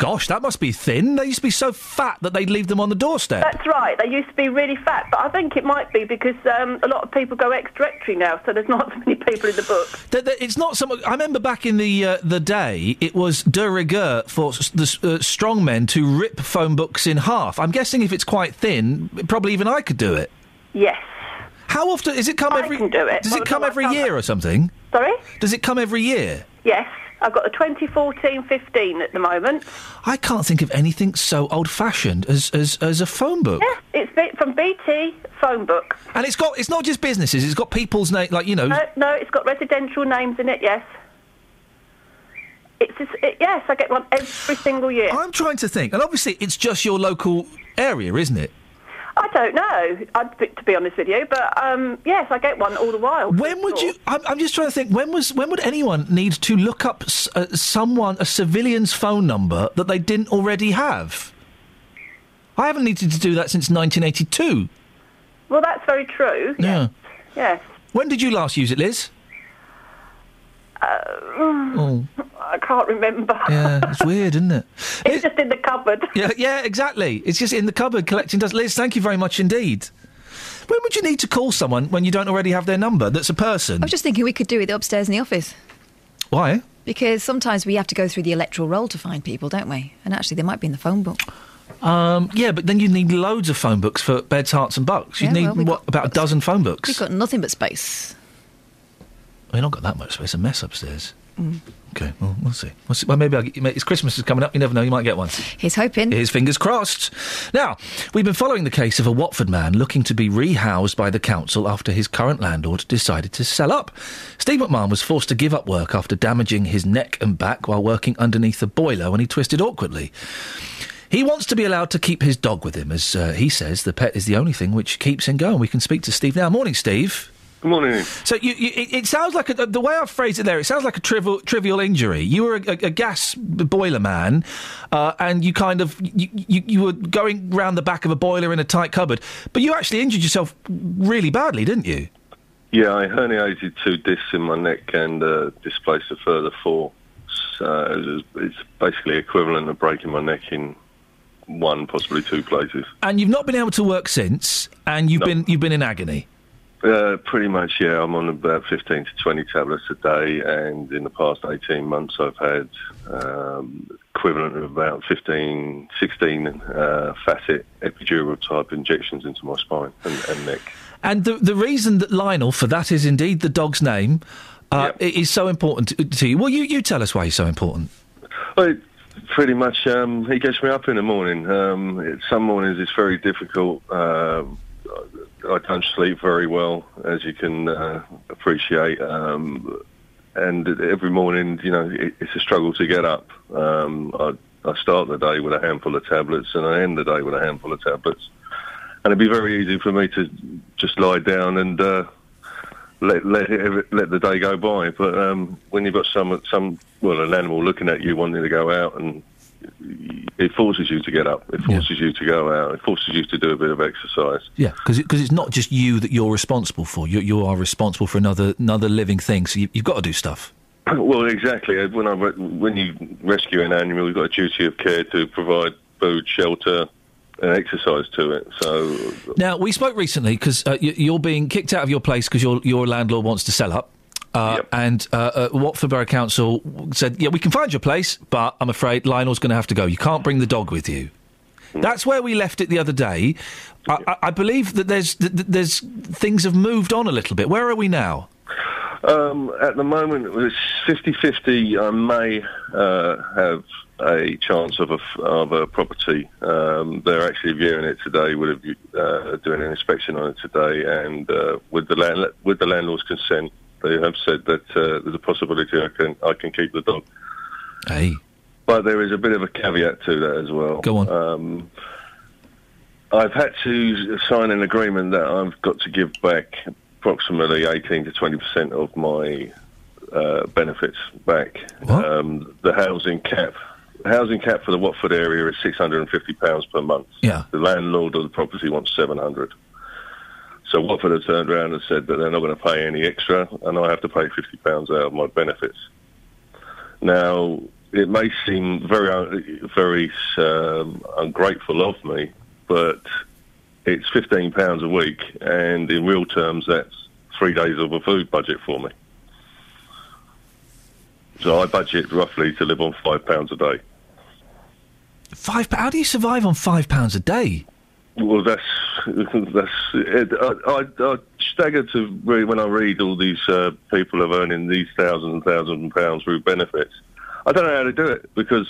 Gosh, that must be thin. They used to be so fat that they'd leave them on the doorstep. That's right. They used to be really fat, but I think it might be because um, a lot of people go ex-directory now, so there's not so many people in the book. Th- th- It's not some. I remember back in the uh, the day, it was de rigueur for s- the uh, strong men to rip phone books in half. I'm guessing if it's quite thin, probably even I could do it. Yes. How often is it come every? can do it. Does Well, it come no, every year or something? Sorry? Does it come every year? Yes, I've got the 2014-15 at the moment. I can't think of anything so old-fashioned as as, as a phone book. Yeah, it's from BT phone book. And it's got it's not just businesses. It's got people's name, like you know. No, no, it's got residential names in it. Yes. It's just, it, yes, I get one every single year. I'm trying to think, and obviously it's just your local area, isn't it? I don't know, I'd, to be honest with you, but um, yes, I get one all the while. When would you? I'm, I'm just trying to think. When was when would anyone need to look up s- uh, someone a civilian's phone number that they didn't already have? I haven't needed to do that since 1982. Well, that's very true. Yeah. Yes. When did you last use it, Liz? Uh, Oh, I can't remember. yeah, it's weird, isn't it? it's just in the cupboard. Yeah, yeah, exactly. It's just in the cupboard collecting dust. Liz, thank you very much indeed. When would you need to call someone when you don't already have their number? That's a person. I was just thinking we could do it upstairs in the office Why? because sometimes we have to go through the electoral roll to find people, don't we? And actually, they might be in the phone book. Um, yeah, but then you need loads of phone books for beds, herts, and bucks. You Yeah, need well, what about a dozen phone books? We've got nothing but space. We've not got that much space. A mess upstairs. Mm. Okay, well, we'll see. We'll see. Well, maybe I'll get, it's Christmas is coming up. You never know. You might get one. He's hoping. His fingers crossed. Now, we've been following the case of a Watford man looking to be rehoused by the council after his current landlord decided to sell up. Steve McMahon was forced to give up work after damaging his neck and back while working underneath a boiler when he twisted awkwardly. He wants to be allowed to keep his dog with him, as uh, he says the pet is the only thing which keeps him going. We can speak to Steve now. Morning, Steve. Good morning. So you, you, it, it sounds like a, the way I phrased it there. It sounds like a trivial, trivial injury. You were a, a, a gas boiler man, uh, and you kind of you, you, you were going round the back of a boiler in a tight cupboard, but you actually injured yourself really badly, didn't you? Yeah, I herniated two discs in my neck and uh, displaced a further four. So it's basically equivalent to breaking my neck in one, possibly two places. And you've not been able to work since, and you've No. been you've been in agony. Uh, pretty much, yeah. I'm on about 15 to 20 tablets a day, and in the past 18 months, I've had um, equivalent of about 15, 16 uh, facet epidural type injections into my spine and, and neck. And the the reason that Lionel, for that is indeed the dog's name, uh, i- is so important to, to you. Well, you you tell us why he's so important. Well, pretty much, um, he gets me up in the morning. Um, it, some mornings it's very difficult. Um I don't sleep very well, as you can uh, appreciate. Um, and every morning, you know, it, it's a struggle to get up. Um, I, I start the day with a handful of tablets, and I end the day with a handful of tablets. And it'd be very easy for me to just lie down and uh, let let it, let the day go by. But um, when you've got some some well, an animal looking at you wanting to go out, and it forces you to get up. It forces you to go out. It forces you to do a bit of exercise. Yeah, because it's not just you that you're responsible for. You, you are responsible for another another living thing. So you, you've got to do stuff. Well, exactly. When I re- when you rescue an animal, you've got a duty of care to provide food, shelter, and exercise to it. So Now we spoke recently because uh, y- you're being kicked out of your place because your your landlord wants to sell up. Uh, And uh, uh, Watford Borough Council said, "Yeah, we can find your place, but I'm afraid Lionel's going to have to go. You can't bring the dog with you." That's where we left it the other day. I, I, I believe that there's th- th- there's things have moved on a little bit. Where are we now? Um, at the moment, it's 50-50. I may uh, have a chance of a, of a property. Um, they're actually viewing it today. Would have uh, doing an inspection on it today, and uh, with the land, with the landlord's consent, they have said that uh, there's a possibility I can I can keep the dog. Hey. But there is a bit of a caveat to that as well. Go on. Um, I've had to sign an agreement that I've got to give back approximately 18 to 20 percent of my uh, benefits back. Um, the housing cap, housing cap for the Watford area is 650 pounds per month. Yeah. The landlord of the property wants 700. So Watford have turned around and said that they're not going to pay any extra, and I have to pay 50 pounds out of my benefits. Now, it may seem very, very um, ungrateful of me, but it's 15 pounds a week, and in real terms, that's three days of a food budget for me. So I budget roughly to live on five pounds a day. Five. How do you survive on five pounds a day? Well, that's that's. It. I, I, I stagger to read when I read all these uh, people are earning these thousands and thousands of pounds through benefits. I don't know how to do it because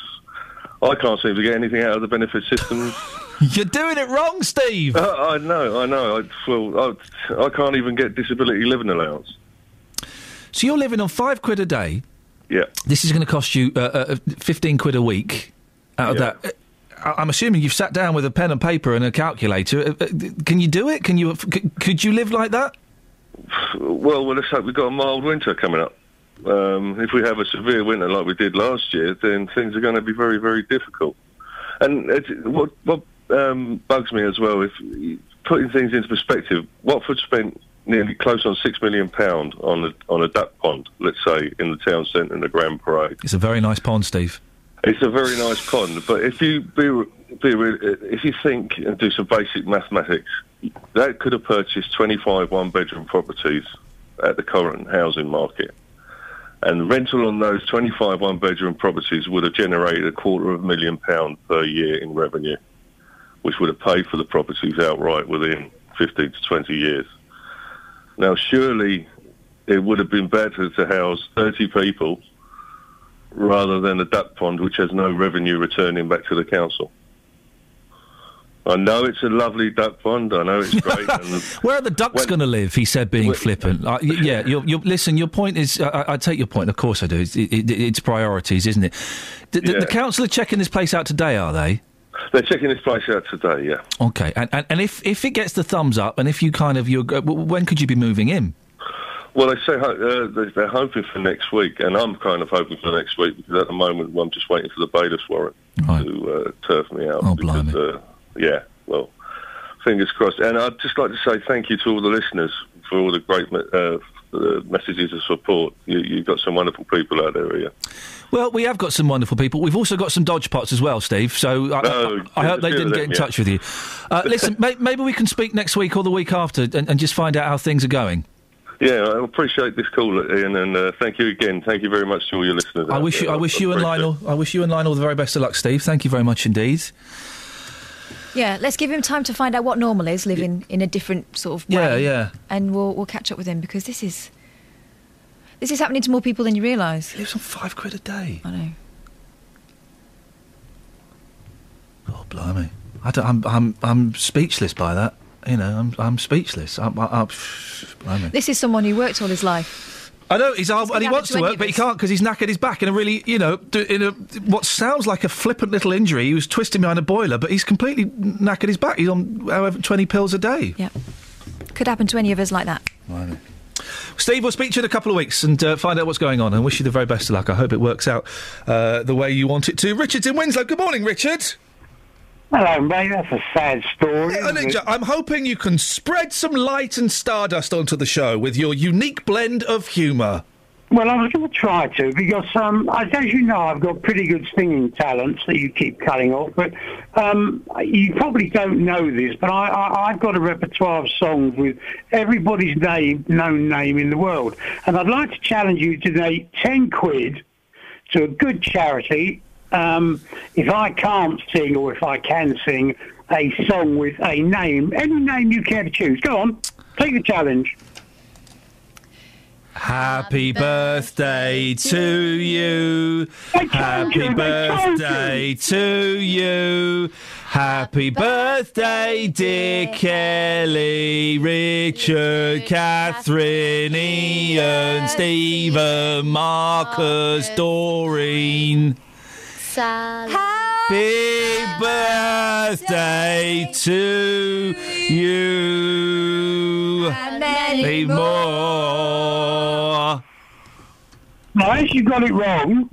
I can't seem to get anything out of the benefit system. You're doing it wrong, Steve. Uh, I know, I know. I, well, I, I can't even get disability living allowance. So you're living on five quid a day. Yeah. This is going to cost you uh, uh, fifteen quid a week. Out of Yeah. that, I'm assuming you've sat down with a pen and paper and a calculator. Uh, uh, Can you do it? Can you? Could you live like that? Well, well, let's hope we've got a mild winter coming up. Um, if we have a severe winter like we did last year, then things are going to be very, very difficult. And it's, what, what um, bugs me as well, if putting things into perspective, Watford spent nearly close on six million pound on a on a duck pond, let's say, in the town centre in the Grand Parade. It's a very nice pond, Steve. It's a very nice pond, but if you be, be if you think and do some basic mathematics, that could have purchased 25 one-bedroom properties at the current housing market, and rental on those 25 one-bedroom properties would have generated a quarter of a million pound per year in revenue, which would have paid for the properties outright within 15 to 20 years. Now, surely it would have been better to house 30 people rather than a duck pond which has no revenue returning back to the council. I know it's a lovely duck pond. I know it's great. and Where are the ducks going to live? He said, being flippant. Uh, yeah, you're, you're, listen. Your point is, I, I- take your point. Of course, I do. It's, it, it, it's priorities, isn't it? The, the, Yeah. the council are checking this place out today, are they? they're checking this place out today. Yeah. Okay, and, and, and if, if it gets the thumbs up, and if you kind of you, uh, when could you be moving in? Well, they say uh, they- they're hoping for next week, and I'm kind of hoping for next week because at the moment I'm just waiting for the bailiff's warrant to uh, turf me out. Oh, because, uh, yeah, well, fingers crossed. And I'd just like to say thank you to all the listeners for all the great uh, messages of support. You, you've got some wonderful people out there here. Well, we have got some wonderful people. We've also got some dodge pots as well, Steve. So I, No, I, I hope they didn't get in yeah. touch with you. Uh, listen, may, maybe we can speak next week or the week after and, and just find out how things are going. Yeah, I appreciate this call, Iain, and uh, thank you again. Thank you very much to all your listeners. I wish you, there. I wish you and appreciate it. Lionel, I wish you and Lionel the very best of luck, Steve. Thank you very much indeed. Yeah, let's give him time to find out what normal is, living in a different sort of way. Yeah, yeah. And we'll we'll catch up with him because this is this is happening to more people than you realise. He Lives on five quid a day. I know. Oh, blimey! I don't, I'm, I'm, I'm speechless by that. You know, I'm, I'm speechless. I'm, I, I'm, blimey. This is someone who worked all his life. I know he's hard, and he wants to work, but he can't because he's knackered his back in a really, you know, in a what sounds like a flippant little injury. He was twisting behind a boiler, but he's completely knackered his back. He's on however twenty pills a day. Yeah. Could happen to any of us like that. Steve, we'll speak to you in a couple of weeks and uh, find out what's going on. And wish you the very best of luck. I hope it works out uh, the way you want it to. Richard's in Winslow. Good morning, Richard. Hello, mate. That's a sad story. I'm hoping you can spread some light and stardust onto the show with your unique blend of humour. Well, I was going to try to because, um, as as you know, I've got pretty good singing talents that you keep cutting off. But um, you probably don't know this, but I, I, I've got a repertoire of songs with everybody's name, known name in the world, and I'd like to challenge you to donate ten quid to a good charity. Um, if I can't sing or if I can sing a song with a name, any name you care to choose, go on, take the challenge. Happy birthday to you. Happy birthday to you. Happy birthday, dear Kelly, Richard, Catherine, Ian, Stephen, Marcus, Doreen. Happy birthday to you. Many more. Now, as you got it wrong,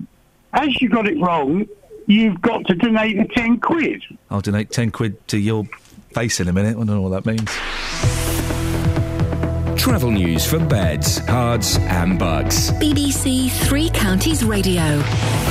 as you got it wrong, you've got to donate the ten quid. I'll donate 10 quid to your face in a minute. I don't know what that means. Travel news for beds, cards, and bugs. BBC Three Counties Radio.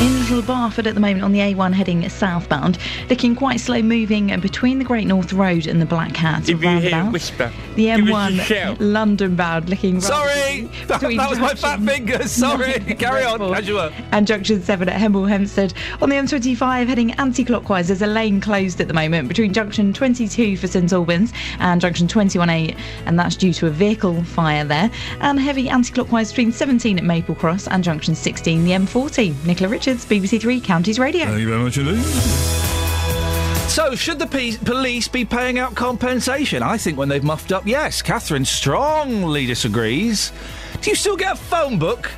In Little Barford at the moment on the A1 heading southbound, looking quite slow moving between the Great North Road and the Black Hat If you hear roundabout. whisper, The give us a shout. M1 London bound looking rather Sorry! That, that was my fat fingers. Sorry. Carry on. As you were. And junction 7 at Hemel Hempstead. On the M25 heading anti clockwise, there's a lane closed at the moment between junction 22 for St Albans and junction 21A, and that's due to a vehicle fire there. And heavy anti clockwise between 17 at Maple Cross and junction 16, the M40. Nicola Richards, BBC Three Counties Radio. Thank you very much indeed. So, should the pe- police be paying out compensation? I think when they've muffed up, yes. Catherine strongly disagrees. Do you still get a phone book?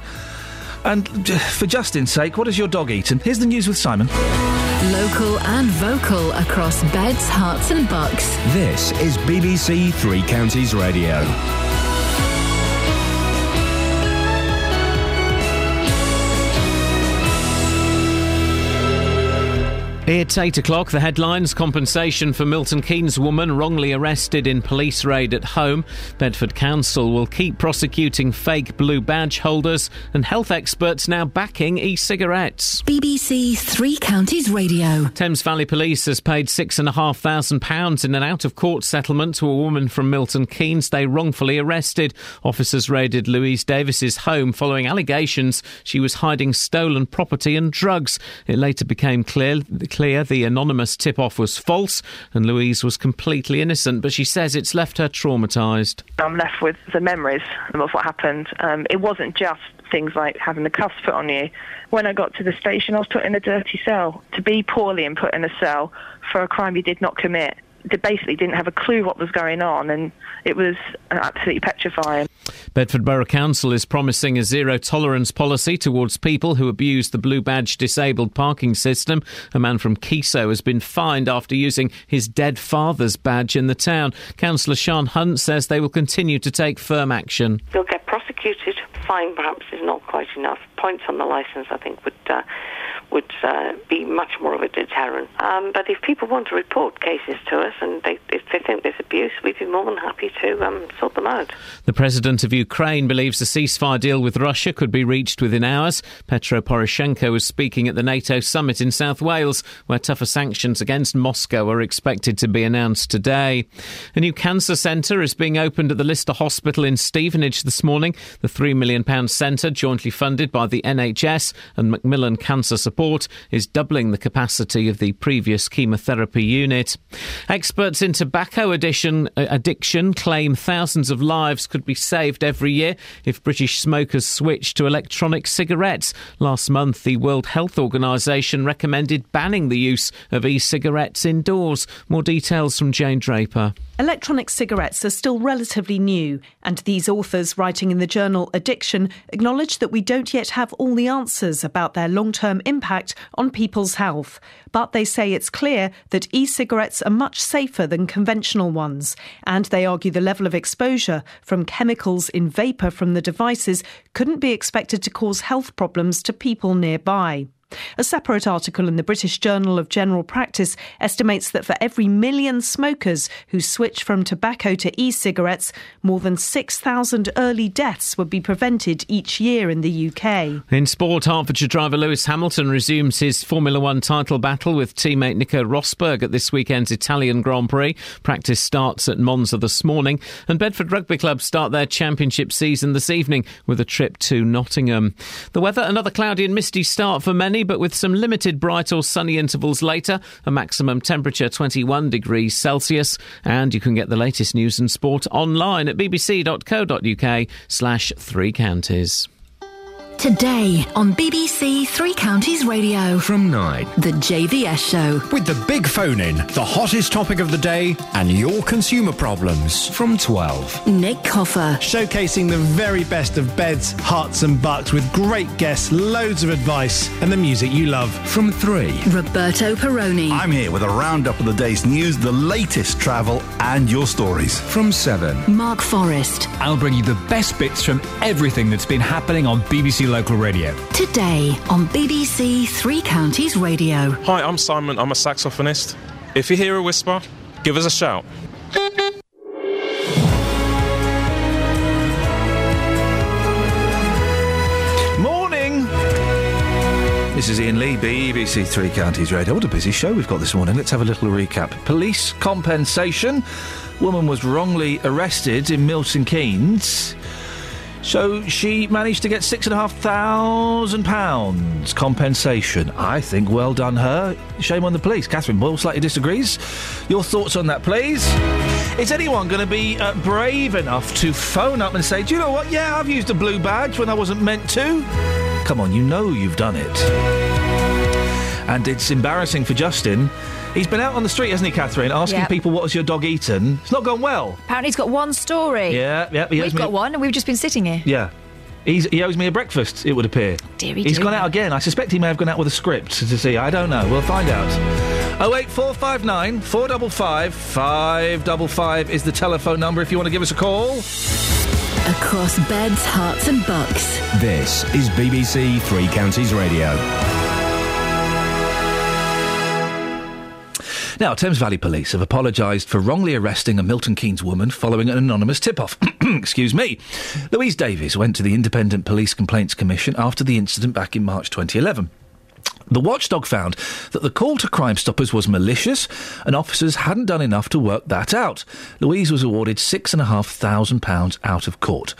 And for Justin's sake, what has your dog eaten? Here's the news with Simon. Local and vocal across beds, herts, and bucks. This is BBC Three Counties Radio. It's 8 o'clock. The headlines compensation for Milton Keynes woman wrongly arrested in police raid at home. Bedford Council will keep prosecuting fake blue badge holders, and health experts now backing e cigarettes. BBC Three Counties Radio. Thames Valley Police has paid £6,500 in an out of court settlement to a woman from Milton Keynes they wrongfully arrested. Officers raided Louise Davis's home following allegations she was hiding stolen property and drugs. It later became clear, clear the anonymous tip off was false and Louise was completely innocent, but she says it's left her traumatised. I'm left with the memories of what happened. Um, it wasn't just things like having the cuffs put on you. When I got to the station, I was put in a dirty cell. To be poorly and put in a cell for a crime you did not commit, basically didn't have a clue what was going on, and it was absolutely petrifying. Bedford Borough Council is promising a zero tolerance policy towards people who abuse the blue badge disabled parking system. A man from Kiso has been fined after using his dead father's badge in the town. Councillor Sean Hunt says they will continue to take firm action. They'll get prosecuted. Fine, perhaps, is not quite enough. Points on the licence, I think, would uh, would uh, be much more of a deterrent. Um, but if people want to report cases to us and they, if they think there's abuse, we'd be more than happy to um, sort them out. The president of Ukraine believes a ceasefire deal with Russia could be reached within hours. Petro Poroshenko was speaking at the NATO summit in South Wales, where tougher sanctions against Moscow are expected to be announced today. A new cancer centre is being opened at the Lister Hospital in Stevenage this morning. The £3 million centre, jointly funded by the NHS and Macmillan Cancer Support, is doubling the capacity of the previous chemotherapy unit. Experts in tobacco addiction, uh, addiction claim thousands of lives could be saved every year if British smokers switch to electronic cigarettes. Last month, the World Health Organization recommended banning the use of e cigarettes indoors. More details from Jane Draper. Electronic cigarettes are still relatively new, and these authors writing in the journal Addiction acknowledge that we don't yet have all the answers about their long term impact on people's health. But they say it's clear that e cigarettes are much safer than conventional ones, and they argue the level of exposure from chemicals in vapour from the devices couldn't be expected to cause health problems to people nearby. A separate article in the British Journal of General Practice estimates that for every million smokers who switch from tobacco to e cigarettes, more than 6,000 early deaths would be prevented each year in the UK. In sport, Hertfordshire driver Lewis Hamilton resumes his Formula One title battle with teammate Nico Rosberg at this weekend's Italian Grand Prix. Practice starts at Monza this morning, and Bedford Rugby Club start their championship season this evening with a trip to Nottingham. The weather, another cloudy and misty start for many but with some limited bright or sunny intervals later. A maximum temperature 21 degrees Celsius. And you can get the latest news and sport online at bbc.co.uk slash three counties. Today on BBC Three Counties Radio. From 9. The JVS Show. With the big phone in, the hottest topic of the day, and your consumer problems. From 12. Nick Coffer. Showcasing the very best of beds, herts, and bucks with great guests, loads of advice, and the music you love. From 3. Roberto Perrone. I'm here with a roundup of the day's news, the latest travel, and your stories. From 7. Mark Forrest. I'll bring you the best bits from everything that's been happening on BBC Local Radio. Today on BBC Three Counties Radio. Hi, I'm Simon. I'm a saxophonist. If you hear a whisper, give us a shout. Morning! This is Iain Lee, BBC Three Counties Radio. What a busy show we've got this morning. Let's have a little recap. Police compensation. Woman was wrongly arrested in Milton Keynes. So she managed to get six and a half thousand pounds compensation. I think well done her. Shame on the police. Catherine Boyle slightly disagrees. Your thoughts on that, please? Is anyone going to be uh, brave enough to phone up and say, "Do you know what? Yeah, I've used a blue badge when I wasn't meant to." Come on, you know you've done it. And it's embarrassing for Justin. He's been out on the street, hasn't he, Catherine, asking Yep. people what has your dog eaten. It's not gone well. Apparently, he's got one story. Yeah, yeah. he owes We've me- got one, and we've just been sitting here. Yeah. He's, he owes me a breakfast, it would appear. Deary, He's deary. gone out again. I suspect he may have gone out with a script to see. I don't know. We'll find out. 08459 455 555 is the telephone number if you want to give us a call. Across beds, herts, and bucks. This is BBC Three Counties Radio. Now, Thames Valley Police have apologised for wrongly arresting a Milton Keynes woman following an anonymous tip off. Excuse me. Louise Davies went to the Independent Police Complaints Commission after the incident back in March 2011. The watchdog found that the call to Crime Stoppers was malicious and officers hadn't done enough to work that out. Louise was awarded £6,500 out of court.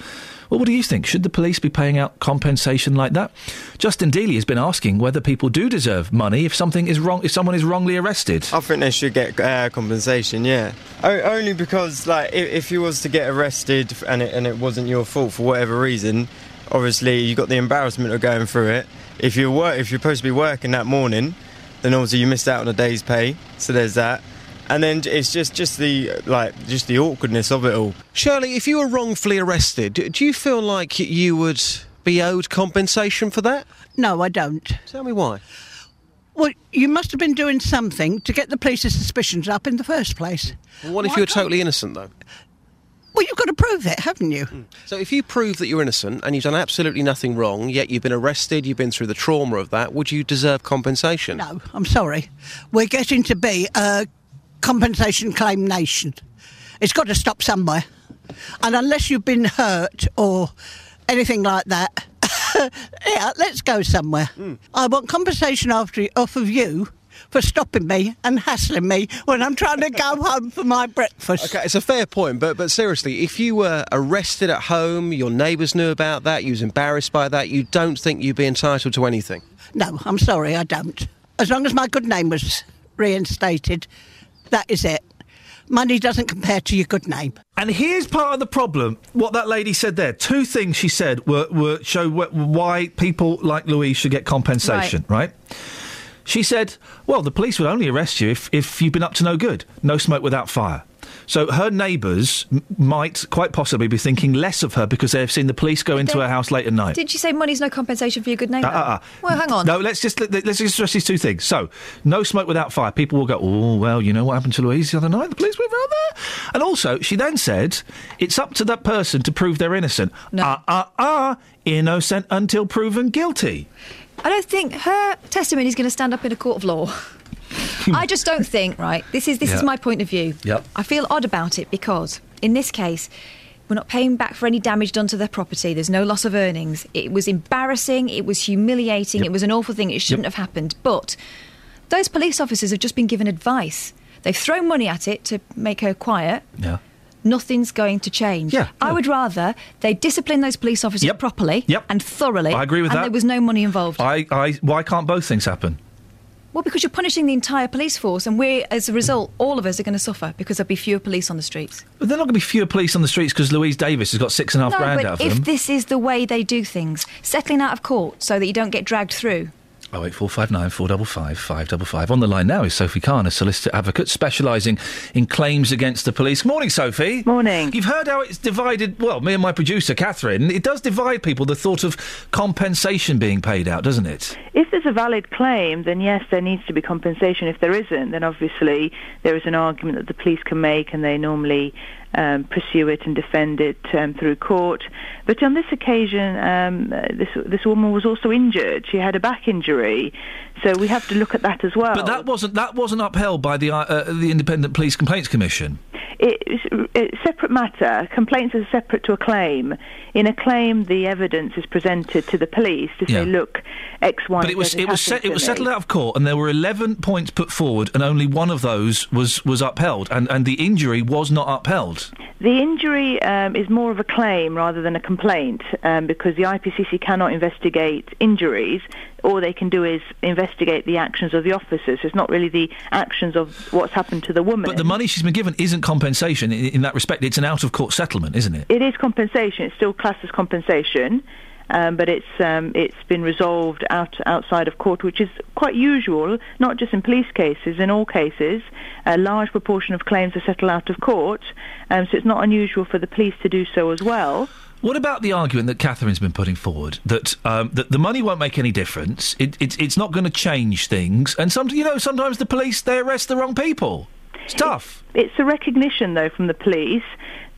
Well, what do you think? Should the police be paying out compensation like that? Justin Dealey has been asking whether people do deserve money if something is wrong, if someone is wrongly arrested. I think they should get uh, compensation. Yeah, o- only because like if, if you was to get arrested and it, and it wasn't your fault for whatever reason, obviously you got the embarrassment of going through it. If you work, if you're supposed to be working that morning, then obviously you missed out on a day's pay. So there's that. And then it's just just the like just the awkwardness of it all. Shirley, if you were wrongfully arrested, do do you feel like you would be owed compensation for that? No, I don't. Tell me why. Well, you must have been doing something to get the police's suspicions up in the first place. Well, what if Why you were can't- totally innocent, though? Well, you've got to prove it, haven't you? Hmm. So if you prove that you're innocent and you've done absolutely nothing wrong, yet you've been arrested, you've been through the trauma of that, would you deserve compensation? No, I'm sorry. We're getting to be a compensation claim nation. It's got to stop somewhere. And unless you've been hurt or anything like that, yeah, let's go somewhere. Hmm. I want compensation after, off of you for stopping me and hassling me when I'm trying to go home for my breakfast. Okay, it's a fair point, but but seriously, if you were arrested at home, your neighbours knew about that, you was embarrassed by that, you don't think you'd be entitled to anything? No, I'm sorry, I don't. As long as my good name was reinstated, that is it. Money doesn't compare to your good name. And here's part of the problem. What that lady said there. Two things she said were, were show wh- why people like Louise should get compensation. Right. She said, "Well, the police would only arrest you if if you've been up to no good. No smoke without fire." So her neighbours m- might quite possibly be thinking less of her because they've seen the police go into they- her house late at night. Did you say money's no compensation for your good name? Uh, uh, uh. Well, hang on. No, let's just let, let's just stress these two things. So, no smoke without fire. People will go, oh well, you know what happened to Louise the other night? The police were around there. And also, she then said, it's up to that person to prove they're innocent. No. Ah ah ah, innocent until proven guilty. I don't think her testimony is going to stand up in a court of law. I just don't think. Right. This is this is my point of view. Yep. I feel odd about it because in this case. We're not paying back for any damage done to their property. There's no loss of earnings. It was embarrassing. It was humiliating. It was an awful thing. It shouldn't have happened. But those police officers have just been given advice. They've thrown money at it to make her quiet. Yeah. Nothing's going to change. Yeah, I would rather they discipline those police officers properly Yep. and thoroughly. I agree with and that. there was no money involved. I, I, why can't both things happen? Well, because you're punishing the entire police force, and we're, as a result, all of us are going to suffer because there'll be fewer police on the streets. But there are not going to be fewer police on the streets because Louise Davies has got six and a half no, grand but out of if them. this is the way they do things, settling out of court so that you don't get dragged through. Oh eight four five nine four double five five double five. On the line now is Sophie Khan, a solicitor advocate specialising in claims against the police. Morning, Sophie. Morning. You've heard how it's divided. Well, me and my producer Catherine. It does divide people. The thought of compensation being paid out, doesn't it? If there's a valid claim, then yes, there needs to be compensation. If there isn't, then obviously there is an argument that the police can make, and they normally um, pursue it and defend it um, through court. But on this occasion, um, this this woman was also injured. She had a back injury, so we have to look at that as well. But that wasn't that wasn't upheld by the uh, uh, the Independent Police Complaints Commission. It's it's a separate matter. Complaints are separate to a claim. In a claim, the evidence is presented to the police to say, Yeah. "Look, X, Y, But it was it was set, it was me." settled out of court, and there were eleven points put forward, and only one of those was was upheld, and and the injury was not upheld. The injury um, is more of a claim rather than a complaint um, because the IPCC cannot investigate injuries. All they can do is investigate the actions of the officers. It's not really the actions of what's happened to the woman. But the money she's been given isn't compensation in, in that respect. It's an out of court settlement, isn't it? It is compensation. It's still classed as compensation, um, but it's um, it's been resolved out outside of court, which is quite usual, not just in police cases. In all cases, a large proportion of claims are settled out of court, um, so it's not unusual for the police to do so as well. What about the argument that Catherine's been putting forward that um, that the money won't make any difference? It, it's it's not going to change things, and some you know sometimes the police they arrest the wrong people. It's tough. It's a recognition, though, from the police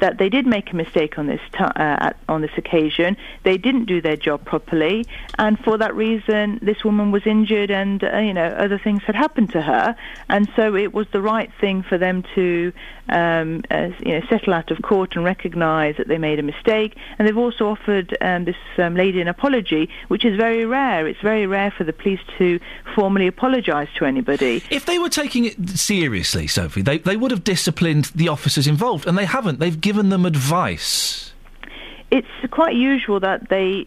that they did make a mistake on this ti uh, on this occasion. They didn't do their job properly, and for that reason, this woman was injured, and uh, you know other things had happened to her, and so it was the right thing for them to um, uh, you know settle out of court and recognise that they made a mistake. And they've also offered um, this um, lady an apology, which is very rare. It's very rare for the police to formally apologise to anybody. If they were taking it seriously, Sophie, they they would have disciplined the officers involved, and they haven't. They've given them advice. it's quite usual that they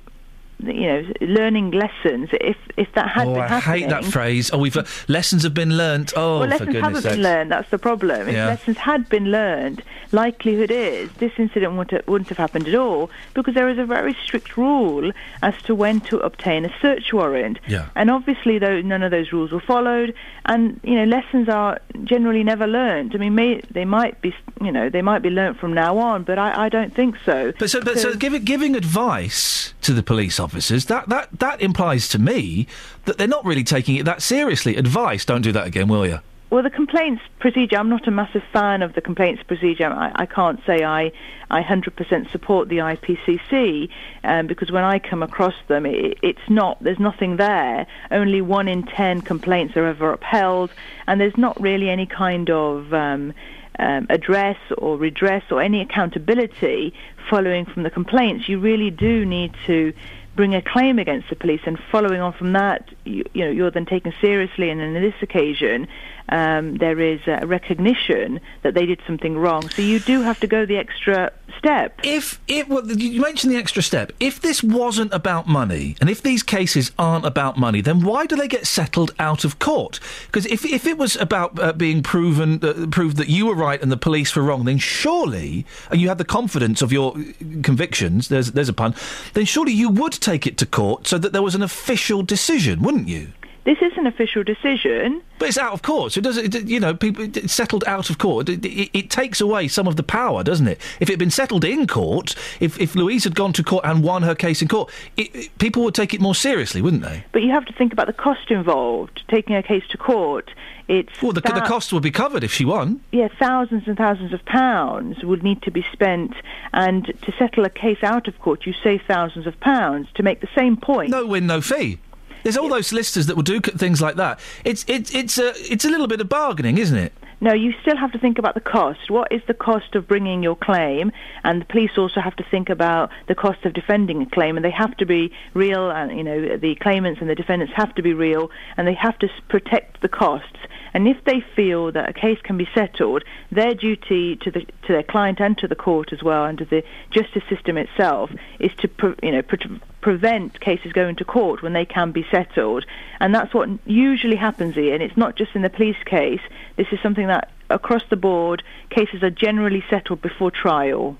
you know learning lessons if if that had oh, been I happening hate that phrase. Oh, we've uh, lessons have been learnt. Oh, well, for lessons haven't been learned. That's the problem. If Yeah. lessons had been learned, likelihood is this incident wouldn't have, wouldn't have happened at all because there is a very strict rule as to when to obtain a search warrant. Yeah. And obviously, though, none of those rules were followed, and you know, lessons are generally never learned. I mean, may, they might be, you know, they might be learnt from now on, but I, I don't think so. But so, but so giving giving advice to the police officers that that that implies to me that they're not really taking it that seriously. Advice, don't do that again, will you? Well, the complaints procedure, I'm not a massive fan of the complaints procedure. I, I can't say I, I 100% support the IPCC um, because when I come across them, it, it's not, there's nothing there. Only one in ten complaints are ever upheld, and there's not really any kind of um, um, address or redress or any accountability following from the complaints. You really do need to bring a claim against the police, and following on from that, you, you know, you're then taken seriously. And in this occasion, um, there is a recognition that they did something wrong. So you do have to go the extra step. If it well, you mentioned the extra step. If this wasn't about money, and if these cases aren't about money, then why do they get settled out of court? Because if if it was about uh, being proven uh, proved that you were right and the police were wrong, then surely, and you had the confidence of your uh, convictions. There's there's a pun. Then surely you would take it to court so that there was an official decision, wouldn't you? This is an official decision. But it's out of court. So it does you know, people it's settled out of court. It, it, it takes away some of the power, doesn't it? If it had been settled in court, if, if Louise had gone to court and won her case in court, it, it- people would take it more seriously, wouldn't they? But you have to think about the cost involved taking a case to court. It's Well, the, the cost would be covered if she won. yeah, thousands and thousands of pounds would need to be spent, and to settle a case out of court, you save thousands of pounds to make the same point. No win, no fee. There's all those solicitors that will do things like that. It's it's it's a it's a little bit of bargaining, isn't it? No, you still have to think about the cost. What is the cost of bringing your claim? And the police also have to think about the cost of defending a claim, and they have to be real. And you know, the claimants and the defendants have to be real, and they have to protect the costs. And if they feel that a case can be settled, their duty to the to their client and to the court as well, and to the justice system itself, is to pre- you know pre- prevent cases going to court when they can be settled. And that's what usually happens here. And it's not just in the police case. This is something that across the board cases are generally settled before trial.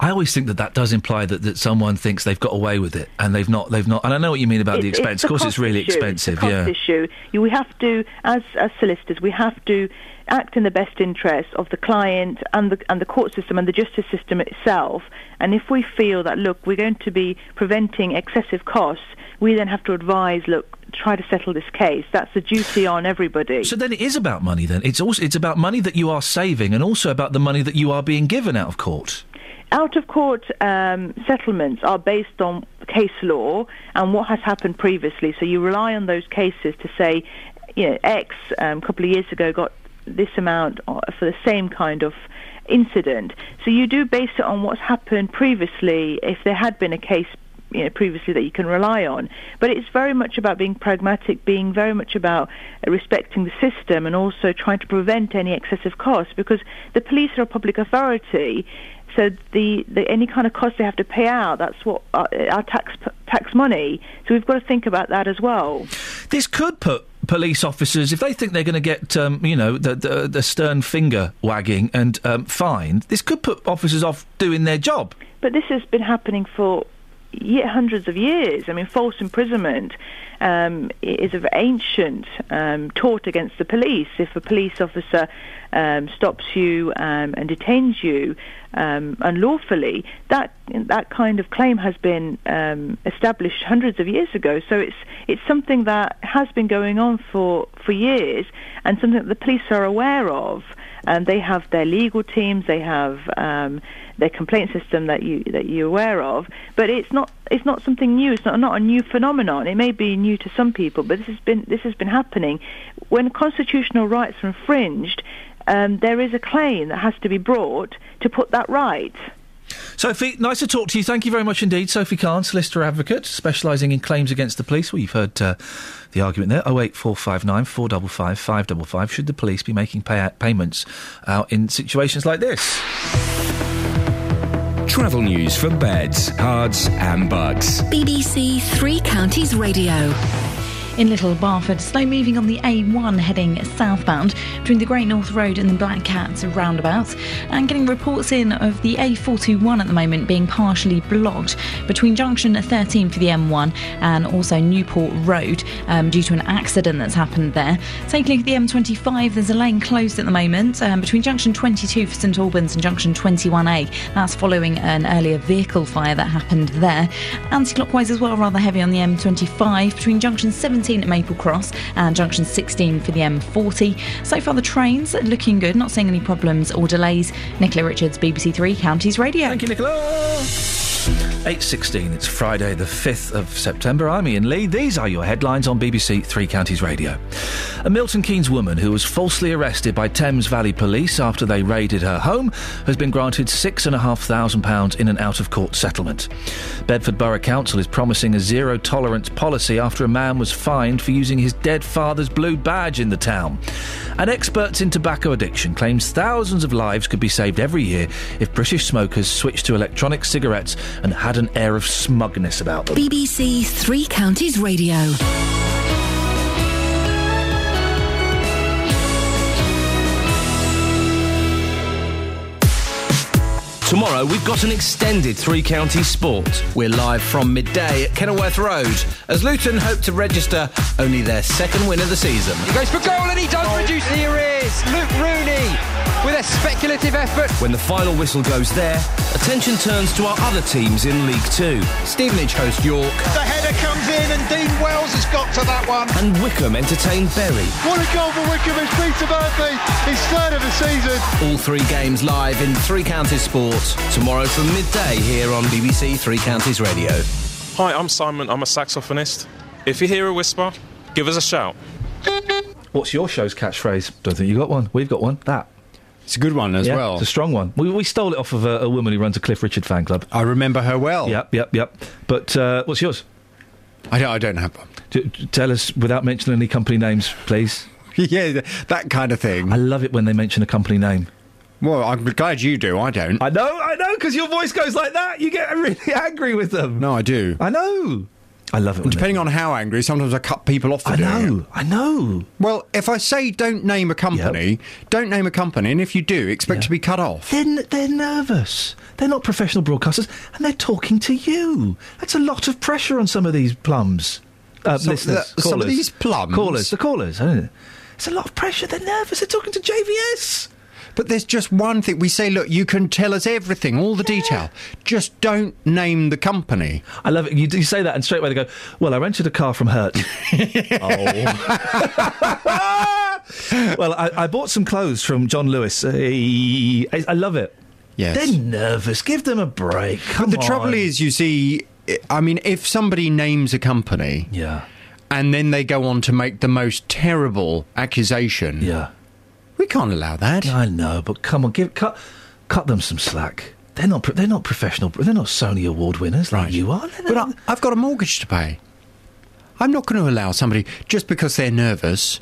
I always think that that does imply that, that someone thinks they've got away with it and they've not. They've not. And I know what you mean about the expense. it's of course, it's really issue. expensive. It's the yeah. cost issue. You, we have to, as as solicitors, we have to act in the best interest of the client and the and the court system and the justice system itself. And if we feel that look, we're going to be preventing excessive costs, we then have to advise, look, try to settle this case. That's a duty on everybody. So then it is about money. Then it's also it's about money that you are saving, and also about the money that you are being given out of court. Out of court um, settlements are based on case law and what has happened previously. So you rely on those cases to say, you know, X um, a couple of years ago got this amount uh, for the same kind of incident. So you do base it on what's happened previously if there had been a case you know, previously that you can rely on. But it's very much about being pragmatic, being very much about respecting the system and also trying to prevent any excessive costs because the police are a public authority. So the, the any kind of cost they have to pay out, that's what our, our tax tax money. So we've got to think about that as well. This could put police officers, if they think they're going to get, um, you know, the, the, the stern finger wagging and um, fined, this could put officers off doing their job. But this has been happening for ye- hundreds of years. I mean, false imprisonment um, is an ancient um, tort against the police. If a police officer um, stops you um, and detains you um, unlawfully, that that kind of claim has been um, established hundreds of years ago. So it's it's something that has been going on for for years, and something that the police are aware of. And they have their legal teams, they have um, their complaint system that you that you're aware of. But it's not it's not something new. It's not not a new phenomenon. It may be new to some people, but this has been this has been happening. When constitutional rights are infringed, um, there is a claim that has to be brought to put that right. Sophie, nice to talk to you. Thank you very much indeed. Sophie Khan, solicitor advocate, specialising in claims against the police. Well, you've heard uh, the argument there. 08459 455 555. Should the police be making pay- payments out in situations like this? Travel news for beds, cards, and bucks. BBC Three Counties Radio. In Little Barford, slow moving on the A1 heading southbound between the Great North Road and the Black Cats roundabout, and getting reports in of the A421 at the moment being partially blocked between junction 13 for the M1 and also Newport Road um, due to an accident that's happened there. Taking the M25, there's a lane closed at the moment um, between junction 22 for St Albans and junction 21A. That's following an earlier vehicle fire that happened there. Anti-clockwise as well, rather heavy on the M25 between junction 17 at Maple Cross and junction 16 for the M40. So far, the trains looking good, not seeing any problems or delays. Nicola Richards, BBC Three Counties Radio. Thank you, Nicola. 8.16, it's Friday the 5th of September. I'm Iain Lee. These are your headlines on BBC Three Counties Radio. A Milton Keynes woman who was falsely arrested by Thames Valley Police after they raided her home has been granted £6,500 in an out-of-court settlement. Bedford Borough Council is promising a zero-tolerance policy after a man was fined for using his dead father's blue badge in the town. And experts in tobacco addiction claims thousands of lives could be saved every year if British smokers switched to electronic cigarettes and had an air of smugness about them. BBC Three Counties Radio. Tomorrow, we've got an extended three county sport. We're live from midday at Kenilworth Road as Luton hope to register only their second win of the season. He goes for goal and he does reduce. Here is Luke Rooney with a speculative effort. When the final whistle goes there, attention turns to our other teams in League Two. Stevenage host York, The header comes in and Dean Wells has got to that one. and Wycombe entertain Bury. What a goal for Wycombe. It's Peter Murphy. His third of the season. All three games live in Three Counties Sports tomorrow from midday here on BBC Three Counties Radio. Hi, I'm Simon. I'm a saxophonist. If you hear a whisper, give us a shout. What's your show's catchphrase? Don't think you got one. We've got one. That. It's a good one as Yeah, well. It's a strong one. We, we stole it off of a, a woman who runs a Cliff Richard fan club. I remember her well. Yep, yep, yep. But uh, what's yours? I don't, I don't have one. D- d- tell us without mentioning any company names, please. yeah, that kind of thing. I love it when they mention a company name. Well, I'm glad you do. I don't. I know, I know, because your voice goes like that. You get really angry with them. No, I do. I know. I love it. When Depending on how angry, sometimes I cut people off for I know, it. I know. Well, if I say don't name a company, don't name a company, and if you do, expect to be cut off. They're, they're nervous. They're not professional broadcasters, and they're talking to you. That's a lot of pressure on some of these plums. Uh, Some- listeners, the- some of these plums? Callers, the callers. It's a lot of pressure. They're nervous. They're talking to JVS. But there's just one thing. We say, look, you can tell us everything, all the detail. Just don't name the company. I love it. You, you say that, and straight away they go, "Well, I rented a car from Hertz." oh. well, I, I bought some clothes from John Lewis. I, I love it. Yes. They're nervous. Give them a break. Come but the trouble is, you see, I mean, if somebody names a company, yeah, and then they go on to make the most terrible accusation, yeah, we can't allow that. I know, but come on, give cut cut them some slack. They're not. They're not professional. They're not Sony Award winners like you are. But I, I've got a mortgage to pay. I'm not going to allow somebody just because they're nervous.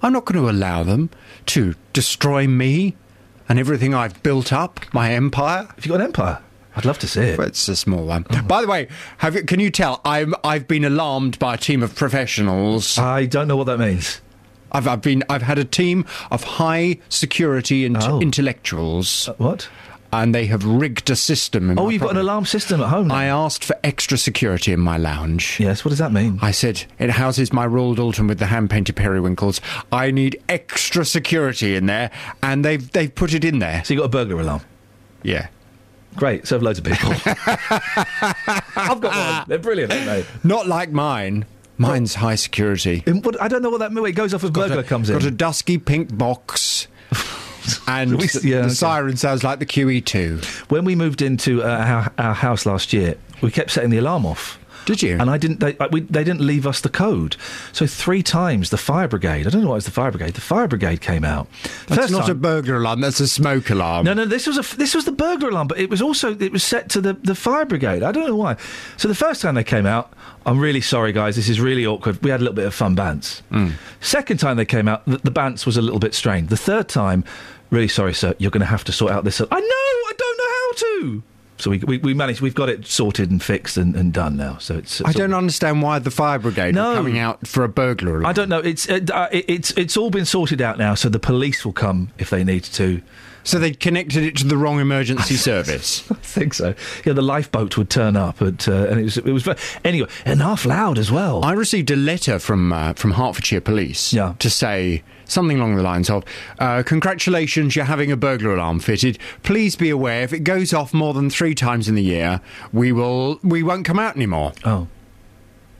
I'm not going to allow them to destroy me and everything I've built up, my empire. Have you got an empire? I'd love to see it. It's a small one. Oh. By the way, have you, can you tell I'm I've been alarmed by a team of professionals. I don't know what that means. I've, I've been I've had a team of high security int- Oh. intellectuals. Uh, what? And they have rigged a system. In Oh, you've got an alarm system at home. Now. I asked for extra security in my lounge. Yes, what does that mean? I said, it houses my Royal Doulton with the hand painted periwinkles. I need extra security in there, and they've they've put it in there. So you got a burglar alarm. Yeah. Great, serve loads of people. I've got one. They're brilliant, aren't they? Not like mine. Mine's high security. In what, I don't know what that means. It goes off as burglar a, comes in. got a dusky pink box. and We- the okay. siren sounds like the QE2. When we moved into uh, our, our house last year, we kept setting the alarm off. Did you? And I didn't. They, we, they didn't leave us the code. So three times the fire brigade. I don't know why it was the fire brigade. The fire brigade came out. That's First not a burglar alarm, that's a smoke alarm. No, no, this was a this was the burglar alarm, but it was also it was set to the, the fire brigade. I don't know why. So the first time they came out, I'm really sorry, guys. This is really awkward. We had a little bit of fun bants. Mm. Second time they came out, the, the bants was a little bit strained. The third time, really sorry, sir. You're going to have to sort out this. I know. I don't know how to. So we, we, we managed. We've got it sorted and fixed and, and done now. So it's. I don't all- understand why the fire brigade No. are coming out for a burglar alarm. I don't know. It's uh, it- it's it's all been sorted out now. So the police will come if they need to. So they connected it to the wrong emergency service. I think so. Yeah, the lifeboat would turn up, but, uh, and it was it was anyway and half loud as well. I received a letter from uh, from Hertfordshire Police Yeah. to say something along the lines of, uh, "Congratulations, you're having a burglar alarm fitted. Please be aware if it goes off more than three times in the year, we will we won't come out anymore." Oh,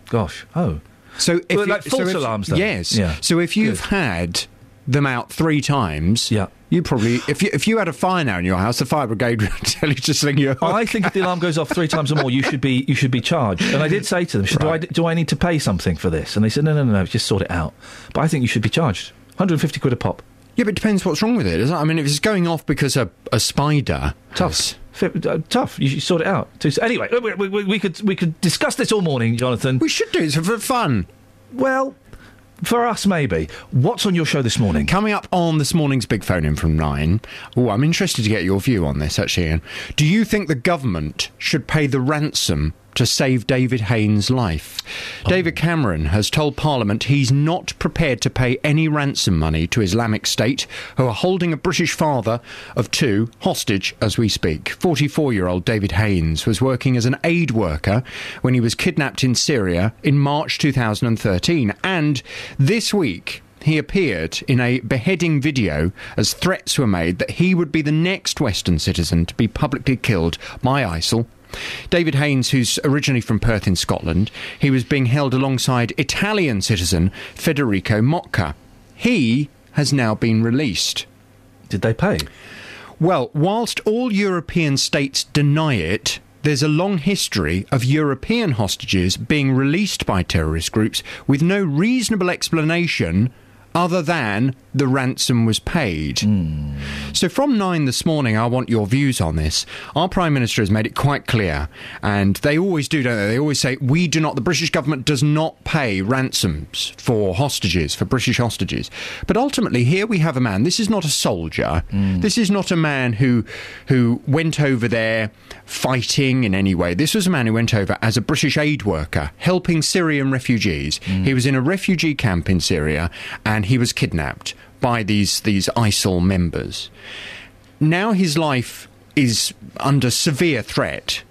gosh. Oh, So if Well, you- like so false if- alarms, though. yes. Yeah. So if you've Good. had them out three times, Yeah. you probably if you if you had a fire now in your house, the fire brigade would tell you to sling your. I think if the alarm goes off three times or more, you should be you should be charged. And I did say to them, should, do I do I need to pay something for this? And they said, no, no, no, no, just sort it out. But I think you should be charged. 150 quid a pop. Yeah, but it depends what's wrong with it. Isn't it? I mean, if it's going off because a, a spider Tough. Fi- uh, tough. You should sort it out. Anyway, we, we, we, we could we could discuss this all morning, Jonathan. We should do it for fun. Well, for us maybe. What's on your show this morning? Coming up on this morning's Big Phone In from nine. Oh, I'm interested to get your view on this, actually, Iain. Do you think the government should pay the ransom to save David Haines' life? Oh. David Cameron has told Parliament he's not prepared to pay any ransom money to Islamic State, who are holding a British father of two hostage as we speak. 44 year old David Haines was working as an aid worker when he was kidnapped in Syria in March 2013. And this week, he appeared in a beheading video as threats were made that he would be the next Western citizen to be publicly killed by ISIL. David Haines, who's originally from Perth in Scotland, he was being held alongside Italian citizen Federico Motka. He has now been released. Did they pay? Well, whilst all European states deny it, there's a long history of European hostages being released by terrorist groups with no reasonable explanation other than the ransom was paid. So from nine this morning, I want your views on this. Our Prime Minister has made it quite clear, and they always do, don't they? They always say, we do not, the British government does not pay ransoms for hostages, for British hostages. But ultimately, here we have a man, this is not a soldier, mm. this is not a man who, who went over there fighting in any way. This was a man who went over as a British aid worker, helping Syrian refugees. Mm. He was in a refugee camp in Syria, and he was kidnapped by these these ISIL members. Now his life is under severe threat.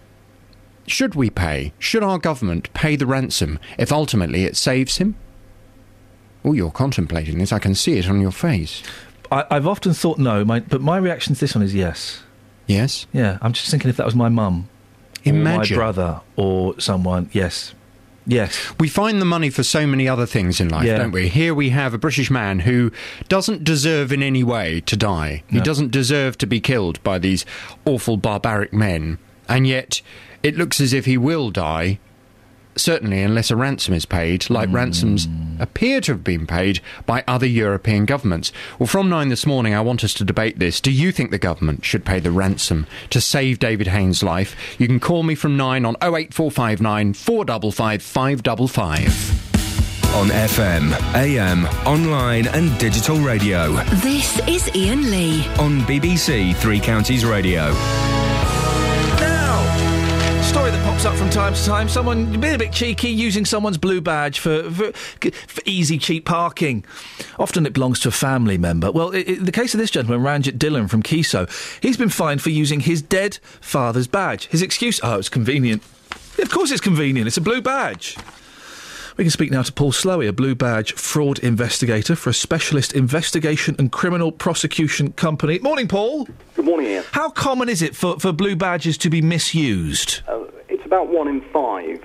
Should we pay? Should our government pay the ransom if ultimately it saves him? Oh, you're contemplating this. I can see it on your face. I, I've often thought no, my, but my reaction to this one is yes. Yes? Yeah, I'm just thinking if that was my mum, or my brother, or someone, yes. Yes. We find the money for so many other things in life, Yeah. don't we? Here we have a British man who doesn't deserve in any way to die. He doesn't deserve to be killed by these awful barbaric men. And yet, it looks as if he will die, certainly unless a ransom is paid, like ransoms hmm. appear to have been paid by other European governments. Well, from nine this morning, I want us to debate this. Do you think the government should pay the ransom to save David Haines' life? You can call me from nine on 08459 455 555. On FM, AM, online, and digital radio. This is Iain Lee. On BBC Three Counties Radio. Up from time to time. Someone being a bit cheeky, using someone's blue badge for, for, for easy, cheap parking. Often it belongs to a family member. Well, the case of this gentleman, Ranjit Dhillon from Kiso, he's been fined for using his dead father's badge. His excuse, oh, it's convenient. Of course it's convenient. It's a blue badge. We can speak now to Paul Slowey, a blue badge fraud investigator for a specialist investigation and criminal prosecution company. Morning, Paul. Good morning, Iain. How common is it for, for blue badges to be misused? Uh, about one in five.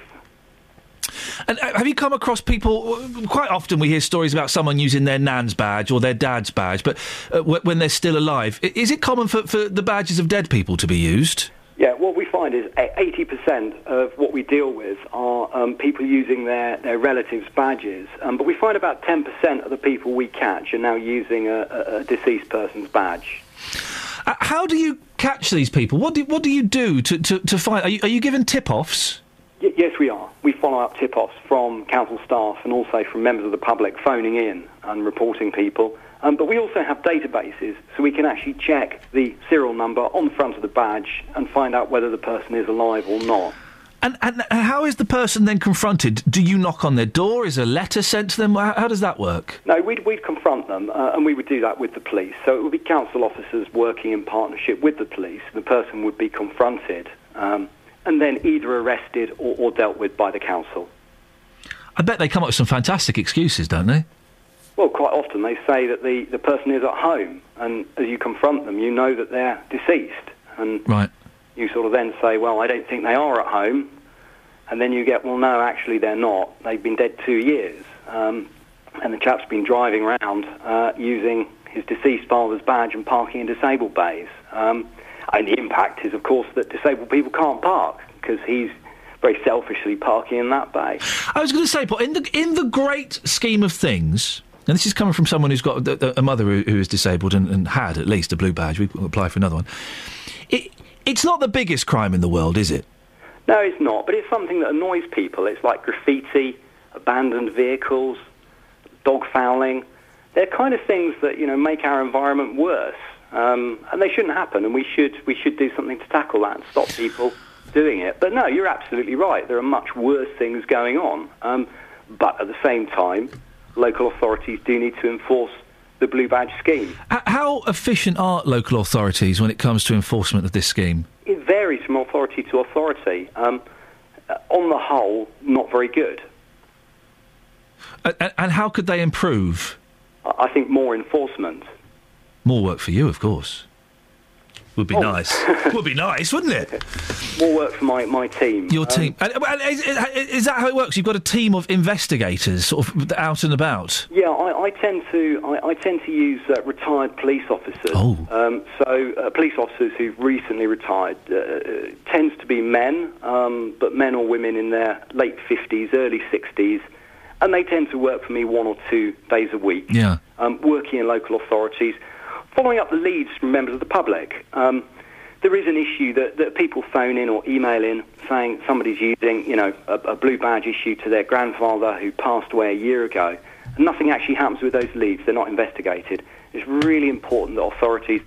And uh, have you come across people? Quite often we hear stories about someone using their nan's badge or their dad's badge, but uh, when they're still alive, is it common for, for the badges of dead people to be used? Yeah, what we find is 80% of what we deal with are um, people using their, their relatives' badges. Um, but we find about 10% of the people we catch are now using a, a, a deceased person's badge. Uh, how do you catch these people? What do, what do you do to, to, to find? Are you, are you given tip offs? Y- yes, we are. We follow up tip-offs from council staff and also from members of the public phoning in and reporting people. Um, but we also have databases, so we can actually check the serial number on the front of the badge and find out whether the person is alive or not. And, and how is the person then confronted? Do you knock on their door? Is a letter sent to them? How, how does that work? No, we'd, we'd confront them, uh, and we would do that with the police. So it would be council officers working in partnership with the police. The person would be confronted um, and then either arrested or, or dealt with by the council. I bet they come up with some fantastic excuses, don't they? Well, quite often they say that the, the person is at home, and as you confront them, you know that they're deceased. And Right. You sort of then say, well, I don't think they are at home. And then you get, well, no, actually they're not. They've been dead two years. Um, and the chap's been driving around uh, using his deceased father's badge and parking in disabled bays. Um, and the impact is, of course, that disabled people can't park because he's very selfishly parking in that bay. I was going to say, Paul, in the in the great scheme of things, and this is coming from someone who's got a, a mother who, who is disabled and, and had at least a blue badge. We apply for another one. It, it's not the biggest crime in the world, is it? No, it's not, but it's something that annoys people. It's like graffiti, abandoned vehicles, dog fouling. They're kind of things that you know make our environment worse, um, and they shouldn't happen. And we should we should do something to tackle that and stop people doing it. But no, you're absolutely right. There are much worse things going on. Um, but at the same time, local authorities do need to enforce the blue badge scheme. How efficient are local authorities when it comes to enforcement of this scheme? It varies from authority to authority. Um, uh, on the whole, not very good. A- a- and how could they improve? I think more enforcement. More work for you, of course. Would be nice. Would be nice, wouldn't it? More work for my, my team. Your Um, team. And, and is, is- that how it works? You've got a team of investigators, sort of out and about. Yeah, I, I tend to I, I tend to use uh, retired police officers. Oh. Um, so uh, police officers who've recently retired uh, tends to be men, um, but men or women in their late fifties, early sixties, and they tend to work for me one or two days a week. Yeah. Um, working in local authorities, following up the leads from members of the public. Um, there is an issue that, that people phone in or email in saying somebody's using, you know, a, a blue badge issue to their grandfather who passed away a year ago, and nothing actually happens with those leads. They're not investigated. It's really important that authorities,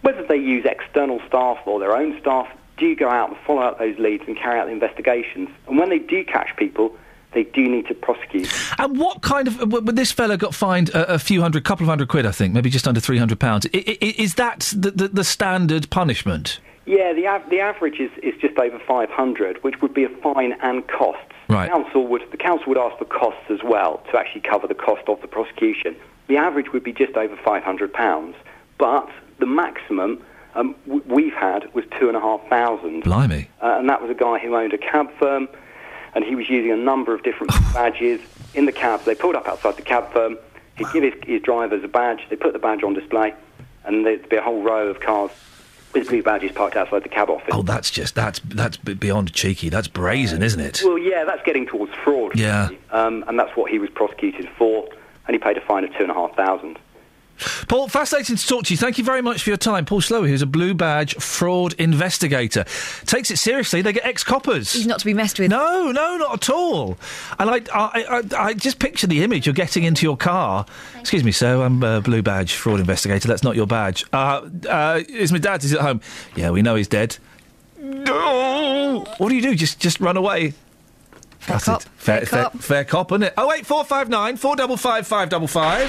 whether they use external staff or their own staff, do go out and follow up those leads and carry out the investigations. And when they do catch people, they do need to prosecute. And what kind of. This fella got fined a, a few hundred, couple of hundred quid, I think, maybe just under £300. I- I- Is that the, the, the standard punishment? Yeah, the av- the average is, is just over 500, which would be a fine and costs. Right. The council would the council would ask for costs as well to actually cover the cost of the prosecution. The average would be just over 500 pounds, but the maximum um, w- we've had was two and a half thousand. Blimey. Uh, and that was a guy who owned a cab firm, and he was using a number of different badges in the cabs. They pulled up outside the cab firm. He'd give his, his drivers a badge. They put the badge on display, and there'd be a whole row of cars with blue badges parked outside the cab office. Oh, that's just. That's that's beyond cheeky. That's brazen, isn't it? Well, yeah, that's getting towards fraud. Yeah. Um, and that's what he was prosecuted for, and he paid a fine of two and a half thousand. Paul, fascinating to talk to you. Thank you very much for your time. Paul Slowey, who's a blue badge fraud investigator, takes it seriously. They get ex coppers. He's not to be messed with. No, no, not at all. And I, I, I, I just picture the image you're getting into your car. Excuse me, sir, I'm a blue badge fraud investigator. That's not your badge. Uh, uh, is my dad? Is he at home? Yeah, we know he's dead. No. What do you do? Just, just run away. Fair cop. Fair, Fair fair, cop. fair cop, isn't it? Oh wait, four five nine four double five five double five.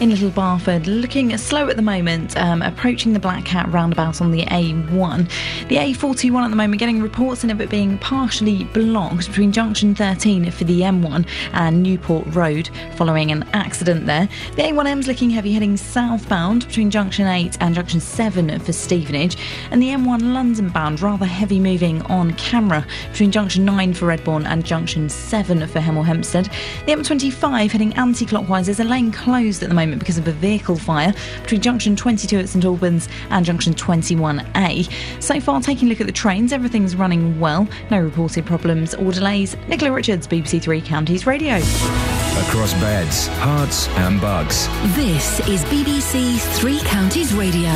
In Little Barford, looking slow at the moment, um, approaching the Black Cat roundabout on the A1. The A41 at the moment getting reports in of it being partially blocked between junction 13 for the M1 and Newport Road following an accident there. The A1M's looking heavy heading southbound between junction 8 and junction 7 for Stevenage, and the M1 London bound rather heavy moving on camera between junction 9 for Redbourn and junction 7 for Hemel Hempstead. The M25 heading anti clockwise, there's a lane closed at the moment because of a vehicle fire between junction 22 at St Albans and junction 21A. So far, taking a look at the trains, everything's running well, no reported problems or delays. Nicola Richards, BBC Three Counties Radio. Across beds, herts, and bucks. This is BBC Three Counties Radio.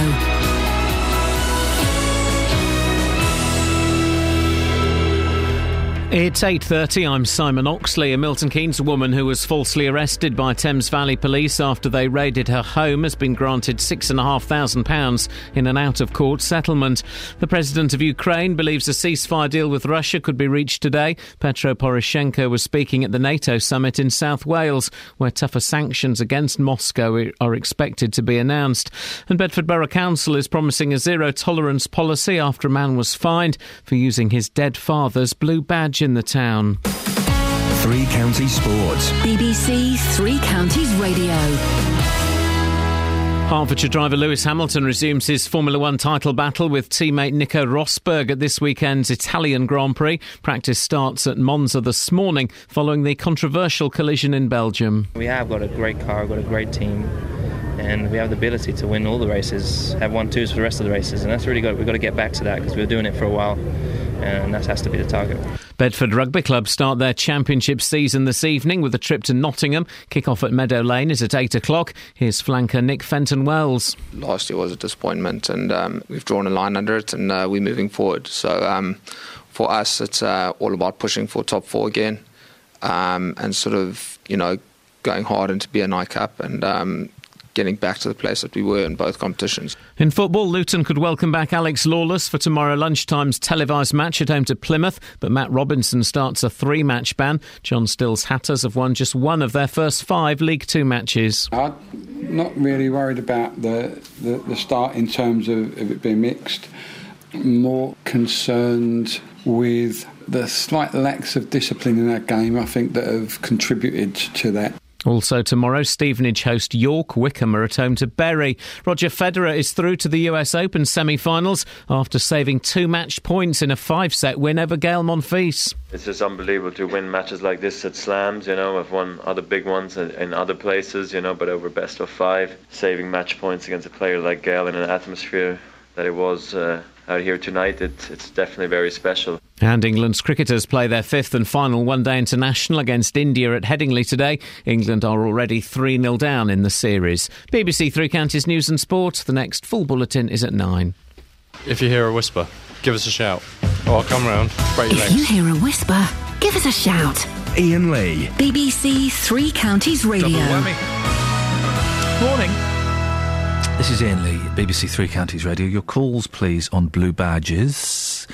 It's 8.30, I'm Simon Oxley. A Milton Keynes woman who was falsely arrested by Thames Valley Police after they raided her home has been granted £6,500 in an out-of-court settlement. The president of Ukraine believes a ceasefire deal with Russia could be reached today. Petro Poroshenko was speaking at the NATO summit in South Wales, where tougher sanctions against Moscow are expected to be announced. And Bedford Borough Council is promising a zero-tolerance policy after a man was fined for using his dead father's blue badge in the town. Three Counties Sports. BBC Three Counties Radio. Hertfordshire driver Lewis Hamilton resumes his Formula One title battle with teammate Nico Rosberg at this weekend's Italian Grand Prix. Practice starts at Monza this morning following the controversial collision in Belgium. We have got a great car, got a great team, and we have the ability to win all the races, have one twos for the rest of the races, and that's really good. we've got to get back to that because we were doing it for a while, and that has to be the target. Bedford Rugby Club start their championship season this evening with a trip to Nottingham. Kick-off at Meadow Lane is at 8 o'clock. Here's flanker Nick Fenton-Wells. last year was a disappointment, and um, we've drawn a line under it, and uh, we're moving forward. So um, for us, it's uh, all about pushing for top four again, um, and sort of you know going hard into BNI Cup and um, getting back to the place that we were in both competitions. In football, Luton could welcome back Alex Lawless for tomorrow lunchtime's televised match at home to Plymouth, but Matt Robinson starts a three-match ban. John Still's Hatters have won just one of their first five League Two matches. I'm not really worried about the, the, the start in terms of, of it being mixed. More concerned with the slight lacks of discipline in our game, I think, that have contributed to that. Also tomorrow, Stevenage host York. Wycombe are at home to Bury. Roger Federer is through to the US Open semi-finals after saving two match points in a five-set win over Gael Monfils. It's just unbelievable to win matches like this at slams. You know, I've won other big ones in, other places. You know, but over best of five, saving match points against a player like Gael in an atmosphere that it was. Uh, out here tonight, it, it's definitely very special. And England's cricketers play their fifth and final one day international against India at Headingley today. England are already 3 0 down in the series. BBC Three Counties News and Sport. The next full bulletin is at 9. If you hear a whisper, give us a shout. Or I'll come round, break your If legs. you hear a whisper, give us a shout. Iain Lee. BBC Three Counties Radio. Morning. This is Iain Lee, BBC Three Counties Radio. Your calls, please, on blue badges.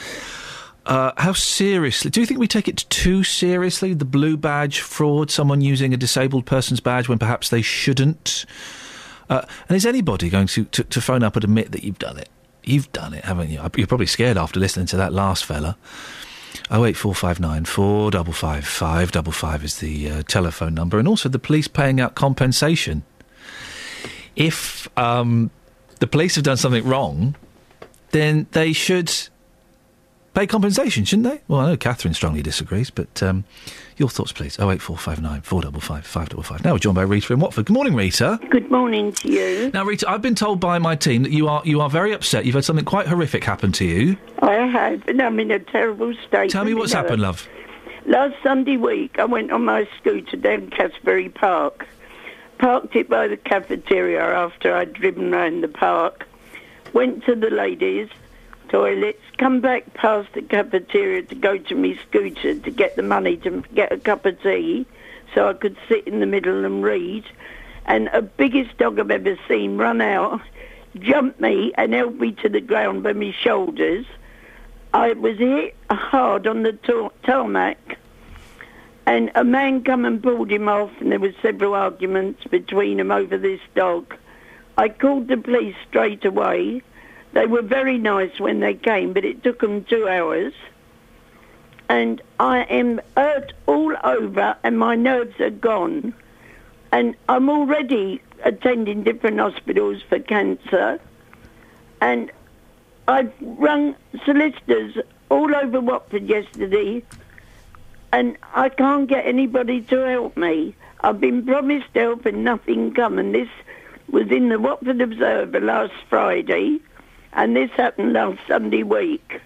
Uh, how seriously? Do you think we take it too seriously? The blue badge fraud, someone using a disabled person's badge when perhaps they shouldn't? Uh, and is anybody going to, to, to phone up and admit that you've done it? You've done it, haven't you? You're probably scared after listening to that last fella. Oh eight four five nine four double five five double five is the uh, telephone number, and also the police paying out compensation if um, the police have done something wrong, then they should pay compensation, shouldn't they? Well, I know Catherine strongly disagrees, but um, your thoughts, please. Oh eight four five nine four double five five double five. Now we're joined by Rita in Watford. Good morning, Rita. Good morning to you. Now, Rita, I've been told by my team that you are you are very upset. You've had something quite horrific happen to you. I have, and I'm in a terrible state. Tell me what's know, happened, love. Last Sunday week, I went on my scooter down Cassiobury Park, parked it by the cafeteria after I'd driven round the park, went to the ladies' toilets, come back past the cafeteria to go to my scooter to get the money to get a cup of tea so I could sit in the middle and read. And a biggest dog I've ever seen run out, jumped me and held me to the ground by my shoulders. I was hit hard on the tar- tarmac, and a man come and pulled him off, and there was several arguments between them over this dog. I called the police straight away. They were very nice when they came, but it took them two hours. And I am hurt all over, and my nerves are gone. And I'm already attending different hospitals for cancer. And I've rung solicitors all over Watford yesterday, and I can't get anybody to help me. I've been promised help and nothing come, and this was in the Watford Observer last Friday, and this happened last Sunday week.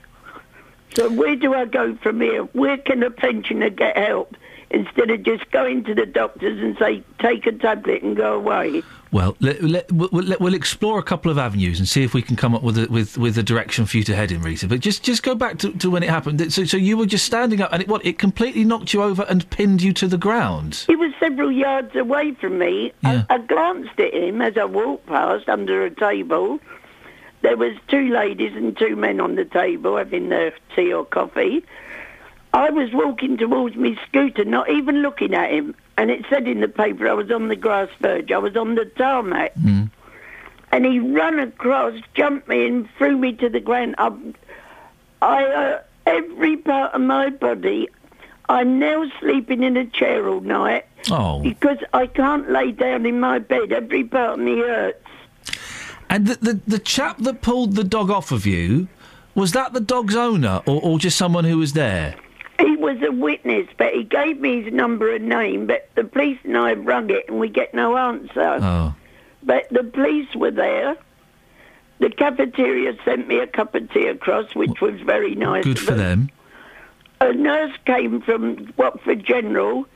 So where do I go from here? Where can a pensioner get help instead of just going to the doctors and say, take a tablet and go away? Well, let, let, we'll, we'll we'll explore a couple of avenues and see if we can come up with a, with with a direction for you to head in, Rita. But just just go back to, to when it happened. So, so you were just standing up, and it what? It completely knocked you over and pinned you to the ground. He was several yards away from me. Yeah. I, I glanced at him as I walked past under a table. There was two ladies and two men on the table having their tea or coffee. I was walking towards my scooter, not even looking at him. And it said in the paper I was on the grass verge. I was on the tarmac. And he ran across, jumped me and threw me to the ground. I, I uh, every part of my body, I'm now sleeping in a chair all night Oh. because I can't lay down in my bed. Every part of me hurts. And the, the the chap that pulled the dog off of you was that the dog's owner or, or just someone who was there? He was a witness, but he gave me his number and name, but the police and I have rung it and we get no answer. Oh. But the police were there. The cafeteria sent me a cup of tea across, which was very nice. Good for them. A nurse came from Watford General.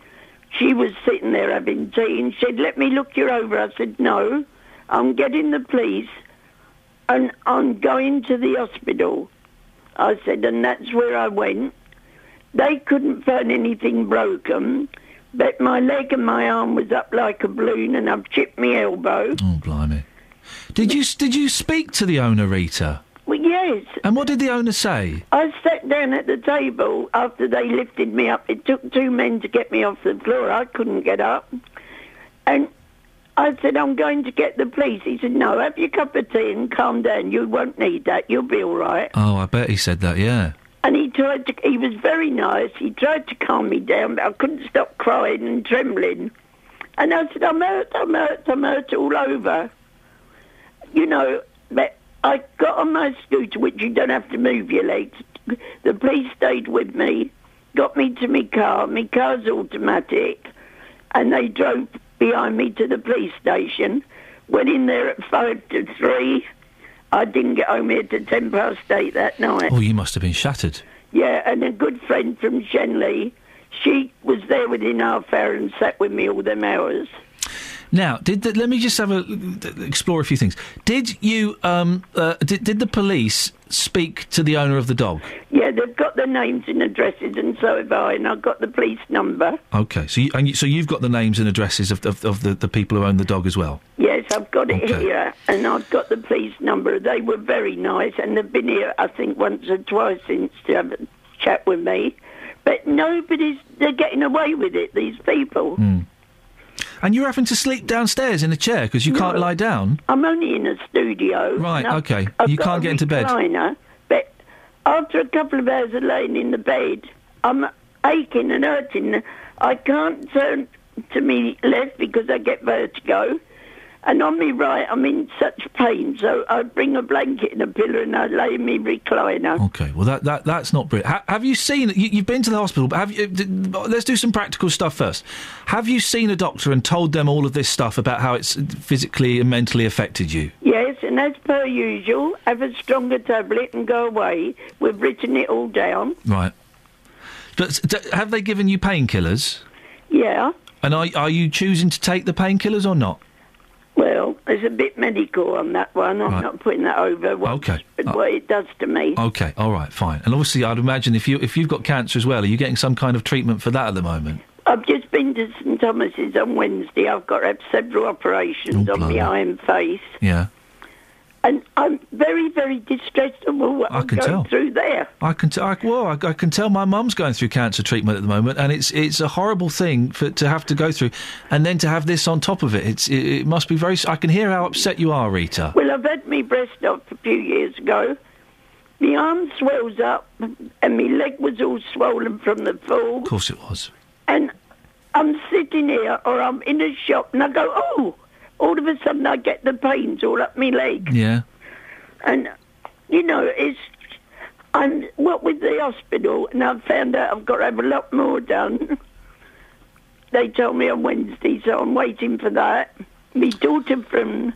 She was sitting there having tea and said, Let me look you over. I said, No, I'm getting the police and I'm going to the hospital. I said, and that's where I went. They couldn't find anything broken, but my leg and my arm was up like a balloon and I've chipped my elbow. Oh, blimey. Did you did you speak to the owner, Rita? Well, yes. And what did the owner say? I sat down at the table after they lifted me up. It took two men to get me off the floor. I couldn't get up. And I said, I'm going to get the police. He said, no, have your cup of tea and calm down. You won't need that. You'll be all right. Oh, I bet he said that. Yeah. And he tried to, he was very nice. He tried to calm me down, but I couldn't stop crying and trembling. And I said, I'm hurt, I'm hurt, I'm hurt all over. You know, but I got on my scooter, which you don't have to move your legs. The police stayed with me, got me to my car. My car's automatic. And they drove behind me to the police station. Went in there at five to three. I didn't get home here till ten past eight that night. Oh, you must have been shattered. Yeah, and a good friend from Shenley, she was there within half hour and sat with me all them hours. Now, did the, let me just have a explore a few things. Did you um uh, did, did the police speak to the owner of the dog? Yeah, they've got the names and addresses, and so have I, and I've got the police number. Okay, so you, and you, so you've got the names and addresses of, of, of the, the people who own the dog as well. Yes, I've got it Okay. here, and I've got the police number. They were very nice, and they've been here, I think, once or twice since to have a chat with me. But nobody's, they're getting away with it, these people. And you're having to sleep downstairs in a chair because you can't lie down. I'm only in a studio. Right, okay. I've You can't get into bed. But after a couple of hours of laying in the bed, I'm aching and hurting. I can't turn to me left because I get vertigo. And on me right, I'm in such pain, so I bring a blanket and a pillow and I lay in me recliner. Okay, well that, that that's not brilliant. Ha- have you seen? You, you've been to the hospital, but have you? d- let's do some practical stuff first. Have you seen a doctor and told them all of this stuff about how it's physically and mentally affected you? Yes, and as per usual, have a stronger tablet and go away. We've written it all down. Right. But d- have they given you painkillers? Yeah. And are are you choosing to take the painkillers or not? Well, there's a bit medical on that one. I'm Right. not putting that over what, Okay. what uh, it does to me. Okay, all right, fine. And obviously, I'd imagine if you if you've got cancer as well, are you getting some kind of treatment for that at the moment? I've just been to St Thomas's on Wednesday. I've got to have several operations Oh, on my and face. Yeah, And I'm very, very distressed over what I I'm can going tell. through there. I can. T- I, well, I, I can tell my mum's going through cancer treatment at the moment, and it's it's a horrible thing for to have to go through, and then to have this on top of it. It's it, it must be very. I can hear how upset you are, Rita. Well, I've had my breast off a few years ago. My arm swells up, and my leg was all swollen from the fall. Of course, it was. And I'm sitting here, or I'm in a shop, and I go, oh! All of a sudden, I get the pains all up my leg. Yeah. And, you know, it's. I'm what with the hospital, and I've found out I've got to have a lot more done. They told me on Wednesday, so I'm waiting for that. My daughter from.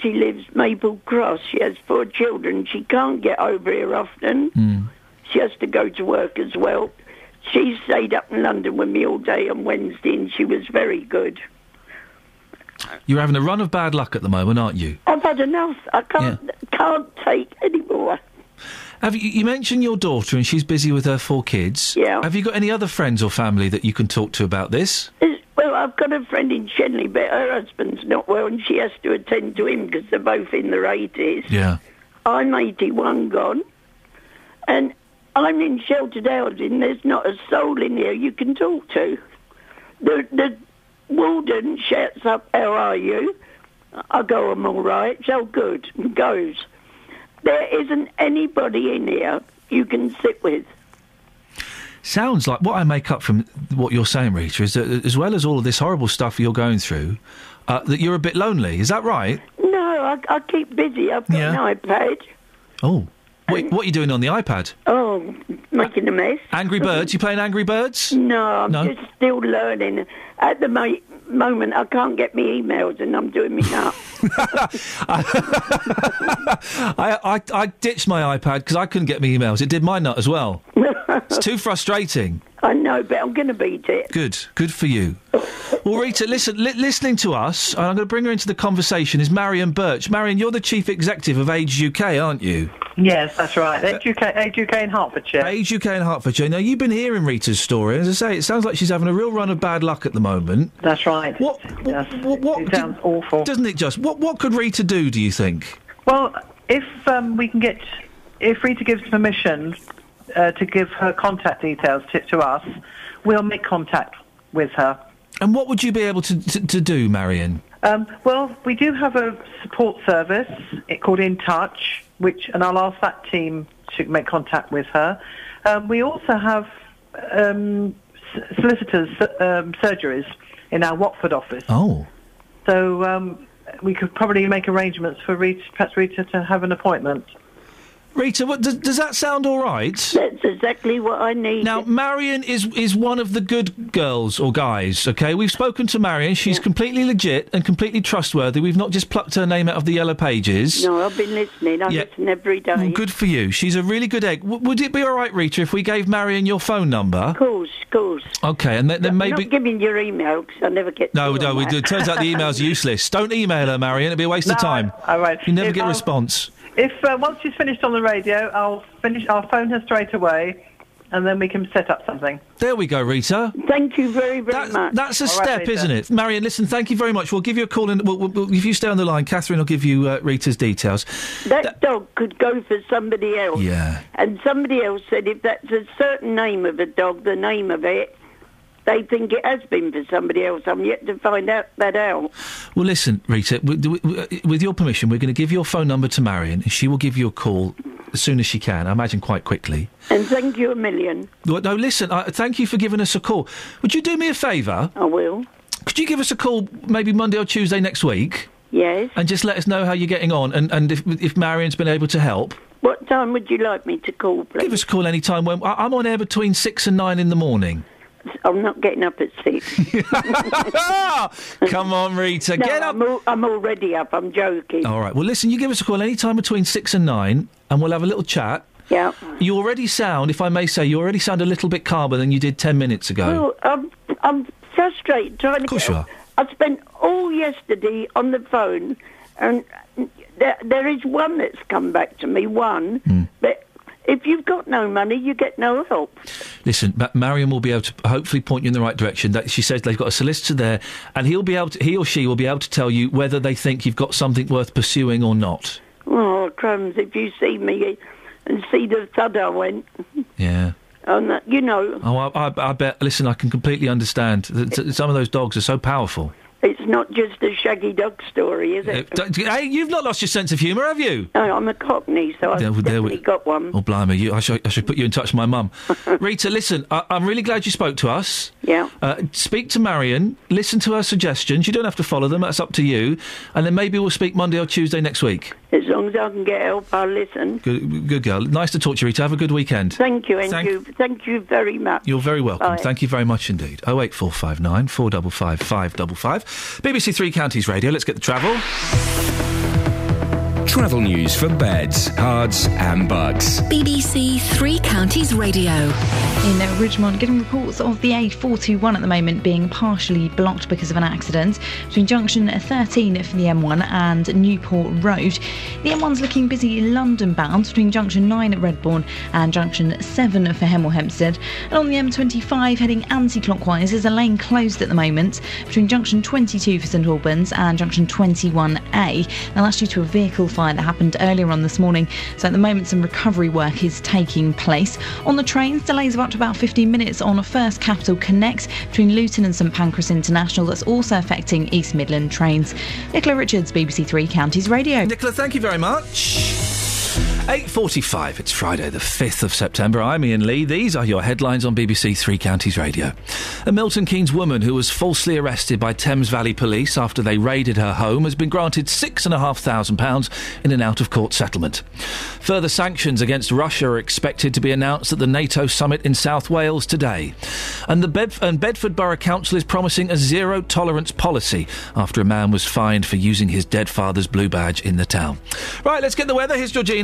She lives Maple Cross. She has four children. She can't get over here often. Hmm. She has to go to work as well. She stayed up in London with me all day on Wednesday, and she was very good. You're having a run of bad luck at the moment, aren't you? I've had enough. I can't can't take any more. Have you, you mentioned your daughter, and she's busy with her four kids. Yeah. Have you got any other friends or family that you can talk to about this? Is- Well, I've got a friend in Shenley, but her husband's not well, and she has to attend to him because they're both in their eighties. Yeah. I'm 81 gone, and I'm in sheltered housing. There's not a soul in here you can talk to. The the warden shouts up, "How are you?" I go, "I'm all right." So good, and goes. There isn't anybody in here you can sit with. Sounds like what I make up from what you're saying, Rita, is that as well as all of this horrible stuff you're going through, uh, that you're a bit lonely. Is that right? No, I, I keep busy. I've got Yeah. an iPad. Oh. What, what are you doing on the iPad? Oh, making a mess. Angry Birds? You playing Angry Birds? No, I'm No? just still learning. At the mo- moment, I can't get me emails, and I'm doing me up. I, I, I ditched my iPad because I couldn't get my emails. It did my nut as well. it's too frustrating. I know, but I'm going to beat it. Good, good for you. Well, Rita, listen, li- listening to us, and I'm going to bring her into the conversation, is Marion Birch. Marion, you're the chief executive of Age UK, aren't you? Yes, that's right. Age UK, Age UK in Hertfordshire. Age UK in Hertfordshire. Now, you've been hearing Rita's story. As I say, it sounds like she's having a real run of bad luck at the moment. That's right. What? what, what it sounds awful. Doesn't it just? What, what could Rita do, do you think? Well, if um, we can get, if Rita gives permission uh, to give her contact details to, to us, we'll make contact with her. And what would you be able to, to, to do, Marion? Um, well, we do have a support service called In Touch, which, and I'll ask that team to make contact with her. Um, we also have um, solicitors' um, surgeries in our Watford office. Oh. So um, we could probably make arrangements for Rita, perhaps Rita to have an appointment. Rita, what, does, does that sound all right? That's exactly what I need. Now, Marion is is one of the good girls or guys. Okay, we've spoken to Marion. She's completely legit and completely trustworthy. We've not just plucked her name out of the yellow pages. No, I've been listening. I Yeah. listen every day. Well, good for you. She's a really good egg. W- would it be all right, Rita, if we gave Marion your phone number? Of course, of course. Okay, and then, then maybe. not giving your email because I never get. No, no, we do. It turns out the email's useless. Don't email her, Marion. It'd be a waste of No, time. all right. You never If get a response. If uh, once she's finished on the radio, I'll finish. I'll phone her straight away, and then we can set up something. There we go, Rita. Thank you very, very much. That's a All right, step, Rita. isn't it? Marion, listen, thank you very much. We'll give you a call, and we'll, we'll, we'll- if you stay on the line, Catherine will give you uh, Rita's details. That dog could go for somebody else. Yeah. And somebody else said if that's a certain name of a dog, the name of it, they think it has been for somebody else. I'm yet to find out that out. Well, listen, Rita, with, your permission, we're going to give your phone number to Marion, and she will give you a call as soon as she can. I imagine quite quickly. And thank you a million. Well, no, listen, I, thank you for giving us a call. Would you do me a favour? I will. Could you give us a call maybe Monday or Tuesday next week? Yes. And just let us know how you're getting on, and, and if, if Marion's been able to help. What time would you like me to call, please? Give us a call any time. When I, I'm on air between six and nine in the morning. I'm not getting up at six. Come on, Rita, no, get up. I'm, al- I'm already up. I'm joking. All right. Well, listen, you give us a call any time between six and nine, and we'll have a little chat. Yeah. You already sound, if I may say, you already sound a little bit calmer than you did ten minutes ago. Well, I'm, I'm frustrated trying to. Of course get, you are. I spent all yesterday on the phone, and there, there is one that's come back to me. One, Hmm. but if you've got no money, you get no help. Listen, Ma- Marion will be able to hopefully point you in the right direction. That she says they've got a solicitor there, and he'll be able to, he or she will be able to tell you whether they think you've got something worth pursuing or not. Oh crumbs! If you see me and see the thud I went, Yeah. Oh, and that, you know, Oh, I, I, I bet. Listen, I can completely understand. Some of those dogs are so powerful. it's not just a shaggy dog story, is Uh, it? d- hey, you've not lost your sense of humour, have you? No, I'm a Cockney, so I've There- there we- got one. Oh, blimey, you, I, should, I should put you in touch with my mum. Rita, listen, I, I'm really glad you spoke to us. Yeah. Uh, speak to Marion, listen to her suggestions. You don't have to follow them, that's up to you. And then maybe we'll speak Monday or Tuesday next week. As long as I can get help, I'll listen. Good, good girl. Nice to talk to you, Rita. Have a good weekend. Thank you, and Thank- you, thank you very much. You're very welcome. Bye. Thank you very much indeed. 08459 455 555. BBC Three Counties Radio. Let's get the travel. Travel news for beds, herts, and bucks. BBC Three Counties Radio. In Ridgmont, getting reports of the A421 at the moment being partially blocked because of an accident between junction 13 for the M1 and Newport Road. The M1's looking busy London bound between junction 9 at Redbourn and junction 7 for Hemel Hempstead. And on the M25 heading anti clockwise, there's a lane closed at the moment between junction 22 for St Albans and junction 21A. Now that's due to a vehicle fire that happened earlier on this morning. So at the moment, some recovery work is taking place. On the trains, delays of up to about 15 minutes on a First Capital Connect between Luton and St Pancras International. That's also affecting East Midland trains. Nicola Richards, BBC Three Counties Radio. Nicola, thank you very much. 8.45, it's Friday the 5th of September. I'm Iain Lee. These are your headlines on BBC Three Counties Radio. A Milton Keynes woman who was falsely arrested by Thames Valley Police after they raided her home has been granted £6,500 in an out-of-court settlement. Further sanctions against Russia are expected to be announced at the NATO summit in South Wales today. And the Bedf- and Bedford Borough Council is promising a zero-tolerance policy after a man was fined for using his dead father's blue badge in the town. Right, let's get the weather. Here's Georgina.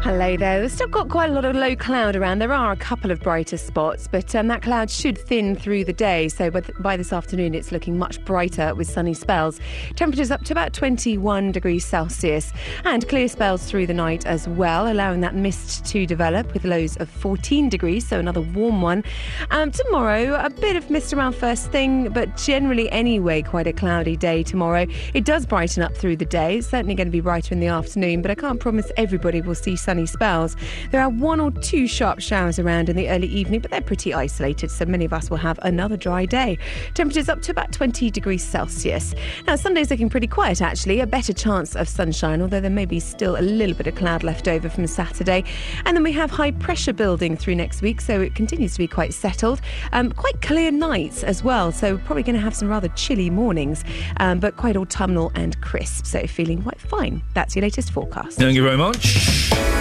Hello there. We've still got quite a lot of low cloud around. There are a couple of brighter spots, but um, that cloud should thin through the day. So by, th- by this afternoon, it's looking much brighter with sunny spells. Temperatures up to about 21 degrees Celsius and clear spells through the night as well, allowing that mist to develop with lows of 14 degrees, so another warm one. Um, tomorrow, a bit of mist around first thing, but generally anyway, quite a cloudy day tomorrow. It does brighten up through the day. It's certainly going to be brighter in the afternoon, but I can't promise everybody will see sunny spells. There are one or two sharp showers around in the early evening, but they're pretty isolated, so many of us will have another dry day. Temperatures up to about 20 degrees Celsius. Now, Sunday's looking pretty quiet actually, a better chance of sunshine, although there may be still a little bit of cloud left over from Saturday. And then we have high pressure building through next week, so it continues to be quite settled. Um, quite clear nights as well, so probably going to have some rather chilly mornings, um, but quite autumnal and crisp, so feeling quite fine. That's your latest forecast. Thank you very much.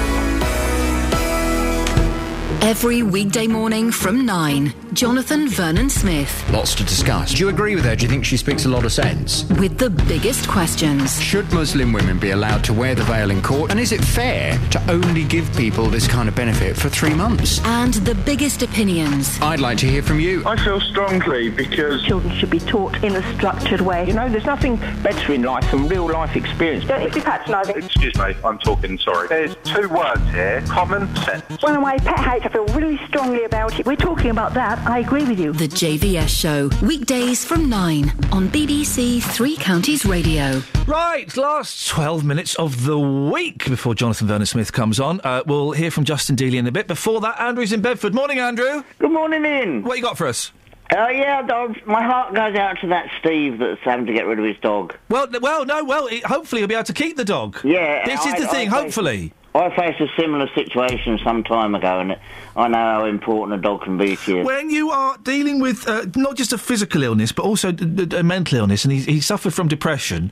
Every weekday morning from 9, Jonathan Vernon Smith. Lots to discuss. Do you agree with her? Do you think she speaks a lot of sense? With the biggest questions. Should Muslim women be allowed to wear the veil in court? And is it fair to only give people this kind of benefit for three months? And the biggest opinions. I'd like to hear from you. I feel strongly because children should be taught in a structured way. You know, there's nothing better in life than real life experience. Don't be patronising. Excuse me, I'm talking sorry. There's two words here common sense. When my pet hates, I feel really strongly about it. We're talking about that. I agree with you. The JVS Show, weekdays from 9 on BBC Three Counties Radio. Right, last 12 minutes of the week before Jonathan Vernon Smith comes on. Uh, we'll hear from Justin Dealey in a bit. Before that, Andrew's in Bedford. Morning, Andrew. Good morning, Iain. What you got for us? Uh, yeah, dogs. My heart goes out to that Steve that's having to get rid of his dog. Well, well, no, well, he, hopefully he'll be able to keep the dog. Yeah. This is I- the thing, I- hopefully. I faced a similar situation some time ago, and I know how important a dog can be to you. When you are dealing with uh, not just a physical illness, but also d- d- a mental illness, and he, he suffered from depression,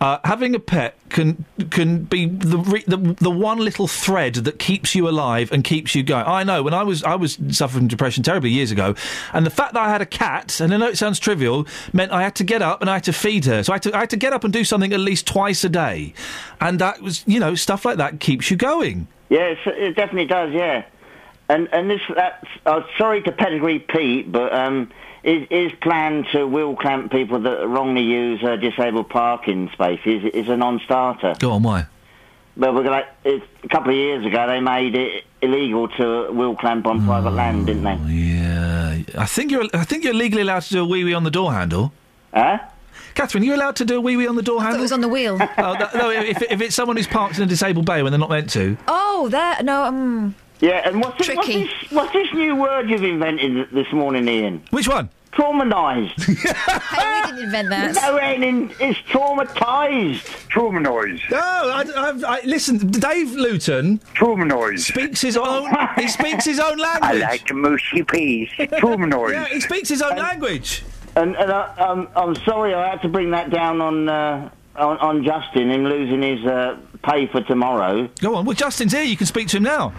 uh, having a pet can can be the, re- the the one little thread that keeps you alive and keeps you going. I know when I was I was suffering from depression terribly years ago, and the fact that I had a cat, and I know it sounds trivial, meant I had to get up and I had to feed her. So I had to I had to get up and do something at least twice a day, and that was you know stuff like that keeps you going. Yes, it definitely does. Yeah, and and this that's uh, sorry to pedigree Pete, but um, his, his plan to wheel clamp people that wrongly use uh, disabled parking spaces is a non-starter. Go on, why? Well, we're gonna, it, a couple of years ago, they made it illegal to wheel clamp on private land, didn't they? Yeah, I think you're I think you're legally allowed to do a wee wee on the door handle. Huh? Catherine, are you allowed to do a wee wee on the door handle? it was on the wheel. oh, that, no, if, if it's someone who's parked in a disabled bay when they're not meant to. Oh, there. No, um. Yeah, and what's this, what's this, what's this new word you've invented this morning, Iain? Which one? Traumatised. Hey, we didn't invent that. no, Iain, it's traumatised. Traumatised. No, I, I, I, listen, Dave Luton Traumatised. speaks his own. he speaks his own language. I language. like mushy peas. Traumatised. Yeah, he speaks his own language. And, and I, um, I'm sorry I had to bring that down on uh, on, on Justin, him losing his uh, pay for tomorrow. Go on. Well, Justin's here. You can speak to him now.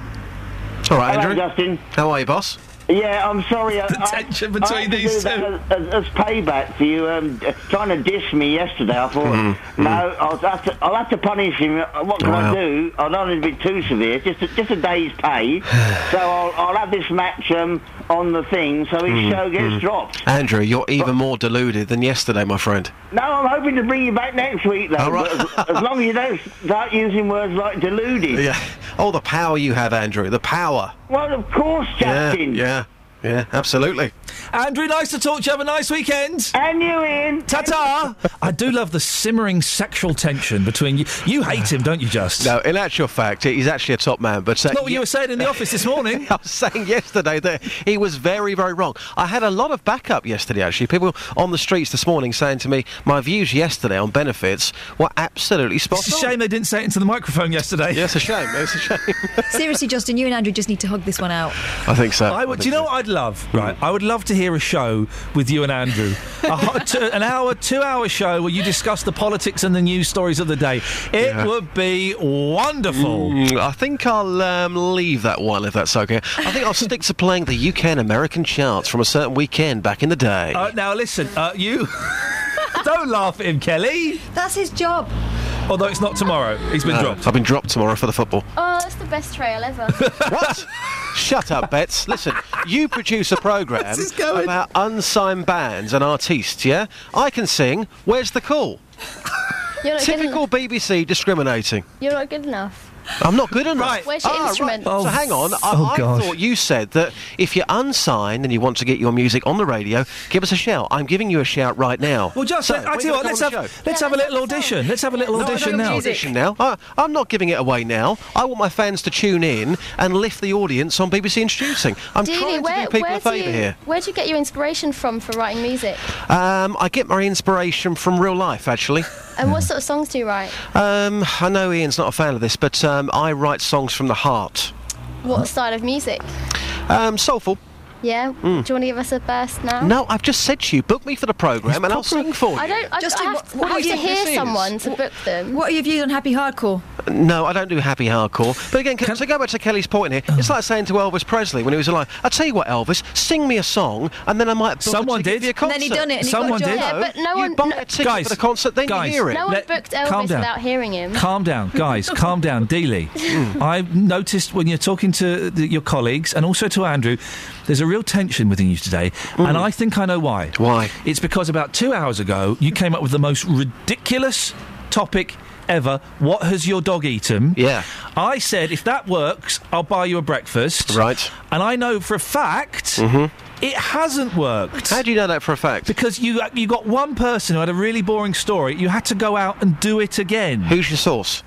All right, Hello, Andrew. Justin. How are you, boss? Yeah, I'm sorry. I, The I- tension I between had to these do two. that As, as payback for you um, trying to diss me yesterday, I thought, Mm-hmm. no, I'll have, to, I'll have to punish him. Uh, What can Wow. I do? I don't want to be too severe. Just a, just a day's pay. so I'll, I'll have this match um, on the thing so his Mm, show gets mm. dropped. Andrew, you're even more deluded than yesterday, my friend. No, I'm hoping to bring you back next week, though. Right. as, as long as you don't start using words like deluded. Yeah. Oh, the power you have, Andrew. The power. Well, of course, Yeah, yeah, yeah, absolutely. Andrew, nice to talk to you. Have a nice weekend. And you, Iain. Ta ta. I do love the simmering sexual tension between you. You hate him, don't you, Just? No, in actual fact, he's actually a top man. But uh, It's not what you were saying in the office this morning. I was saying yesterday that he was very, very wrong. I had a lot of backup yesterday, actually. People on the streets this morning saying to me, my views yesterday on benefits were absolutely spot on. It's a on. shame they didn't say it into the microphone yesterday. Yeah, it's a shame. It's a shame. Seriously, Justin, you and Andrew just need to hug this one out. I think so. I would, do you know what I'd love? Right, I would love to hear a show with you and Andrew, a, ho- t- an hour, two-hour show where you discuss the politics and the news stories of the day. It Yeah. would be wonderful. Mm, I think I'll um, leave that one if that's okay. I think I'll stick to playing the UK and American charts from a certain weekend back in the day. Uh, now listen, uh, you don't laugh at him, Kelly. That's his job. Although it's not tomorrow, he's been No, dropped. I've been dropped tomorrow for the football. Oh, that's the best trail ever. What? Shut up, Bets. Listen, you produce a programme Where's this going? about unsigned bands and artistes, yeah? I can sing. Where's the call? You're not, good Typical enough. BBC discriminating. You're not good enough. I'm not good enough. Right. Where's your Ah, right. instrument? So hang on. I, Oh, I thought you said that if you're unsigned and you want to get your music on the radio, give us a shout. I'm giving you a shout right now. Well, just So, I tell you you what, let's have let's have a little audition. Let's have a little No, audition don't now. Audition now. I, I'm not giving it away now. I want my fans to tune in and lift the audience on BBC Introducing. I'm Dealey, trying where, to do people where a favour do you, here. Where do you get your inspiration from for writing music? Um, I get my inspiration from real life, actually. And what sort of songs do you write? Um, I know Iain's not a fan of this, but um, I write songs from the heart. What style of music? Um, soulful. Yeah. Mm. Do you want to give us a burst now? No, I've just said to you, book me for the programme and I'll sing for you. I don't. I, Justin, I have, what- I what have you to hear is? someone to book them. What are your views on happy hardcore? No, I don't do happy hardcore. But again, can, to go back to Kelly's point here, it's like saying to Elvis Presley when he was alive, "I tell you what, Elvis, sing me a song, and then I might book Someone a ticket did. for your And concert." then he done it and he got Someone did. Yeah, but no you one. buy no, a ticket Guys, for the concert, then guys. you hear it. no one Let- booked calm Elvis down. without hearing him. Calm down, guys. calm down, Dealey. I've noticed when you're talking to the, your colleagues and also to Andrew, there's a real tension within you today, and mm. I think I know why. Why? It's because about two hours ago you came up with the most ridiculous topic ever. What has your dog eaten? Yeah. I said if that works, I'll buy you a breakfast. Right. And I know for a fact. Mm-hmm. It hasn't worked. How do you know that for a fact? Because you you got one person who had a really boring story. You had to go out and do it again. Who's your source?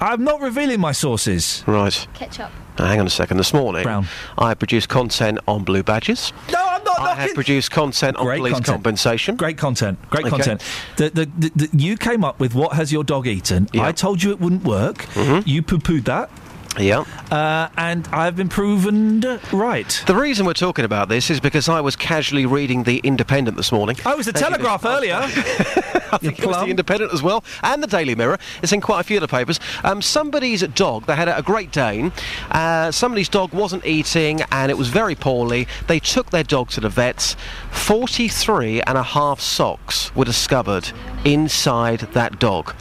I'm not revealing my sources. Right. Ketchup. Now, hang on a second. This morning, Brown. I produced content on blue badges. No, I'm not. I have produced content on Great police content. compensation. Great content. Great Okay. content. The, the, the, the, you came up with what has your dog eaten. Yeah. I told you it wouldn't work. Mm-hmm. You poo pooed that. Yeah. Uh, and I've been proven right. The reason we're talking about this is because I was casually reading The Independent this morning. I was the you Telegraph earlier. I think it was The Independent as well, and The Daily Mirror. It's in quite a few of the papers. Um, somebody's dog, they had a Great Dane. Uh, somebody's dog wasn't eating and it was very poorly. They took their dog to the vets. 43 and a half socks were discovered inside that dog.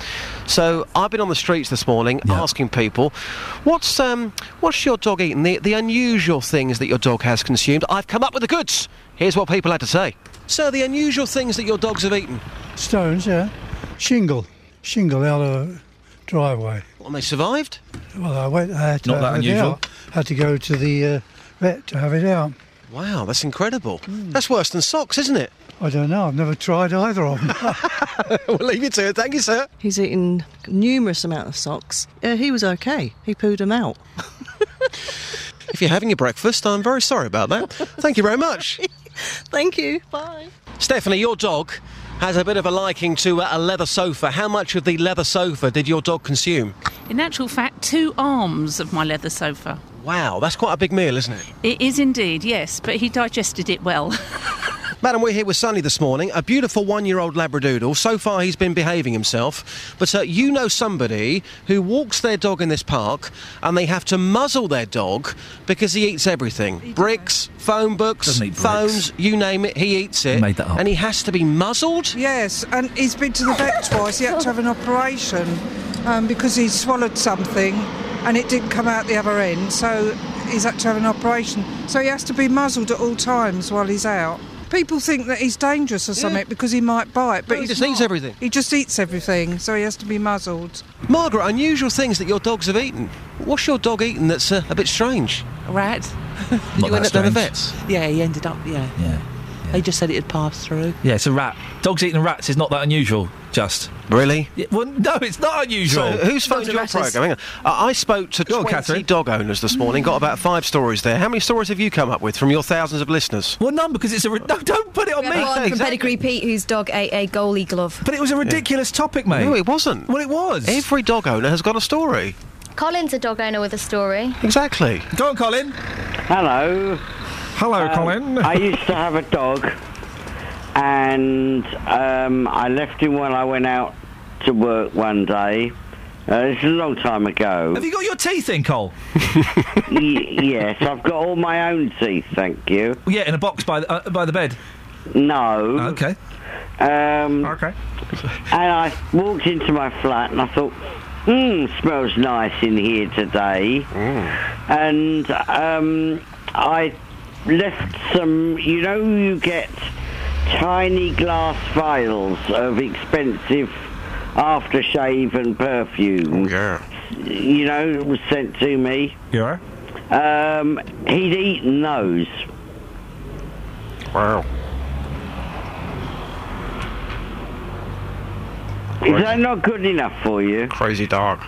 So I've been on the streets this morning asking people, what's um, what's your dog eating? The, the unusual things that your dog has consumed. I've come up with the goods. Here's what people had to say. So the unusual things that your dogs have eaten. Stones, yeah. Shingle. Shingle out of the driveway. And they survived? Well, I went. I had to Not that unusual. Had to go to the uh, vet to have it out. Wow, that's incredible. That's worse than socks, isn't it? I don't know. I've never tried either of them. we'll leave you to it. Thank you, sir. He's eaten numerous amount of socks. Uh, he was okay. He pooed them out. If you're having your breakfast, I'm very sorry about that. Thank you very much. Thank you. Bye. Stephanie, your dog has a bit of a liking to uh, a leather sofa. How much of the leather sofa did your dog consume? In actual fact, two arms of my leather sofa. Wow, that's quite a big meal, isn't it? It is indeed, yes, but he digested it well. Madam, we're here with Sunny this morning, a beautiful one-year-old Labradoodle. So far, he's been behaving himself. But uh, you know somebody who walks their dog in this park and they have to muzzle their dog because he eats everything. Bricks, phone books, bricks. phones, you name it, he eats it. Made that up. And he has to be muzzled? Yes, and he's been to the vet twice. He had to have an operation um, because he swallowed something and it didn't come out the other end. So he's had to have an operation. So he has to be muzzled at all times while he's out. People think that he's dangerous or something because he might bite, but No, he he's just eats everything. He just eats everything, so he has to be muzzled. Margaret, unusual things that your dogs have eaten. What's your dog eaten that's uh, a bit strange? A rat. Did Not you end that up down the vets? Yeah, he ended up, yeah. Yeah. They just said it had passed through. Yeah, it's a rat. Dogs eating rats is not that unusual, just. Really? Yeah, well, no, it's not unusual. So, who's phoned your programme? Uh, I spoke to Go 20 Catherine. dog owners this morning, got about five stories there. How many stories have you come up with from your thousands of listeners? Well, none, because it's a. Ri- no, don't put it on We me. had one from Exactly. Pedigree Pete whose dog ate a goalie glove. But it was a ridiculous topic, mate. No, it wasn't. Well, it was. Every dog owner has got a story. Colin's a dog owner with a story. Exactly. Go on, Colin. Hello. Hello, Um, Colin. I used to have a dog, and um, I left him while I went out to work one day. Uh, this is a long time ago. Have you got your teeth in, Cole? Y- yes, I've got all my own teeth, thank you. Yeah, in a box by the, uh, by the bed. No. Okay. Um, okay. And I walked into my flat and I thought, hmm, smells nice in here today. And um, I left some, you know, you get tiny glass vials of expensive aftershave and perfume. yeah. you know, it was sent to me. Yeah. Um, he'd eaten those. Wow. Is that not good enough for you? Crazy dog.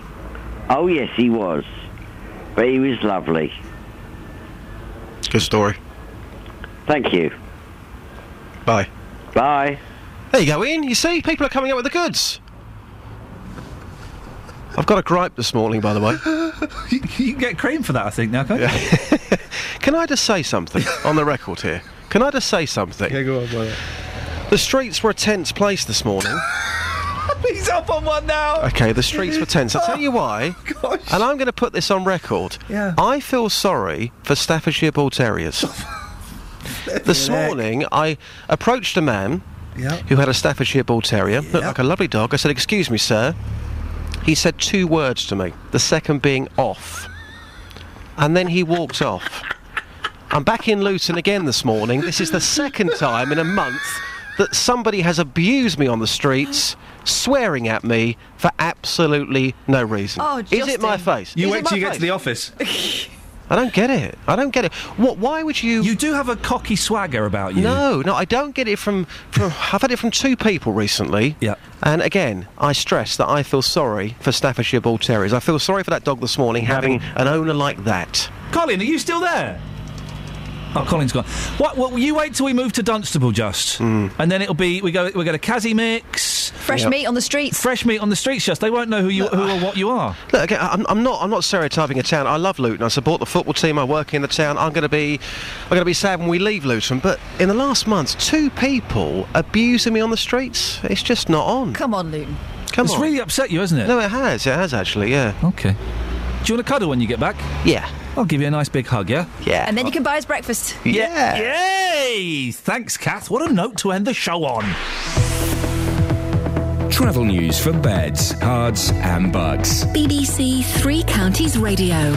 Oh yes, he was, but he was lovely. Good story. Thank you. Bye. Bye. There you go, Iain. You see, people are coming up with the goods. I've got a gripe this morning, by the way. you, you can get cream for that, I think, now, can't you? Can I just say something on the record here? Can I just say something? Yeah, go on, brother. The streets were a tense place this morning. He's up on one now. Okay, the streets were tense. I'll tell you why. Gosh. And I'm going to put this on record. Yeah. I feel sorry for Staffordshire Bull Terriers. this morning, I approached a man Yeah. who had a Staffordshire Bull Terrier, looked like a lovely dog. I said, Excuse me, sir. He said two words to me, the second being off. And then he walked off. I'm back in Luton again this morning. This is the second time in a month that somebody has abused me on the streets, swearing at me for absolutely no reason. Oh, is it my face? You Is wait till my you get to the office. I don't get it. I don't get it. What? Why would you? You do have a cocky swagger about you. No, no, I don't get it from. from I've had it from two people recently. Yeah. And again, I stress that I feel sorry for Staffordshire Bull Terriers. I feel sorry for that dog this morning having an owner like that. Colin, are you still there? Oh, Colin's gone. What? Well, you wait till we move to Dunstable, just, Hmm. and then it'll be we go we go to Kazi Mix. Fresh meat on the streets. Fresh meat on the streets, just they won't know who you who or what you are. Look, again, I'm, I'm not. I'm not stereotyping a town. I love Luton. I support the football team. I work in the town. I'm going to be. I'm going to be sad when we leave Luton. But in the last months, two people abusing me on the streets. It's just not on. Come on, Luton. Come it's on. really upset you, hasn't it? No, it has. It has actually. Yeah. Okay. Do you want to cuddle when you get back? Yeah. I'll give you a nice big hug. Yeah. Yeah. And then you can buy us breakfast. Yeah. Yay! Thanks, Kath. What a note to end the show on. Travel news for beds, herts, and bucks. BBC Three Counties Radio.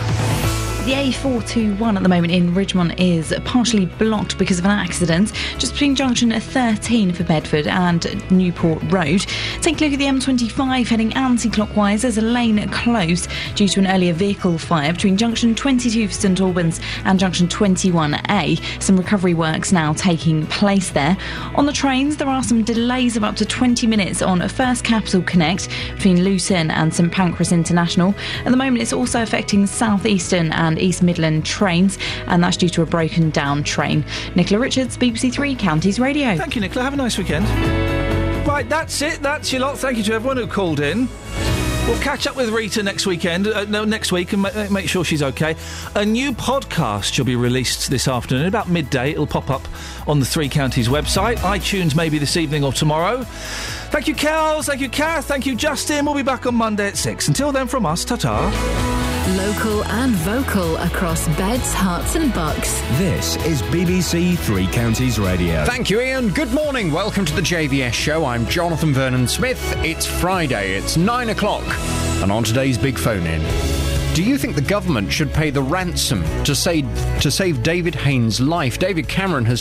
The A421 at the moment in Ridgmont is partially blocked because of an accident just between junction 13 for Bedford and Newport Road. Take a look at the M25 heading anti clockwise. There's a lane closed due to an earlier vehicle fire between junction 22 for St Albans and junction 21A. Some recovery works now taking place there. On the trains, there are some delays of up to 20 minutes on a First Capital Connect between Luton and St Pancras International. At the moment, it's also affecting southeastern and East Midland trains, and that's due to a broken down train. Nicola Richards, BBC Three Counties Radio. Thank you, Nicola. Have a nice weekend. Right, that's it. That's your lot. Thank you to everyone who called in. We'll catch up with Rita next weekend, uh, no, next week, and ma- make sure she's okay. A new podcast shall be released this afternoon, about midday. It'll pop up on the Three Counties website, iTunes maybe this evening or tomorrow. Thank you, Kels. Thank you, Kath. Thank you, Justin. We'll be back on Monday at six. Until then, from us, ta-ta. Local and vocal across beds, herts, and bucks. This is BBC Three Counties Radio. Thank you, Iain. Good morning. Welcome to the JVS show. I'm Jonathan Vernon Smith. It's Friday. It's nine o'clock. And on today's big phone in. Do you think the government should pay the ransom to save to save David Haines' life? David Cameron has